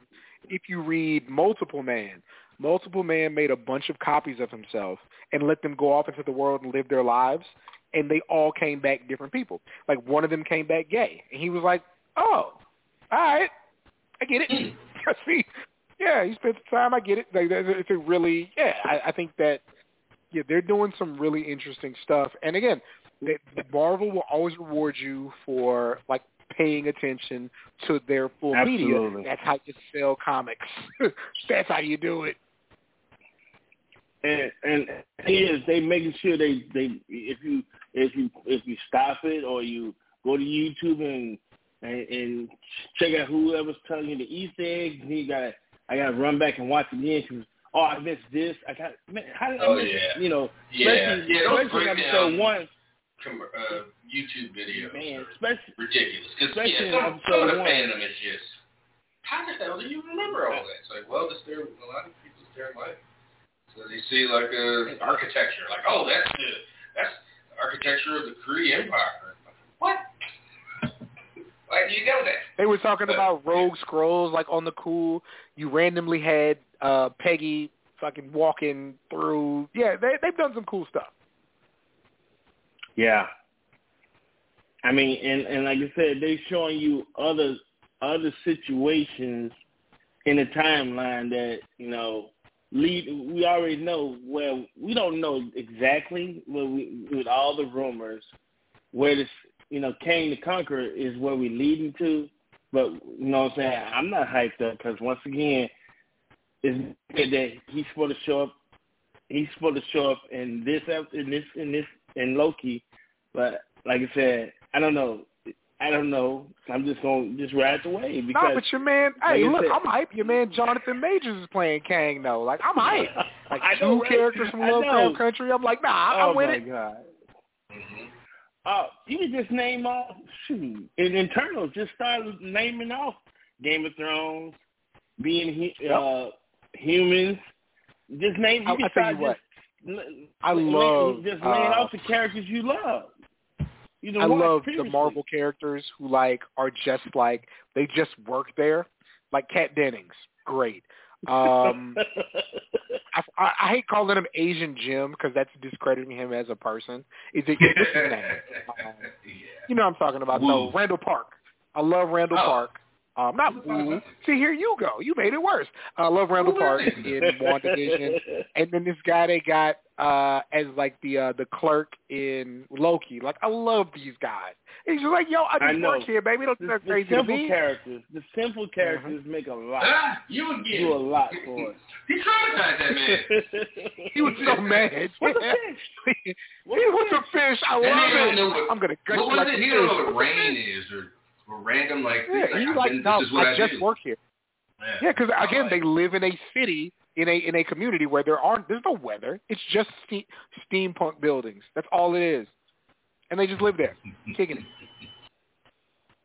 Speaker 4: if you read Multiple Man, Multiple Man made a bunch of copies of himself and let them go off into the world and live their lives, and they all came back different people. Like one of them came back gay, and he was like, "Oh, all right, I get it. I see. Yeah, he spent the time. I get it. Like, it's a really yeah. I, I think that yeah, they're doing some really interesting stuff. And again, that Marvel will always reward you for like paying attention to their full media. That's how you sell comics. That's how you do it.
Speaker 6: and and he is they making sure they they if you if you if you stop it or you go to YouTube and and, and check out whoever's telling you the Easter eggs, and you got I got to run back and watch it again because oh I missed this. I got man, how did I
Speaker 3: Oh,
Speaker 6: miss
Speaker 3: yeah.
Speaker 6: you know
Speaker 3: Yeah,
Speaker 6: especially,
Speaker 3: yeah, those
Speaker 6: especially
Speaker 3: breakdowns-
Speaker 6: episode one
Speaker 3: Com- uh, YouTube videos
Speaker 6: man
Speaker 3: are
Speaker 6: especially
Speaker 3: ridiculous. Because
Speaker 6: especially
Speaker 3: yeah, some, some of
Speaker 6: episode
Speaker 3: the fandom is just, how the hell do you remember all that? It's like, well, just their a lot of people's their life. So they see like uh, architecture, like, oh, that's the that's the architecture of the Kree Empire. What? Why do you know that?
Speaker 4: They were talking about rogue scrolls like on the cool. You randomly had uh Peggy fucking walking through. Yeah, they they've done some cool stuff.
Speaker 6: Yeah. I mean, and and like I said, they're showing you other other situations in the timeline that you know lead. We already know where we don't know exactly, but we, with all the rumors where this you know Kang the Conqueror is where we leading to. But you know what I'm saying? I'm not hyped up because once again, it's that he's supposed to show up. He's supposed to show up in this in this in this in Loki, but like I said, I don't know. I don't know. I'm just gonna just ride the wave because
Speaker 4: Nah, but your man, hey,
Speaker 6: like I
Speaker 4: look,
Speaker 6: said-
Speaker 4: I'm hype. Your man Jonathan Majors is playing Kang though. Like I'm hype. Like
Speaker 6: I
Speaker 4: two
Speaker 6: know, right?
Speaker 4: characters from
Speaker 6: I.
Speaker 4: Lovecraft Country. I'm like, nah, I-
Speaker 6: oh
Speaker 4: I'm with
Speaker 6: my
Speaker 4: it.
Speaker 6: god. Uh, you can just name off shoot in internals. Just start naming off Game of Thrones, being uh, humans. Just name.
Speaker 4: I'll-
Speaker 6: can
Speaker 4: I'll tell you what. I love,
Speaker 6: just laying
Speaker 4: uh,
Speaker 6: off the characters you love. You know,
Speaker 4: I love the. Marvel characters who like are just like they just work there, like Kat Dennings. Great. Um, I, I, I hate calling him Asian Jim because that's discrediting him as a person. Is it what's his name? Um,
Speaker 3: yeah.
Speaker 4: You know what I'm talking about. No, Randall Park. I love Randall
Speaker 3: Oh.
Speaker 4: Park. Um, not Woo. See, here you go. You made it worse. I love Randall Park
Speaker 3: is it?
Speaker 4: in WandaVision. And then this guy they got uh as like the uh the clerk in Loki. Like I love these guys. He's just like, yo, I just
Speaker 6: I know.
Speaker 4: work here, baby. Don't
Speaker 6: the,
Speaker 4: look
Speaker 6: the
Speaker 4: crazy to
Speaker 6: simple
Speaker 4: me.
Speaker 6: characters, the simple
Speaker 4: Mm-hmm.
Speaker 6: characters make a lot,
Speaker 3: Ah, you again.
Speaker 6: do a lot for us.
Speaker 3: He traumatized that man.
Speaker 4: He was so mad.
Speaker 6: What the fish?
Speaker 4: he was a fish. I love
Speaker 3: don't
Speaker 4: it.
Speaker 3: know what,
Speaker 4: I'm gonna gut
Speaker 3: what
Speaker 4: you
Speaker 3: was
Speaker 4: like
Speaker 3: it? He don't know what rain is or, or random like
Speaker 4: Yeah,
Speaker 3: this.
Speaker 4: he's like,
Speaker 3: been-
Speaker 4: no,
Speaker 3: this is what
Speaker 4: I
Speaker 3: I,
Speaker 4: just
Speaker 3: do.
Speaker 4: work here.
Speaker 3: Yeah,
Speaker 4: Yeah, because
Speaker 3: I
Speaker 4: again,
Speaker 3: like
Speaker 4: they live in a city in a in a community where there aren't there's no weather. It's just ste- steampunk buildings. That's all it is, and they just live there, kicking it.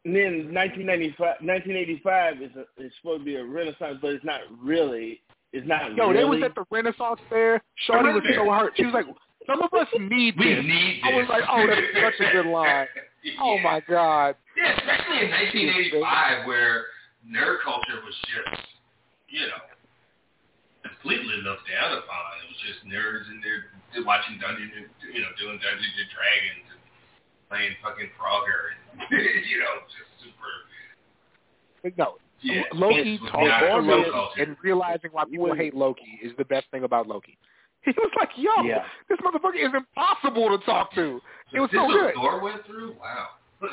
Speaker 6: And then 1995, 1985 is a, is supposed to be a renaissance, but it's not really. It's not
Speaker 4: Yo,
Speaker 6: really.
Speaker 4: they was at the Renaissance fair. Shorty was so hurt. She was like, "Some of us need
Speaker 3: We
Speaker 4: this."
Speaker 3: need
Speaker 4: I was like, "Oh, that's such a good line." Oh my god.
Speaker 3: Yeah, especially in 1985 where nerd culture was just, you know, completely looked down upon. It was just nerds and they're they're watching Dungeons, you know, doing Dungeons and Dragons and playing fucking Frogger and, you know, just super.
Speaker 4: But no,
Speaker 3: Yeah,
Speaker 4: Loki
Speaker 3: it
Speaker 4: talking
Speaker 3: not
Speaker 4: to
Speaker 6: Orville
Speaker 4: Loki
Speaker 3: culture.
Speaker 4: and realizing why people hate Loki is the best thing about Loki. He was like, "Yo,
Speaker 6: Yeah.
Speaker 4: this motherfucker is impossible to talk to." It was
Speaker 3: this
Speaker 4: so
Speaker 3: what
Speaker 4: good.
Speaker 3: Thor went through. Wow.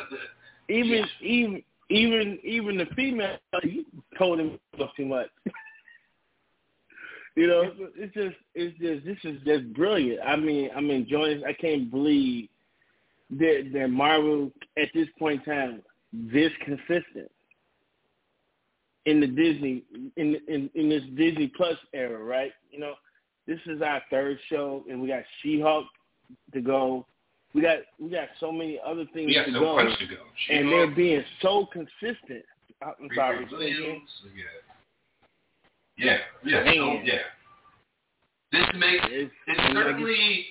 Speaker 6: even even even even the female you told him too much. you know, it's just it's just this is just brilliant. I mean, I'm enjoying. This. I can't believe that that Marvel at this point in time this consistent in the Disney in in in this Disney Plus era, right? You know, this is our third show, and we got She-Hulk to go. We got we got so many other things
Speaker 3: we got
Speaker 6: to
Speaker 3: so
Speaker 6: go
Speaker 3: much to go.
Speaker 6: and they're being so consistent. I'm sorry.
Speaker 3: Williams, Yeah, yeah,
Speaker 6: Man.
Speaker 3: so, yeah. This makes
Speaker 6: It's,
Speaker 3: it certainly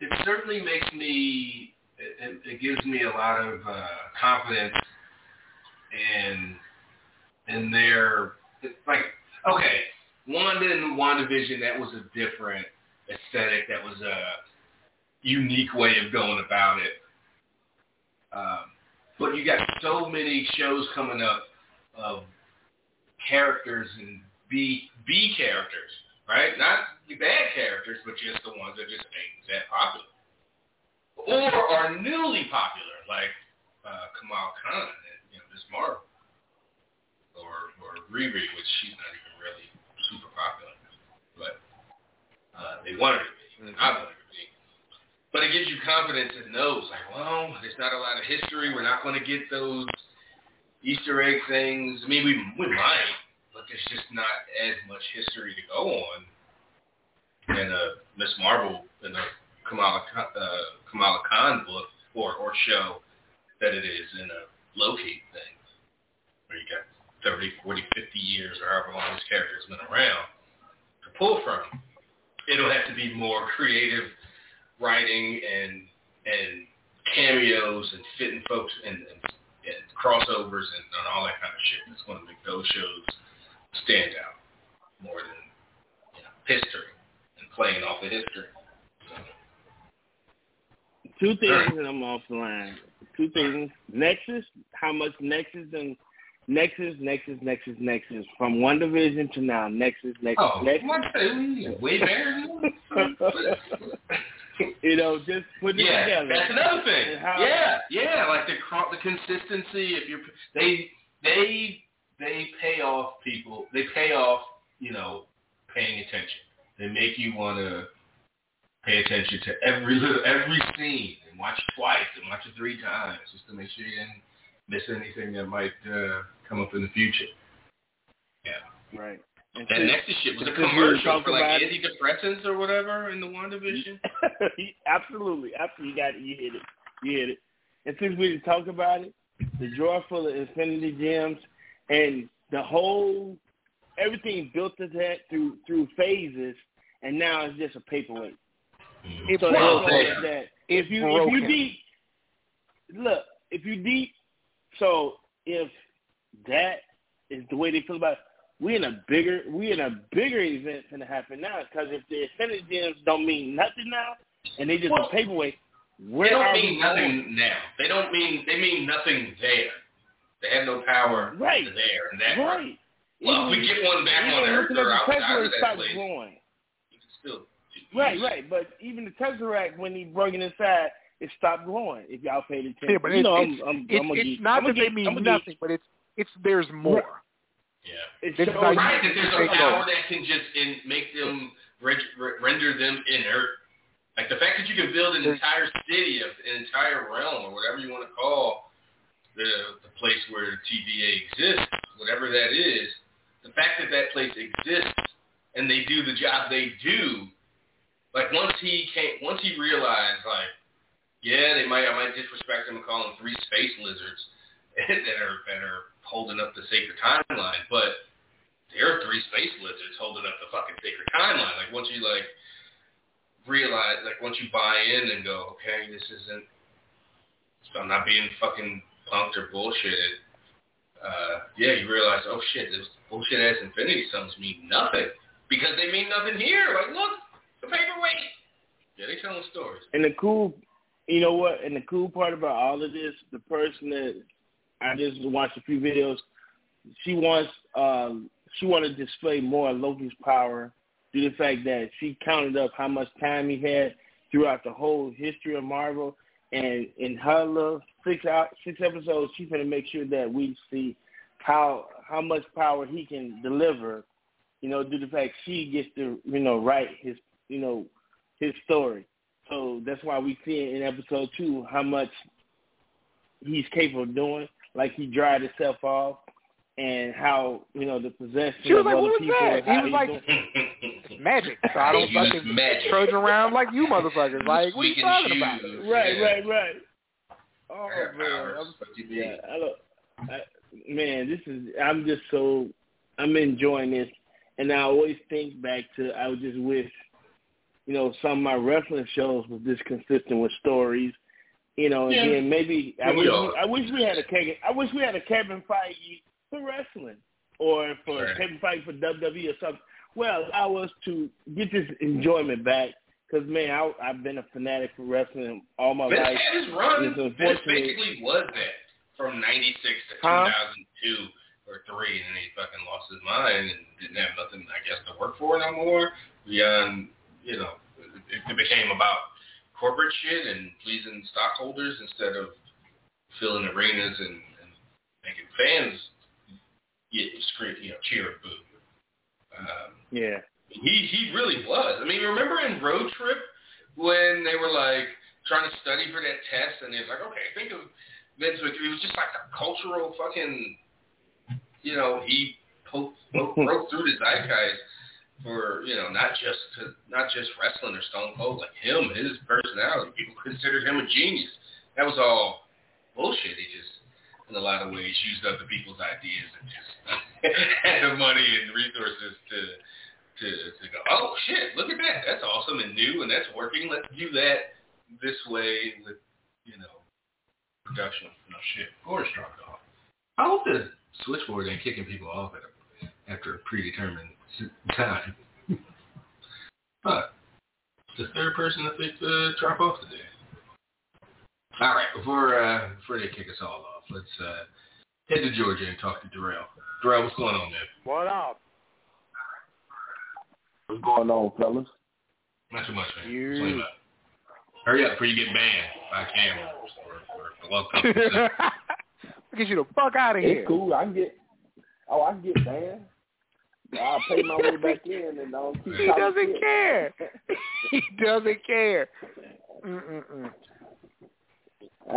Speaker 3: it certainly makes me it, it gives me a lot of uh, confidence and and they're like okay, Wanda and WandaVision that was a different aesthetic. That was a unique way of going about it. Um, but you got so many shows coming up of characters and B B characters, right? Not the bad characters, but just the ones that just ain't that popular, or are newly popular, like uh, Kamal Khan and you know Miss Marvel, or or Riri, which she's not even really super popular, but uh, they wanted to be. I wanted her. But it gives you confidence and knows, like, well, there's not a lot of history. We're not going to get those Easter egg things. I mean, we we might, but there's just not as much history to go on in a Miss Marvel in a Kamala uh, Kamala Khan book or or show that it is in a Loki thing, where you got 30, 40, 50 years or however long this character's been around to pull from. It'll have to be more creative writing and and cameos and fitting folks and, and, and crossovers and, and all that kind of shit. That's going to make those shows stand out more than you know, history and playing off of history.
Speaker 6: Two things, and I'm off the line. Two things. Nexus, how much Nexus and Nexus, Nexus, Nexus, Nexus. From WandaVision to now, Nexus, Nexus,
Speaker 3: oh,
Speaker 6: Nexus.
Speaker 3: What? Way better.
Speaker 6: you know, just put it
Speaker 3: yeah,
Speaker 6: together.
Speaker 3: that's another thing.
Speaker 6: How,
Speaker 3: yeah, yeah, like the the consistency. If you're they they they pay off people. They pay off, you know, paying attention. They make you want to pay attention to every little every scene and watch it twice and watch it three times just to make sure you didn't miss anything that might uh, come up in the future. Yeah.
Speaker 6: Right. And
Speaker 3: that Nexus shit was a commercial for like antidepressants or whatever in the WandaVision.
Speaker 6: absolutely, absolutely. You got it. You hit it. You hit it. And since we talked about it, the drawer full of Infinity Gems and the whole everything built to that through through phases, and now it's just a paperweight.
Speaker 4: It's
Speaker 6: so
Speaker 4: well,
Speaker 6: that, that if you if you deep, look, if you deep, so if that is the way they feel about it, we in a bigger we in a bigger event going to happen now because if the Infinity Gems don't mean nothing now and they just
Speaker 3: well,
Speaker 6: a paperweight, where
Speaker 3: they don't
Speaker 6: are
Speaker 3: mean
Speaker 6: we
Speaker 3: nothing
Speaker 6: going?
Speaker 3: now. They don't mean they mean nothing there. They have no power
Speaker 6: right.
Speaker 3: there and that
Speaker 6: right.
Speaker 3: Part. Well, if we get one back on Earth
Speaker 6: looking at
Speaker 3: or
Speaker 6: the
Speaker 3: outside
Speaker 6: Tesseract
Speaker 3: of that place,
Speaker 6: growing.
Speaker 3: you can still
Speaker 6: Right, right. But even the Tesseract, when he brought it inside, it stopped growing. If y'all paid attention,
Speaker 4: Yeah, but
Speaker 6: you
Speaker 4: it's,
Speaker 6: know,
Speaker 4: it's,
Speaker 6: I'm, I'm,
Speaker 4: it's,
Speaker 6: I'm a
Speaker 4: it's
Speaker 6: geek.
Speaker 4: not
Speaker 6: I'm a
Speaker 4: that they mean
Speaker 6: I'm a geek.
Speaker 4: nothing, but it's it's there's more.
Speaker 3: Yeah.
Speaker 6: It
Speaker 4: This is
Speaker 6: shows-
Speaker 4: how you-
Speaker 3: Right, that there's a power
Speaker 4: oh.
Speaker 3: that can just in, make them reg, re, render them inert. Like the fact that you can build an entire city, of an entire realm, or whatever you want to call the the place where TVA exists, whatever that is. The fact that that place exists and they do the job they do, like once he came, once he realized, like, yeah, they might, I might disrespect them and call them three space lizards that are that are holding up the sacred timeline, but there are three space lizards holding up the fucking sacred timeline. Like once you like realize, like once you buy in and go, okay, this isn't, I'm not being fucking punked or bullshitted. Uh, yeah, you realize, oh shit, this bullshit ass Infinity Stones mean nothing because they mean nothing here. Like look, the paperweight. Yeah, they telling stories.
Speaker 6: And the cool, you know what? And the cool part about all of this, the person that I just watched a few videos, she wants, um, she wanted to display more of Loki's power due to the fact that she counted up how much time he had throughout the whole history of Marvel, and in her little six out six episodes, she's to make sure that we see how how much power he can deliver. You know, due to the fact she gets to you know write his you know his story. So that's why we see in episode two how much he's capable of doing. Like he dried himself off, and how you know the possession
Speaker 4: She was
Speaker 6: of
Speaker 4: like,
Speaker 6: other
Speaker 4: "What was
Speaker 6: people.
Speaker 4: that?" He was like, Magic. So I don't fucking
Speaker 3: magic.
Speaker 4: trudge around like you motherfuckers. Like, what are you
Speaker 3: Squeaking
Speaker 4: talking about?
Speaker 3: shoes.
Speaker 6: right,
Speaker 3: Yeah.
Speaker 6: right, right. Oh man. I'm,
Speaker 3: What you
Speaker 6: yeah, I don't, I, man, this is. I'm just so. I'm enjoying this, and I always think back to. I would just wish, you know, some of my wrestling shows was this consistent with stories,
Speaker 7: You know,
Speaker 3: Yeah.
Speaker 7: and then maybe I wish we, I wish we had a Kevin I wish we had a Kevin Feige for wrestling or for
Speaker 3: Right.
Speaker 7: Kevin Feige for WWE or something. Well, allow us to get this enjoyment back because man, I, I've been a fanatic for wrestling all my
Speaker 3: Vince
Speaker 7: life.
Speaker 3: had his run. Vince basically was that from '96 to
Speaker 7: Huh?
Speaker 3: 2002 or three, and then he fucking lost his mind and didn't have nothing, I guess, to work for no more. Beyond, you know, it, it became about corporate shit and pleasing stockholders instead of filling arenas and, and making fans get scream, you know, cheer and boo. Um,
Speaker 7: Yeah.
Speaker 3: he he really was. I mean, remember in Road Trip when they were like trying to study for that test, and it's like, okay, think of Vince McMahon. It was just like a cultural fucking, you know, he po- po- broke through the zeitgeist for you know not just to, not just wrestling or Stone Cold, like him, his personality. People considered him a genius. That was all bullshit. He just in a lot of ways used other people's ideas and just had the money and resources to to to go, oh shit, look at that, that's awesome and new and that's working. Let's do that this way with you know production. No shit, Boris dropped off. I hope the switchboard ain't kicking people off at a, after a predetermined time. but the third person I think to drop off today. All right, before uh, before they kick us all off, let's uh, head to Georgia and talk to Darrell. Darrell, what's going on, man?
Speaker 8: What up?
Speaker 7: What's going on, fellas?
Speaker 3: Not too much, man.
Speaker 4: You-
Speaker 3: It's Hurry up before you get banned by Cameron or, or the love company.
Speaker 4: Get you the fuck out of here.
Speaker 7: It's cool. I can get. Oh, I can get banned. I'll pay my way back in and I'll keep
Speaker 4: He doesn't
Speaker 7: shit.
Speaker 4: care. he doesn't care. Mm-mm-mm.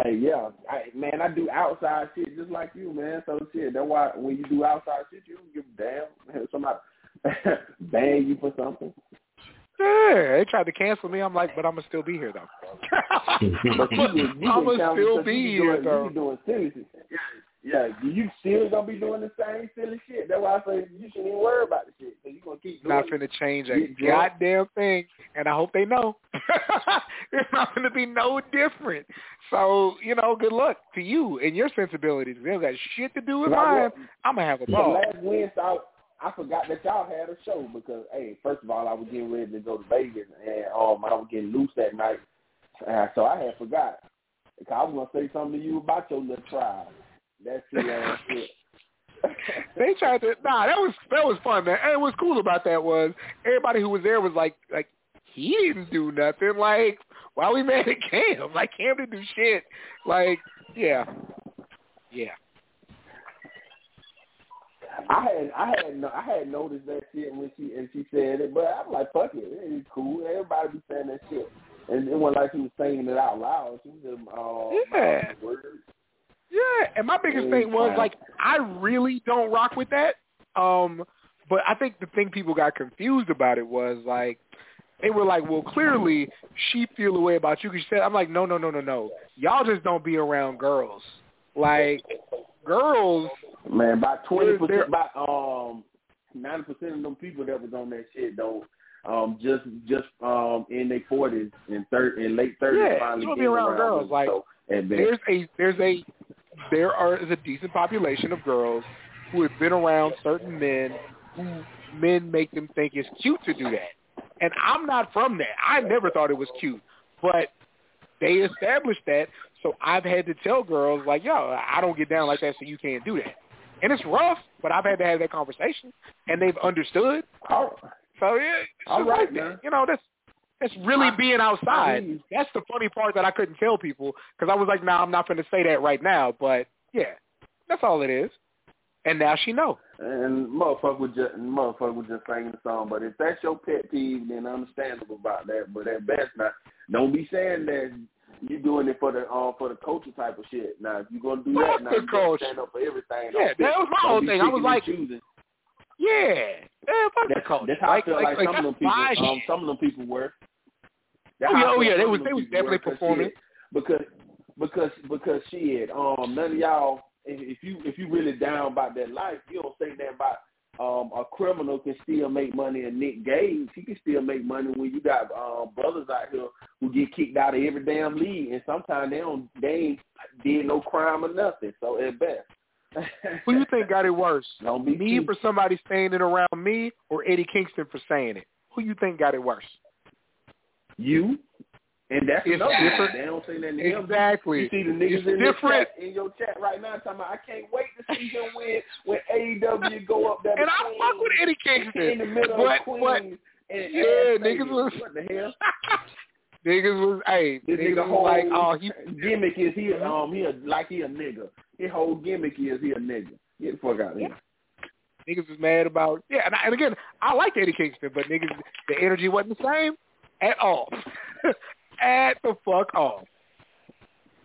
Speaker 7: Hey, yeah, I, man, I do outside shit just like you, man. So shit, that's why when you do outside shit, you don't give a damn. Somebody ban you for something.
Speaker 4: Yeah, they tried to cancel me. I'm like, but I'm gonna still be here though.
Speaker 7: But you you
Speaker 4: I'm gonna still be here though.
Speaker 7: You doing silly shit. Yeah. You still gonna be doing the same silly shit. That's why I say you shouldn't even worry about the shit. Cause you gonna keep doing
Speaker 4: not
Speaker 7: it.
Speaker 4: finna change a goddamn thing, and I hope they know. it's not gonna be no different. So you know, good luck to you and your sensibilities. They don't got shit to do with
Speaker 7: Now,
Speaker 4: mine. I'm gonna have a
Speaker 7: So
Speaker 4: ball.
Speaker 7: last Wednesday, I, I forgot that y'all had a show because, hey, first of all, I was getting ready to go to Vegas and um, I was getting loose that night, uh, so I had forgot. 'Cause I was gonna say something to you about your little tribe. That's the ass shit.
Speaker 4: They tried to nah, that was that was fun, man. And what's cool about that was everybody who was there was like like he didn't do nothing. Like, why we mad at Cam? Like Cam didn't do shit. Like, yeah. Yeah.
Speaker 7: I had I had no, I had noticed that shit when she and she said it, but I'm like, fuck it, it's cool. Everybody be saying that shit, and it wasn't like she was saying it out loud. She was just uh,
Speaker 4: Yeah.
Speaker 7: words.
Speaker 4: Yeah, and my biggest
Speaker 7: Mm,
Speaker 4: thing was like I really don't rock with that. Um, but I think the thing people got confused about it was like they were like, well, clearly she feel a way about you because she said, I'm like, no, no, no, no, no. Y'all just don't be around girls. Like girls,
Speaker 7: Man, By twenty percent, by um ninety percent of them people that was on that shit don't um just just um in their forties and third in late thirties
Speaker 4: Yeah,
Speaker 7: finally
Speaker 4: you don't be
Speaker 7: getting
Speaker 4: around girls, like,
Speaker 7: so, and then,
Speaker 4: there's a there's a there are is a decent population of girls who have been around certain men who men make them think it's cute to do that. And I'm not from that. I never thought it was cute. But they established that, so I've had to tell girls like, yo, I don't get down like that so you can't do that. And it's rough, but I've had to have that conversation and they've understood.
Speaker 7: Oh.
Speaker 4: So yeah,
Speaker 7: All right,
Speaker 4: like that.
Speaker 7: man.
Speaker 4: You know, that's that's really being outside. That's the funny part that I couldn't tell people because I was like, "Nah, I'm not going to say that right now." But yeah, that's all it is. And now she know.
Speaker 7: and motherfucker was just motherfucker was just singing the song. But if that's your pet peeve, then understandable about that. But at best, not don't be saying that you're doing it for the uh, for the culture type of shit. Now if you're gonna do
Speaker 4: Fuck
Speaker 7: that, now
Speaker 4: the
Speaker 7: you gotta stand up for everything.
Speaker 4: Yeah, that was my
Speaker 7: don't
Speaker 4: whole thing. I was like,
Speaker 7: choosing.
Speaker 4: Yeah, yeah, fuck the
Speaker 7: That's,
Speaker 4: culture.
Speaker 7: that's how I feel like, some of them people. Um, some of them people were. That's
Speaker 4: Oh, yeah, oh, yeah, they was- they was definitely performing.
Speaker 7: because because because shit. Um, none of y'all. If, you if you really down about that life, you don't say nothing about um, a criminal can still make money, and Nick Gage he can still make money when you got um, brothers out here who get kicked out of every damn league, and sometimes they don't they ain't did no crime or nothing. So at best.
Speaker 4: Who you think got it worse?
Speaker 7: Don't be
Speaker 4: me
Speaker 7: too-
Speaker 4: for somebody saying it around me, or Eddie Kingston for saying it? Who you think got it worse?
Speaker 7: you, and that's
Speaker 4: It's different.
Speaker 7: They don't say nothing to him.
Speaker 4: Exactly.
Speaker 7: You see the niggas
Speaker 4: It's
Speaker 7: in your
Speaker 4: different.
Speaker 7: chat, in your chat right now talking about I can't wait to see him win when AEW go up there.
Speaker 4: And I fuck with Eddie Kingston.
Speaker 7: in the middle
Speaker 4: But-
Speaker 7: of Queens.
Speaker 4: but-
Speaker 7: and
Speaker 4: Yeah, niggas was-
Speaker 7: what the hell?
Speaker 4: Niggas was hey,
Speaker 7: This nigga
Speaker 4: was
Speaker 7: whole
Speaker 4: like, oh, he
Speaker 7: gimmick is he um he a, like he a nigga. His whole gimmick is he a nigga. Get the fuck out of here.
Speaker 4: niggas was mad about yeah. And, I, and again, I like Eddie Kingston, but niggas, the energy wasn't the same at all. at the fuck all.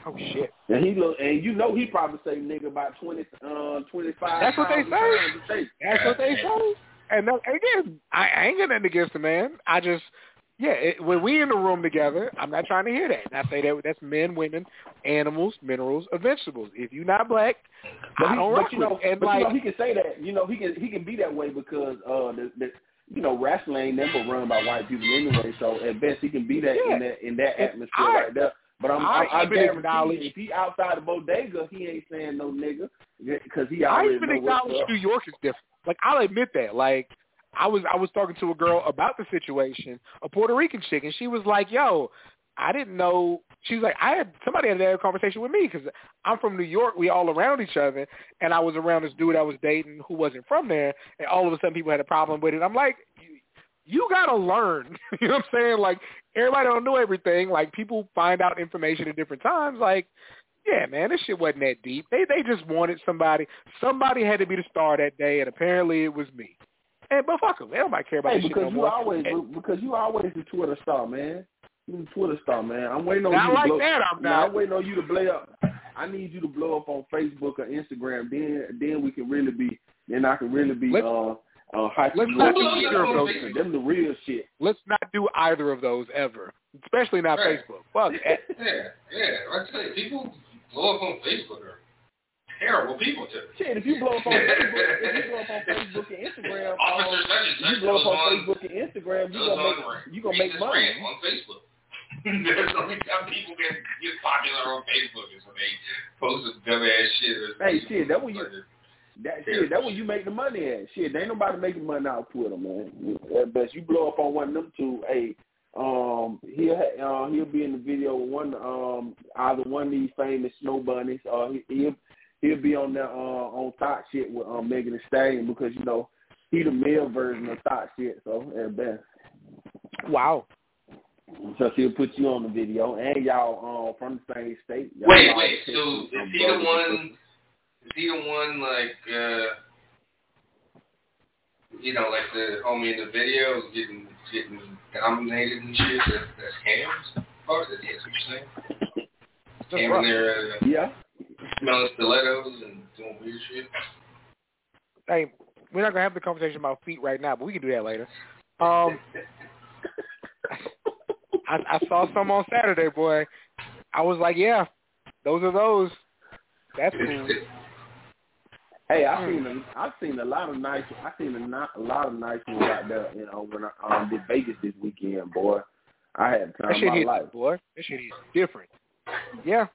Speaker 4: Oh shit.
Speaker 7: And he look and you know he probably say nigga about twenty uh twenty five.
Speaker 4: That's what they say. That's what they say. And that, again, I, I ain't got nothing against the man. I just, yeah, it, when we in the room together, I'm not trying to hear that. And I say that that's men, women, animals, minerals, or vegetables. If you're not black,
Speaker 7: But,
Speaker 4: I don't
Speaker 7: but
Speaker 4: rock
Speaker 7: you know.
Speaker 4: And like,
Speaker 7: you know, he can say that. You know, he can he can be that way because uh the, the you know wrestling ain't never run by white people anyway. So at best he can be that
Speaker 4: Yeah.
Speaker 7: in that in that atmosphere
Speaker 4: I-
Speaker 7: right there. But I'm,
Speaker 4: I
Speaker 7: I, I
Speaker 4: even
Speaker 7: guarantee
Speaker 4: acknowledge-
Speaker 7: you, if he outside the bodega, he ain't saying no nigga because he
Speaker 4: I
Speaker 7: already
Speaker 4: even
Speaker 7: know
Speaker 4: acknowledge. New York is different. Like I'll admit that. Like I was I was talking to a girl about the situation, a Puerto Rican chick, and she was like, "Yo, I didn't know." She was like, "I had somebody had a conversation with me because I'm from New York. We all around each other, and I was around this dude I was dating who wasn't from there, and all of a sudden people had a problem with it. I'm like." You, gotta learn. you know what I'm saying? Like everybody don't know everything. Like people find out information at different times. Like yeah, man, this shit wasn't that deep. They they just wanted somebody. Somebody had to be the star that day, and apparently it was me. And but fuck them, they don't might care about
Speaker 7: Hey,
Speaker 4: this shit
Speaker 7: because
Speaker 4: no
Speaker 7: you
Speaker 4: more.
Speaker 7: always
Speaker 4: And
Speaker 7: because you always the Twitter star, man. You the Twitter star, man. I'm waiting on
Speaker 4: not
Speaker 7: you to
Speaker 4: like
Speaker 7: blow.
Speaker 4: that, I'm
Speaker 7: Nah,
Speaker 4: not.
Speaker 7: I'm waiting on you to blow up. I need you to blow up on Facebook or Instagram. Then then we can really be. Then I can really be
Speaker 4: Let's-
Speaker 7: uh uh hyping
Speaker 4: let's not
Speaker 3: do either of those.
Speaker 7: Them the real shit.
Speaker 4: Let's not do either of those ever, especially not
Speaker 3: Right.
Speaker 4: Facebook. Fuck.
Speaker 3: Yeah, yeah. Like I tell you, people blow up on Facebook are terrible people too.
Speaker 7: Shit, if you blow up on Facebook, if you blow up on Facebook and Instagram,
Speaker 3: Officer
Speaker 7: um,
Speaker 3: such and such
Speaker 7: you blow up on
Speaker 3: on
Speaker 7: Facebook and Instagram, you gonna make you gonna make money.
Speaker 3: on Facebook. There's only time people get get popular on Facebook is when they post some dumbass shit. Or
Speaker 7: Hey, shit, that when you That shit, that where you make the money at. Shit, there ain't nobody making money out of Twitter, man. At best, you blow up on one of them two. Hey, um, he'll ha- uh, he'll be in the video with one um either one of these famous snow bunnies, or he, he'll he'll be on that uh on top shit with um Megan Thee Stallion because you know he the male version of top shit. So at best,
Speaker 4: wow.
Speaker 7: so she'll put you on the video, and y'all um from the same state. Y'all
Speaker 3: Wait, wait. So is he the one? Is he the one like uh you know, like the homie in the video getting getting dominated and shit? That, that's Cam's part. That's what you're saying. Cam
Speaker 4: rough.
Speaker 3: in uh,
Speaker 7: sisters.
Speaker 3: Smelling stilettos and doing weird shit.
Speaker 4: Hey, we're not gonna have the conversation about feet right now, but we can do that later. Um, I, I saw some on Saturday, boy. I was like, yeah, those are those. That's cool.
Speaker 7: Hey, I've seen a, I seen a lot of nice I've seen a, not, a lot of nice ones out there. You know, when I um, did Vegas this weekend, boy, I had the
Speaker 4: That
Speaker 7: time of
Speaker 4: shit
Speaker 7: my life.
Speaker 4: boy. That shit is different. Yeah.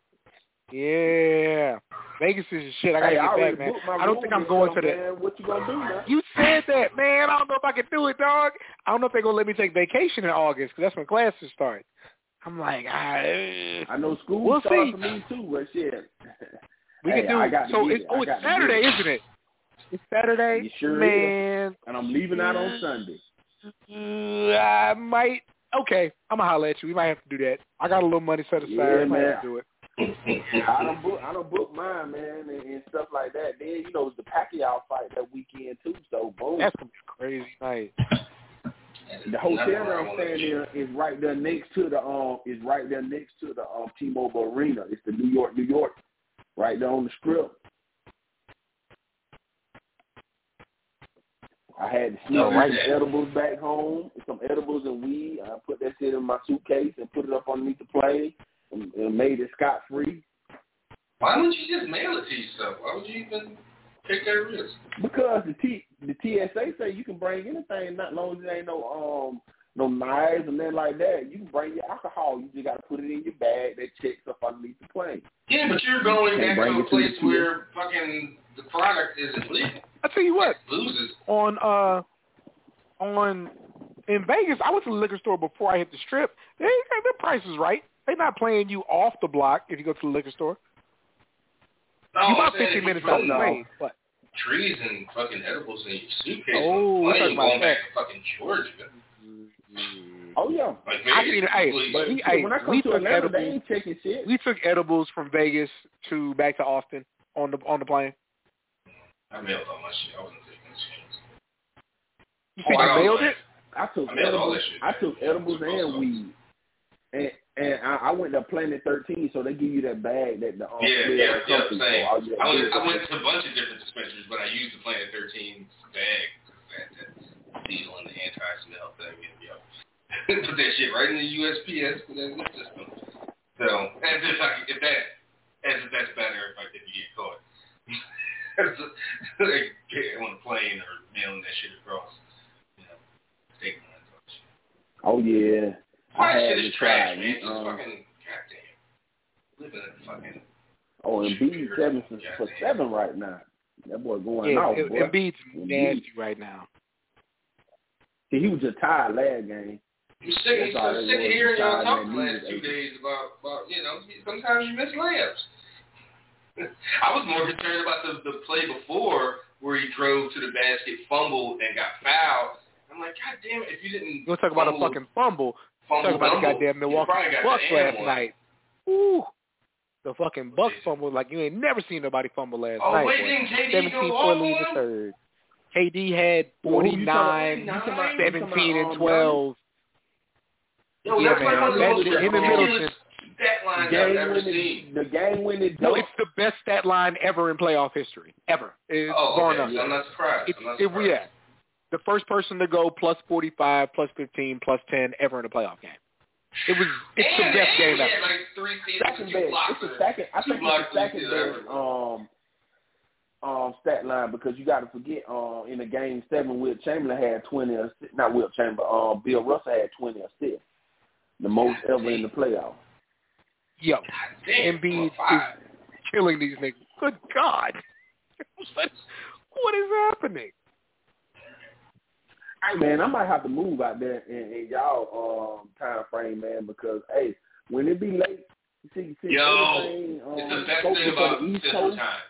Speaker 4: Yeah. Vegas is shit. I gotta
Speaker 7: hey,
Speaker 4: get back, man. I don't think I'm going to that.
Speaker 7: Man. What you gonna do, man?
Speaker 4: You said that, man. I don't know if I can do it, dog. I don't know if they're gonna let me take vacation in August because that's when classes start. I'm like, eh.
Speaker 7: I know school
Speaker 4: We'll
Speaker 7: starts
Speaker 4: see.
Speaker 7: for me too, but shit.
Speaker 4: we
Speaker 7: Hey,
Speaker 4: can do.
Speaker 7: I
Speaker 4: so it's oh,
Speaker 7: I
Speaker 4: it's Saturday,
Speaker 7: it.
Speaker 4: isn't it? It's Saturday,
Speaker 7: sure
Speaker 4: man.
Speaker 7: And I'm leaving out on Sunday.
Speaker 4: I might. Okay, I'm gonna holler at you. We might have to do that. I got a little money set aside.
Speaker 7: Yeah,
Speaker 4: we might
Speaker 7: man.
Speaker 4: have to do it.
Speaker 7: I don't book I don't book mine, man, and, and stuff like that. Then you know it's the Pacquiao fight that weekend too. So boom.
Speaker 4: That's a crazy night.
Speaker 7: The hotel that I'm staying in is right there next to the um is right there next to the um T-Mobile Arena. It's the New York, New York, right there on the strip. I had to sneak
Speaker 3: right.
Speaker 7: some edibles back home, some edibles and weed. I put that shit in my suitcase and put it up underneath the plane and, and made it scot free.
Speaker 3: Why wouldn't you just mail it to yourself? Why would you even take that risk?
Speaker 7: Because the T the TSA say you can bring anything, not long as there ain't no um no knives and nothing like that. You can bring your alcohol. You just got to put it in your bag. They check stuff underneath the plane.
Speaker 3: Yeah, but you're going
Speaker 7: Can't
Speaker 3: back to
Speaker 7: it
Speaker 3: a
Speaker 7: to
Speaker 3: place
Speaker 7: field.
Speaker 3: where fucking the product isn't legal.
Speaker 4: I tell you what,
Speaker 3: Loses.
Speaker 4: on uh on in Vegas, I went to the liquor store before I hit the strip. They got their prices right. They're not playing you off the block if you go to the liquor store.
Speaker 3: No,
Speaker 4: you
Speaker 3: I'm
Speaker 4: about fifteen minutes
Speaker 3: you
Speaker 4: out the
Speaker 3: throw
Speaker 4: plane. But
Speaker 3: Trees and fucking edibles in your suitcase.
Speaker 4: Oh,
Speaker 3: on
Speaker 4: we're
Speaker 3: the
Speaker 4: talking about
Speaker 3: going back to fucking Georgia.
Speaker 7: Oh yeah,
Speaker 3: Like
Speaker 4: I
Speaker 3: Vegas
Speaker 4: mean,
Speaker 3: is
Speaker 4: hey,
Speaker 7: but
Speaker 4: we-
Speaker 7: shit,
Speaker 4: hey,
Speaker 7: when I come
Speaker 4: we
Speaker 7: to
Speaker 4: took
Speaker 7: Atlanta, they
Speaker 4: edibles.
Speaker 7: ain't checking shit.
Speaker 4: we took edibles from Vegas to back to Austin on the on the plane.
Speaker 3: I mailed all my shit. I wasn't taking a chance.
Speaker 4: You
Speaker 3: Oh,
Speaker 4: said
Speaker 3: I
Speaker 4: you mailed
Speaker 3: like-
Speaker 4: it?
Speaker 7: I took
Speaker 3: I mailed all
Speaker 7: edibles.
Speaker 3: shit.
Speaker 7: I took edibles and weed, and and I, I went to Planet Thirteen, so they give you that bag that the um,
Speaker 3: Yeah, yeah, yeah,
Speaker 7: through.
Speaker 3: same.
Speaker 7: So
Speaker 3: I
Speaker 7: have
Speaker 3: went, I went to a bunch of different dispensaries, but I used the Planet 13 bag that, seal and the anti-smell thing. And, you know, put that shit right in the USPS put that in the system. So, as if, I, if that, as if that's better if, I, if you get caught. like getting on a plane or mailing that shit across, you know, state lines. or shit.
Speaker 7: Oh yeah,
Speaker 3: All
Speaker 7: I
Speaker 3: that
Speaker 7: had
Speaker 3: shit is
Speaker 7: to
Speaker 3: trash, man. Just
Speaker 7: um,
Speaker 3: fucking, goddamn. Living in fucking
Speaker 7: Oh, and B seven for, for seven right now. That boy going
Speaker 4: Yeah,
Speaker 7: off,
Speaker 4: it,
Speaker 7: boy.
Speaker 4: Embiid's
Speaker 7: Embiid.
Speaker 4: nasty right now.
Speaker 7: See, he was just tired last game.
Speaker 3: I'm sick,
Speaker 7: That's all
Speaker 3: I'm
Speaker 7: it
Speaker 3: sick of
Speaker 7: was,
Speaker 3: hearing y'all
Speaker 7: besides
Speaker 3: talk
Speaker 7: that
Speaker 3: the last
Speaker 7: news
Speaker 3: two
Speaker 7: agent.
Speaker 3: days about, about, you know, sometimes you miss layups. I was more concerned about the, the play before where he drove to the basket, fumbled, and got fouled. I'm like, God damn it, if you didn't
Speaker 4: You want to talk about a
Speaker 3: fumble-
Speaker 4: fucking fumble?
Speaker 3: Fumble
Speaker 4: Talk about the goddamn Milwaukee
Speaker 3: probably
Speaker 4: Bucks last
Speaker 3: one.
Speaker 4: night. Ooh, the fucking Bucks fumbled like you ain't never seen nobody fumble last
Speaker 3: Oh,
Speaker 4: night.
Speaker 3: wait,
Speaker 4: boy.
Speaker 3: didn't KD
Speaker 4: Seventeen
Speaker 3: go
Speaker 4: for lead the third. KD had
Speaker 7: Who you talking about?
Speaker 4: 49,
Speaker 7: You talking about- you talking
Speaker 4: 17, and
Speaker 7: um,
Speaker 4: 12.
Speaker 3: Yo,
Speaker 4: Yeah,
Speaker 3: that's like
Speaker 4: man,
Speaker 3: one of the
Speaker 7: that-
Speaker 3: most
Speaker 7: him and
Speaker 3: ridiculous
Speaker 4: Middleton.
Speaker 3: stat lines I've
Speaker 7: Game
Speaker 3: ever
Speaker 7: winning,
Speaker 3: seen.
Speaker 7: the game winning
Speaker 4: No, it's the best stat line ever in playoff history, ever. It's
Speaker 3: Oh,
Speaker 4: bar
Speaker 3: okay,
Speaker 4: none.
Speaker 3: so I'm not surprised.
Speaker 4: It's,
Speaker 3: I'm not
Speaker 4: it,
Speaker 3: surprised.
Speaker 4: yeah, the first person to go plus 45, plus 15, plus 10 ever in a playoff game. It was it's
Speaker 3: and,
Speaker 4: the best game ever.
Speaker 3: had like three
Speaker 7: second best. It's the second. I think it's the second best um um stat line because you got to forget uh in the game seven, Wilt Chamberlain had twenty. Assists, not Wilt Chamberlain. Um, Bill Russell had twenty assists, the most ever in the playoffs.
Speaker 4: Yo,
Speaker 3: God damn,
Speaker 4: Embiid is killing these niggas. Good God. what is happening?
Speaker 7: Hey man, I might have to move out there in, in y'all um time frame, man, because hey, when it be late, you see, you see
Speaker 3: Yo,
Speaker 7: everything um,
Speaker 3: It's the best thing about
Speaker 7: the East
Speaker 3: Central
Speaker 7: Coast.
Speaker 3: Time.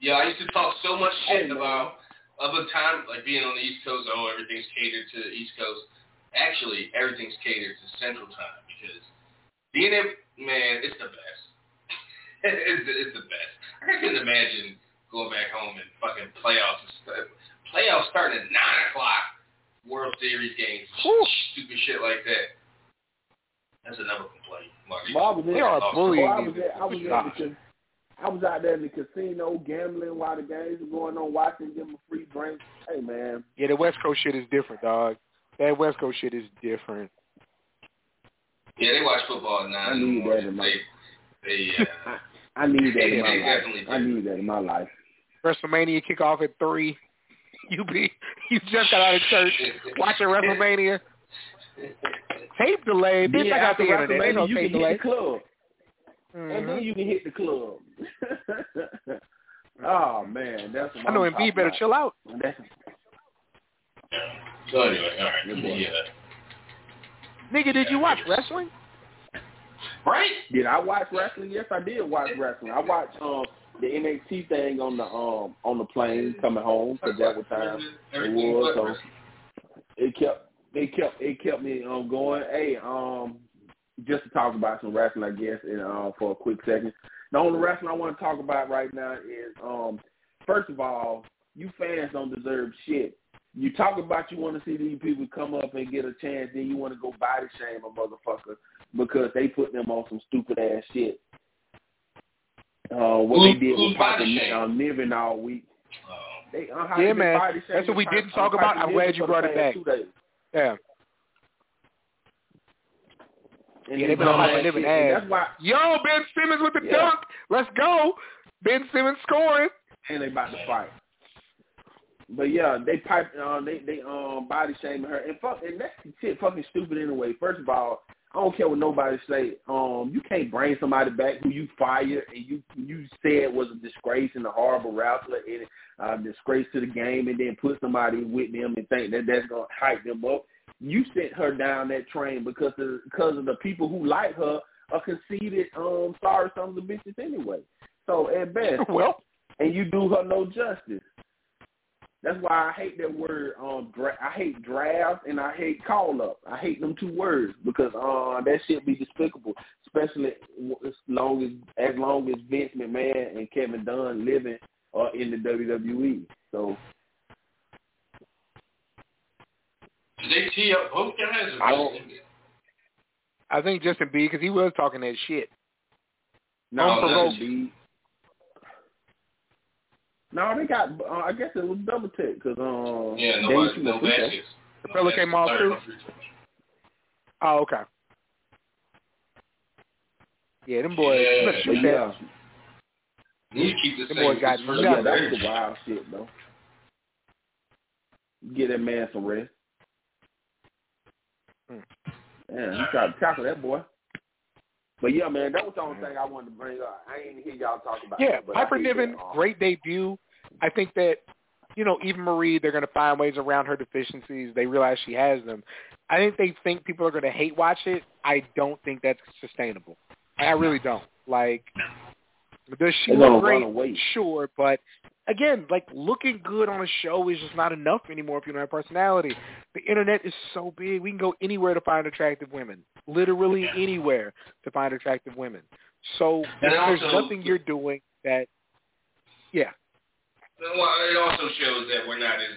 Speaker 3: Yeah, I used to talk so much shit
Speaker 7: Hey,
Speaker 3: about other time, like being on the East Coast. Oh, everything's catered to the East Coast. Actually, everything's catered to Central Time because being in, man, it's the best. it's, it's the best. I couldn't imagine going back home and fucking playoffs. and stuff. Playoffs starting at nine o'clock. World Series games,
Speaker 4: Whew.
Speaker 3: stupid shit like that. That's another complaint. Marty.
Speaker 7: Well, I was in-
Speaker 4: They are bullying
Speaker 7: I was
Speaker 4: these
Speaker 7: I was
Speaker 4: niggas.
Speaker 7: at
Speaker 4: Gosh.
Speaker 7: the, ca- I was out there in the casino gambling while the games were going on, watching them a free drink. Hey man,
Speaker 4: Yeah, the West Coast shit is different, dog. That West Coast shit is different.
Speaker 3: Yeah, they watch football at
Speaker 7: I
Speaker 3: nine in the
Speaker 7: need that in my-
Speaker 3: They, they, uh,
Speaker 7: I need that in my life. I need that in my life.
Speaker 4: WrestleMania kick off at three. You be you just got out of church watching WrestleMania. Tape delay. Bitch,
Speaker 7: Then
Speaker 4: I got the internet. Ain't no
Speaker 7: WrestleMania, you
Speaker 4: tape
Speaker 7: can
Speaker 4: delay.
Speaker 7: hit the club, and then
Speaker 4: Mhm.
Speaker 7: you can hit the club. oh man, that's what
Speaker 4: I know
Speaker 7: I'm
Speaker 4: better
Speaker 7: about.
Speaker 4: chill out.
Speaker 7: That's
Speaker 3: so anyway, all right.
Speaker 7: Good boy.
Speaker 3: Yeah.
Speaker 4: Nigga, did you watch wrestling?
Speaker 3: Right?
Speaker 7: Did I watch wrestling? Yes, I did watch wrestling. I watched um the NXT thing on the um on the plane coming home because that was time it was. So it kept it kept it kept me um going. Hey, um just to talk about some wrestling, I guess, and uh, for a quick second. The only wrestling I want to talk about right now is um first of all, you fans don't deserve shit. You talk about you want to see these people come up and get a chance, then you want to go body shame a motherfucker because they put them on some stupid ass shit. Uh, what
Speaker 3: Who-
Speaker 7: they did
Speaker 3: who's
Speaker 7: with Parker
Speaker 3: body shame?
Speaker 7: um, living all week.
Speaker 3: Oh.
Speaker 7: They, uh,
Speaker 4: Yeah, man.
Speaker 7: body
Speaker 4: That's what we didn't talk
Speaker 7: uh,
Speaker 4: about. I'm glad you brought it back. Yeah.
Speaker 7: And
Speaker 4: Yeah,
Speaker 7: they
Speaker 4: they been on
Speaker 7: all
Speaker 4: my living ass.
Speaker 7: That's why,
Speaker 4: Yo, Ben Simmons with the
Speaker 7: Yeah.
Speaker 4: dunk. Let's go. Ben Simmons scoring.
Speaker 7: and they about to fight. but yeah, they pipe, uh, they they um body shaming her, and fuck, and that's shit fucking stupid anyway. First of all, I don't care what nobody say. Um, you can't bring somebody back who you fired and you you said was a disgrace and a horrible wrestler and a disgrace to the game, and then put somebody with them and think that that's gonna hype them up. You sent her down that train because of because of the people who like her are conceited, um, sorry sons of the bitches anyway. So at best,
Speaker 4: well,
Speaker 7: and you do her no justice. That's why I hate that word. Um, dra- I hate draft and I hate call up. I hate them two words because uh, that shit be despicable, especially as long as as long as Vince McMahon and Kevin Dunn living uh, in the WWE. So
Speaker 3: Did they tee up both guys? Or
Speaker 7: I don't-
Speaker 4: I think Justin B because he was talking that shit.
Speaker 7: no,
Speaker 4: Unprovoked.
Speaker 7: that's be. No, they got. Uh, I guess it was double tech because um.
Speaker 3: Yeah,
Speaker 7: they
Speaker 3: nobody,
Speaker 7: didn't shoot
Speaker 3: no
Speaker 7: free throw.
Speaker 3: baskets.
Speaker 4: The
Speaker 3: No
Speaker 4: fella
Speaker 3: baskets.
Speaker 4: came off too?
Speaker 3: no free throws.
Speaker 4: Oh, okay. Yeah, them boys.
Speaker 3: Yeah,
Speaker 4: you better shoot
Speaker 7: But
Speaker 4: that.
Speaker 7: yeah,
Speaker 3: You need to keep this
Speaker 4: Them
Speaker 3: thing
Speaker 4: boys got
Speaker 3: this
Speaker 7: but yeah,
Speaker 4: nothing.
Speaker 7: that was the wild shit though. Get that man some rest.
Speaker 4: Hmm.
Speaker 7: Yeah, you tried to tackle that boy. But yeah, man, that was the only thing I wanted to bring up. I ain't hear y'all talk about. It.
Speaker 4: Yeah,
Speaker 7: that, but
Speaker 4: Piper
Speaker 7: hate
Speaker 4: Niven,
Speaker 7: that, um,
Speaker 4: great debut. I think that, you know, Eva Marie, they're going to find ways around her deficiencies. They realize she has them. I think they think people are going to hate watch it. I don't think that's sustainable. I really don't. Like, does she
Speaker 7: They're
Speaker 4: look great? Sure, but again, like looking good on a show is just not enough anymore if you don't have personality. The internet is so big; we can go anywhere to find attractive women. Literally anywhere to find attractive women. So
Speaker 3: And
Speaker 4: there's
Speaker 3: also-
Speaker 4: nothing you're doing that. Yeah,
Speaker 3: Well, it also shows that we're not as,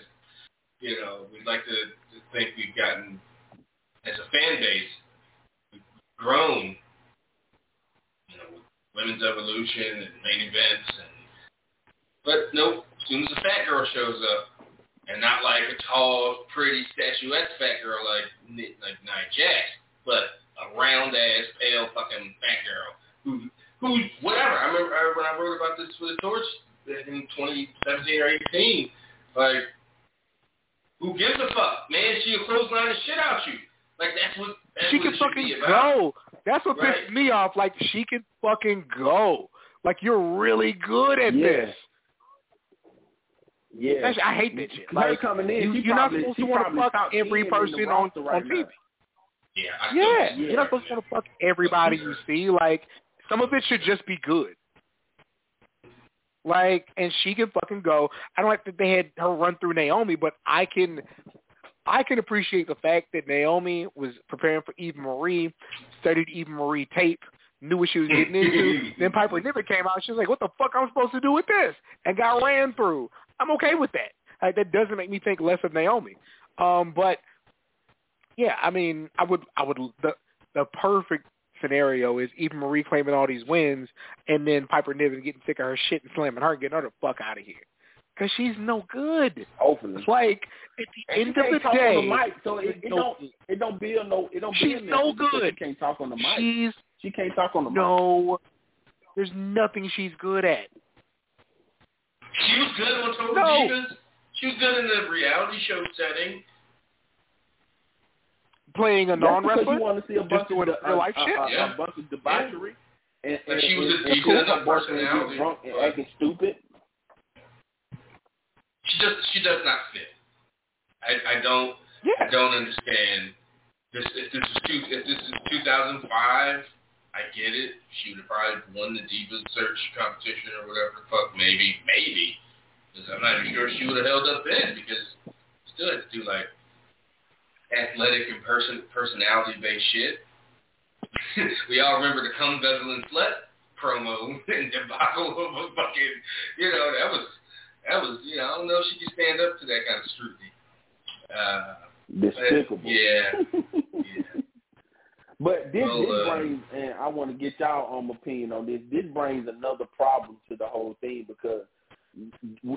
Speaker 3: you know, we'd like to, to think we've gotten, as a fan base, grown, you know, with women's evolution and main events, and but nope. As soon as a fat girl shows up, and not like a tall, pretty, statuesque fat girl like like Nia Jax, but a round ass, pale fucking fat girl who who whatever. I remember when I wrote about this for the Torch in 2017 or 18. Like, who gives a fuck, man? She'll clothesline the shit out you. Like that's what that's
Speaker 4: she
Speaker 3: what
Speaker 4: can
Speaker 3: it
Speaker 4: fucking
Speaker 3: be about.
Speaker 4: go. That's what
Speaker 3: Right.
Speaker 4: pissed me off. Like she can fucking go. Like you're really good at
Speaker 7: Yeah.
Speaker 4: this.
Speaker 7: Yeah,
Speaker 4: That's- I hate that shit.
Speaker 7: Her
Speaker 4: Like
Speaker 7: coming in,
Speaker 4: you,
Speaker 7: she
Speaker 4: you're not
Speaker 7: probably,
Speaker 4: supposed to want to fuck
Speaker 7: top 10
Speaker 4: every person on
Speaker 7: roster right
Speaker 4: on
Speaker 7: now.
Speaker 4: TV.
Speaker 3: Yeah, I still
Speaker 4: Yeah, you're not supposed to want to fuck everybody you see. Like some of it should just be good. Like, and she can fucking go. I don't like that they had her run through Naomi, but I can, I can appreciate the fact that Naomi was preparing for Eva Marie, studied Eva Marie tape, knew what she was getting into. then Piper Niven came out. She was like, "What the fuck I'm supposed to do with this?" And got ran through. I'm okay with that. Like, that doesn't make me think less of Naomi. Um, but yeah, I mean, I would, I would, the the perfect scenario is Eva Marie claiming all these wins, and then Piper Niven getting sick of her shit and slamming her and getting her the fuck out of here, because she's no good.
Speaker 7: Hopefully.
Speaker 4: It's like at the
Speaker 7: And
Speaker 4: end
Speaker 7: she
Speaker 4: of
Speaker 7: can't
Speaker 4: the
Speaker 7: talk
Speaker 4: day,
Speaker 7: on the mic, so it, it
Speaker 4: no-
Speaker 7: don't it don't build no it don't
Speaker 4: She's
Speaker 7: build
Speaker 4: no good.
Speaker 7: She can't talk on the mic.
Speaker 4: she's
Speaker 7: She can't talk on the mic.
Speaker 4: no. There's nothing she's good at.
Speaker 3: She was good on Total
Speaker 4: No.
Speaker 3: Divas. She was good in the reality show setting.
Speaker 4: Playing a non wrestler,
Speaker 7: you want to see a
Speaker 4: Just
Speaker 7: bunch
Speaker 4: doing
Speaker 7: of
Speaker 4: real life
Speaker 7: a,
Speaker 4: shit?
Speaker 7: a, a,
Speaker 3: Yeah.
Speaker 7: a bunch of debauchery. And,
Speaker 3: Like
Speaker 7: and,
Speaker 3: she was
Speaker 7: and,
Speaker 3: a
Speaker 7: and
Speaker 3: diva,
Speaker 7: her
Speaker 3: her
Speaker 7: boyfriend get
Speaker 3: personality.
Speaker 7: drunk and acting stupid.
Speaker 3: She does she does not fit. I I don't I don't understand. This if this is two if this is 2005, I get it. She would have probably won the Divas Search competition or whatever fuck. Maybe maybe because I'm not even sure she would have held up then because still had to do like athletic and person personality based shit. we all remember the cum guzzling slut promo and debacle of a fucking you know that was that was you know I don't know if she could stand up to that kind of scrutiny. Uh,
Speaker 7: Despicable.
Speaker 3: yeah. yeah.
Speaker 7: But this,
Speaker 3: Well,
Speaker 7: this
Speaker 3: uh,
Speaker 7: brings, and I want to get y'all um, opinion on this. This brings another problem to the whole thing because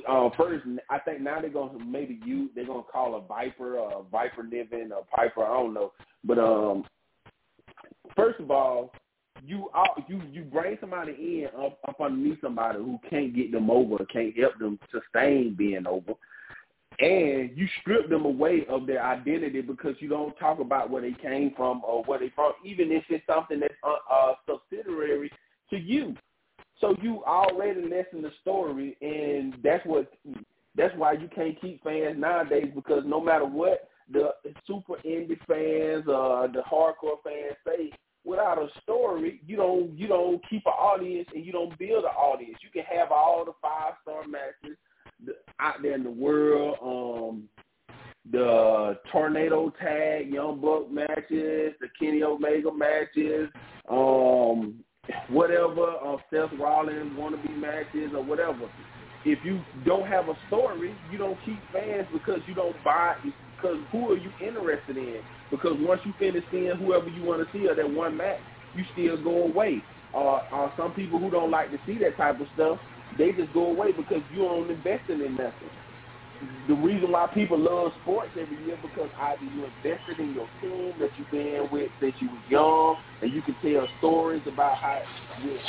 Speaker 7: uh, first, I think now they're gonna maybe you they're gonna call a Viper a Viper Niven or Piper. I don't know, but um, first of all, you all, you you bring somebody in up, up underneath somebody who can't get them over, can't help them sustain being over. and you strip them away of their identity because you don't talk about where they came from or where they from, even if it's something that's uh, uh, subsidiary to you. So you already lessen the story, and that's what that's why you can't keep fans nowadays because no matter what the super indie fans, uh, the hardcore fans say, without a story, you don't you don't keep an audience and you don't build an audience. You can have all the five star matches out there in the world, um, the tornado tag, Young Buck matches, the Kenny Omega matches, um, whatever, uh, Seth Rollins wannabe matches or whatever. If you don't have a story, you don't keep fans because you don't buy. Because who are you interested in? Because once you finish seeing whoever you want to see or that one match, you still go away. Uh, uh, some people who don't like to see that type of stuff, they just go away because you don't investing in nothing. The reason why people love sports every year because either you invested in your team that you've been with since you was young, and you can tell stories about how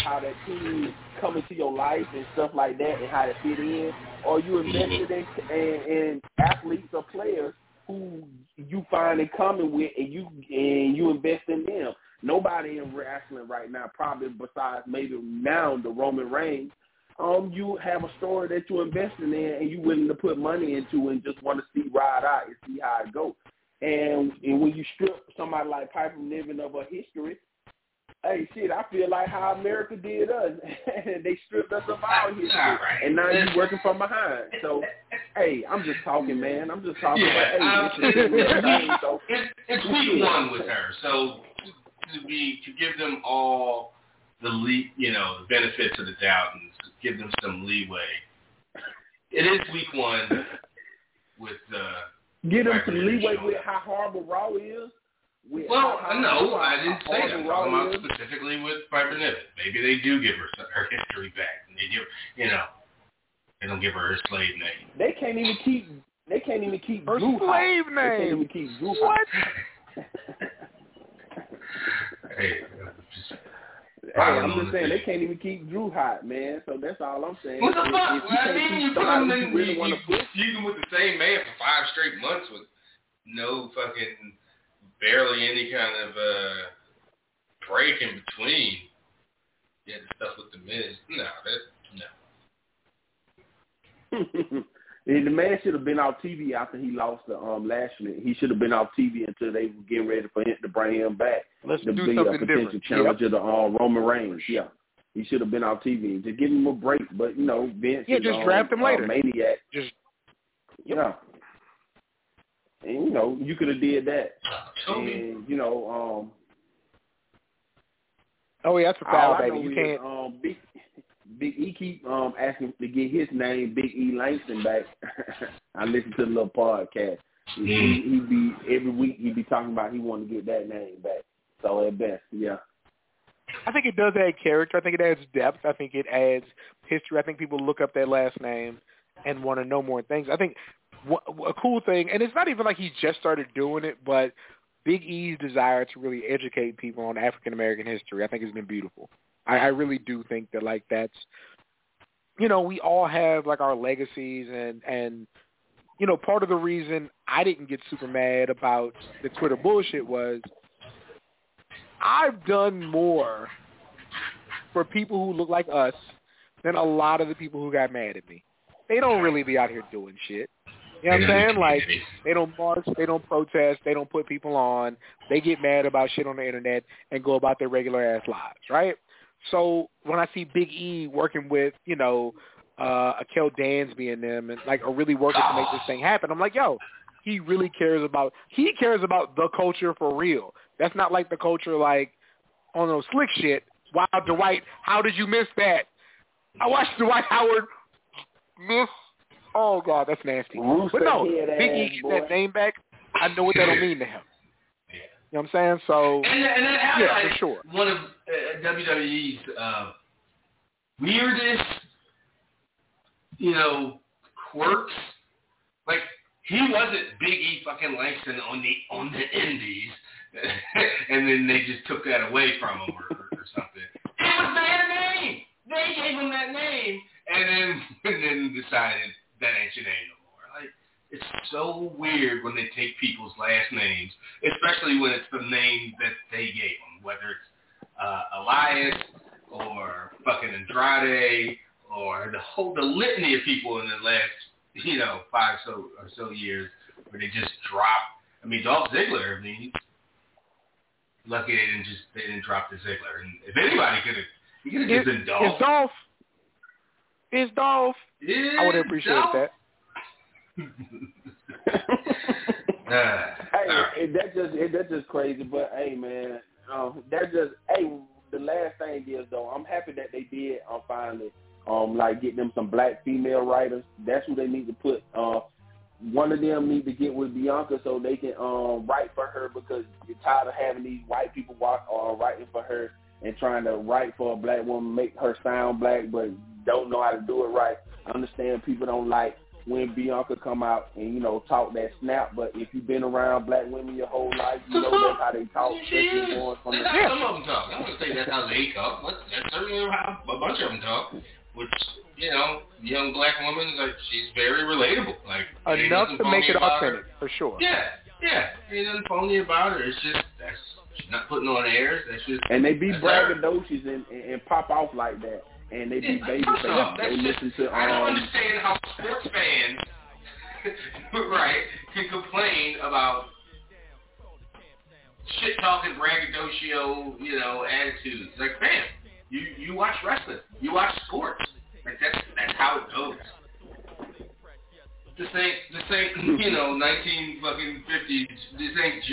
Speaker 7: how that team come into your life and stuff like that, and how it fit in, or you mm-hmm. invested in, in, in athletes or players who you find in common with, and you and you invest in them. Nobody in wrestling right now, probably besides maybe now the Roman Reigns, um, you have a story that you're investing in and you're willing to put money into and just want to see ride out and see how it goes. And and when you strip somebody like Piper Niven of her history, hey shit, I feel like how America did us. they stripped us of our history.
Speaker 3: Right.
Speaker 7: And now you're working from behind. So hey, I'm just talking, man. I'm just talking
Speaker 3: Yeah,
Speaker 7: about
Speaker 3: um,
Speaker 7: hey, this is thing, so
Speaker 3: It, it's week one with her, so to be to give them all the le you know, the benefits of the doubt and give them some leeway. It is week one with uh
Speaker 7: Get them some leeway with how horrible Raw is. With
Speaker 3: Well,
Speaker 7: how,
Speaker 3: no,
Speaker 7: how,
Speaker 3: I didn't say that. I'm
Speaker 7: horrible
Speaker 3: talking about
Speaker 7: is.
Speaker 3: specifically with Piper Niven. Maybe they do give her some- her history back, and they give, you know, they don't give her her slave name.
Speaker 7: They can't even keep. They can't even keep
Speaker 4: Her
Speaker 7: Drew hot.
Speaker 4: slave
Speaker 7: They can't
Speaker 4: name.
Speaker 7: even keep Drew
Speaker 4: What?
Speaker 3: Hey, just,
Speaker 7: Hey, I'm just saying they can't even keep Drew hot, man. So that's all I'm saying.
Speaker 3: what the
Speaker 7: If-
Speaker 3: fuck?
Speaker 7: If you
Speaker 3: I
Speaker 7: can't
Speaker 3: mean,
Speaker 7: keep
Speaker 3: you put
Speaker 7: somebody
Speaker 3: them
Speaker 7: you
Speaker 3: in,
Speaker 7: really
Speaker 3: you,
Speaker 7: want
Speaker 3: you
Speaker 7: to put,
Speaker 3: feud them with the same man for five straight months with no fucking, barely any kind of uh break in between. Yeah, the stuff with the Miz. No, that no.
Speaker 7: And the man should have been off TV after he lost to um Lashley. He should have been off TV until they were getting ready for him to bring him back
Speaker 4: Let's
Speaker 7: to
Speaker 4: do
Speaker 7: be a
Speaker 4: something
Speaker 7: potential
Speaker 4: different.
Speaker 7: challenger to um, Roman Reigns. Yeah, he should have been off TV. Just give him a break. But you know, Vince
Speaker 4: Yeah,
Speaker 7: is,
Speaker 4: just
Speaker 7: um,
Speaker 4: draft him
Speaker 7: uh,
Speaker 4: later.
Speaker 7: maniac.
Speaker 4: Just
Speaker 7: Yeah. And you know, you could have did that.
Speaker 3: Toby.
Speaker 7: And you know, um,
Speaker 4: oh yeah, that's a
Speaker 7: all
Speaker 4: foul,
Speaker 7: I
Speaker 4: baby.
Speaker 7: know
Speaker 4: You
Speaker 7: is,
Speaker 4: can't.
Speaker 7: Um, Big Big E keep um asking to get his name, Big E Langston, back. I listened to the little podcast. He, he be every week he be talking about he want to get that name back. So at best, yeah.
Speaker 4: I think it does add character. I think it adds depth. I think it adds history. I think people look up that last name and want to know more things. I think a cool thing, and it's not even like he just started doing it, but Big E's desire to really educate people on African American history, I think has been beautiful. I, I really do think that like that's, you know, we all have like our legacies and and you know part of the reason I didn't get super mad about the Twitter bullshit was I've done more for people who look like us than a lot of the people who got mad at me. They don't really be out here doing shit. You know what I'm saying? Like they don't march, they don't protest, they don't put people on. They get mad about shit on the internet and go about their regular ass lives, right? So when I see Big E working with, you know, uh Akel Dansby and them and like are really working to make this thing happen, I'm like, yo, he really cares about he cares about the culture for real. That's not like the culture like on those slick shit. Wow, Dwight, how did you miss that? I watched Dwight Howard miss. Oh God, that's nasty.
Speaker 7: Rooster
Speaker 4: But no,
Speaker 7: head
Speaker 4: Big E
Speaker 7: ass
Speaker 4: get that name back. I know what that'll mean to him. You know what I'm saying? So
Speaker 3: And, and that
Speaker 4: yeah,
Speaker 3: highlights
Speaker 4: for sure.
Speaker 3: one of uh, WWE's uh, weirdest, you know, quirks. Like he wasn't Big E fucking Langston on the on the Indies, and then they just took that away from him or, or, something. It was their name. They gave him that name, and then and then decided that ain't your name no more. Like it's so weird when they take people's last names, especially when it's the name that they gave them, whether it's uh, Elias or fucking Andrade or the whole the litany of people in the last you know five so or so years where they just drop. I mean, Dolph Ziggler. I mean, lucky they didn't just they didn't drop the Ziggler. And if anybody could have, he could have just been Dolph.
Speaker 4: It's Dolph. It's Dolph.
Speaker 3: It's
Speaker 4: I would have appreciated
Speaker 3: Dolph.
Speaker 4: that.
Speaker 3: Uh,
Speaker 7: Hey,
Speaker 3: all right.
Speaker 7: and just and that's just crazy. But hey, man, um, that's just hey. The last thing is though, I'm happy that they did. Um, finally, um, like get them some black female writers. That's who they need to put. Uh, one of them need to get with Bianca so they can um write for her because you're tired of having these white people walk uh, writing for her and trying to write for a black woman, make her sound black, but don't know how to do it right. I understand people don't like when Bianca come out and you know talk that snap, but if you've been around black women your whole life, you know that's how they talk.
Speaker 3: Is.
Speaker 7: from the
Speaker 3: some of them talk. I don't say that's how they talk, that's certainly how a bunch of them talk. Which, you know, young black woman, like she's very relatable. Like
Speaker 4: Enough to make it
Speaker 3: about her.
Speaker 4: authentic, for sure.
Speaker 3: Yeah, yeah. Ain't nothing phony about her. It's just that's she's not putting on airs. That's just
Speaker 7: and they be
Speaker 3: That's her.
Speaker 7: braggadocious and, and, and pop off like that, and they be
Speaker 3: Yeah,
Speaker 7: baby
Speaker 3: first off.
Speaker 7: They
Speaker 3: just,
Speaker 7: listen to
Speaker 3: I don't
Speaker 7: um,
Speaker 3: understand how sports fans, right, can complain about shit talking, braggadocio, you know, attitudes. Like, man, you you watch wrestling, you watch sports. Like that's that's how it goes. This ain't this ain't you know nineteen fucking fifties. This ain't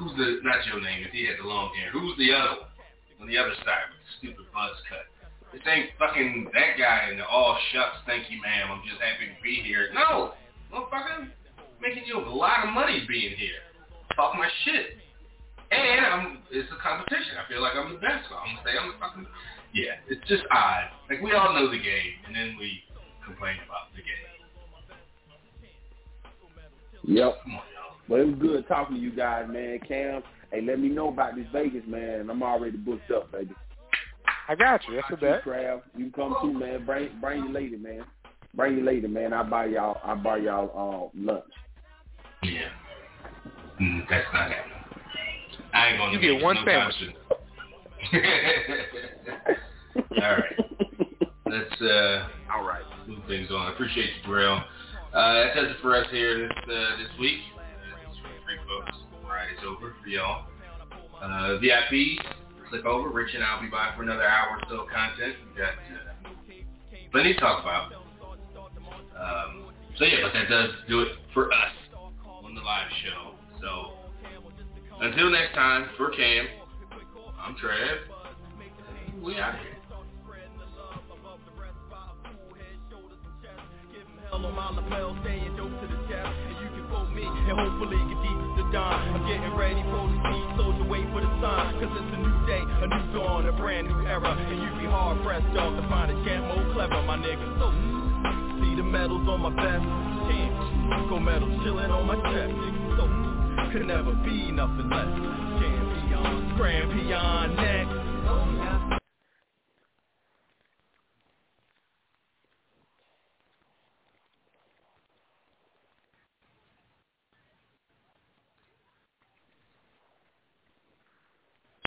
Speaker 3: who's the not Joe Namath. He had the long hair. Who's the other one on the other side with the stupid buzz cut? This ain't fucking that guy in the all shucks, thank you, ma'am. I'm just happy to be here. No, motherfucker, making you a lot of money being here. Talk my shit. And I'm it's a competition. I feel like I'm the best, so I'm gonna say I'm the fucking Yeah, it's just odd. Like we all know the game and then we complain about the game.
Speaker 7: Yep.
Speaker 3: Come on, y'all.
Speaker 7: But it was good talking to you guys, man. Cam, hey, let me know about this Vegas, man. I'm already booked up, baby.
Speaker 4: I got you. That's a bet.
Speaker 7: Trav, you can come too, man. Bring bring your lady, man. Bring your lady, man. I'll buy y'all I'll buy y'all uh, lunch.
Speaker 3: Yeah. Mm, that's not happening. I ain't gonna
Speaker 4: You get one
Speaker 3: no
Speaker 4: sandwich.
Speaker 3: All right. Let's uh
Speaker 7: All right.
Speaker 3: move things on. I appreciate you, Darrell. Uh, that does it for us here this uh, this week. Uh, three folks. Friday's over for y'all. Uh, VIPs, click over. Rich and I'll be by for another hour or so of content. We got uh, plenty to talk about. Um, so yeah, but that does do it for us on the live show. So until next time, for Cam, I'm Trev. We out here.
Speaker 2: On my lapel, staying dope to the chest. And you can quote me, and hopefully get deep as the dawn. I'm getting ready for the soldier, wait for the. Cause it's a new day, a new dawn, a brand new era. And you be hard pressed, dog, to find a more oh, clever, my nigga. So, see the medals on my. Gold medals chilling on my chest, nigga. So, could never be nothing less. Champion, Grand Peon next.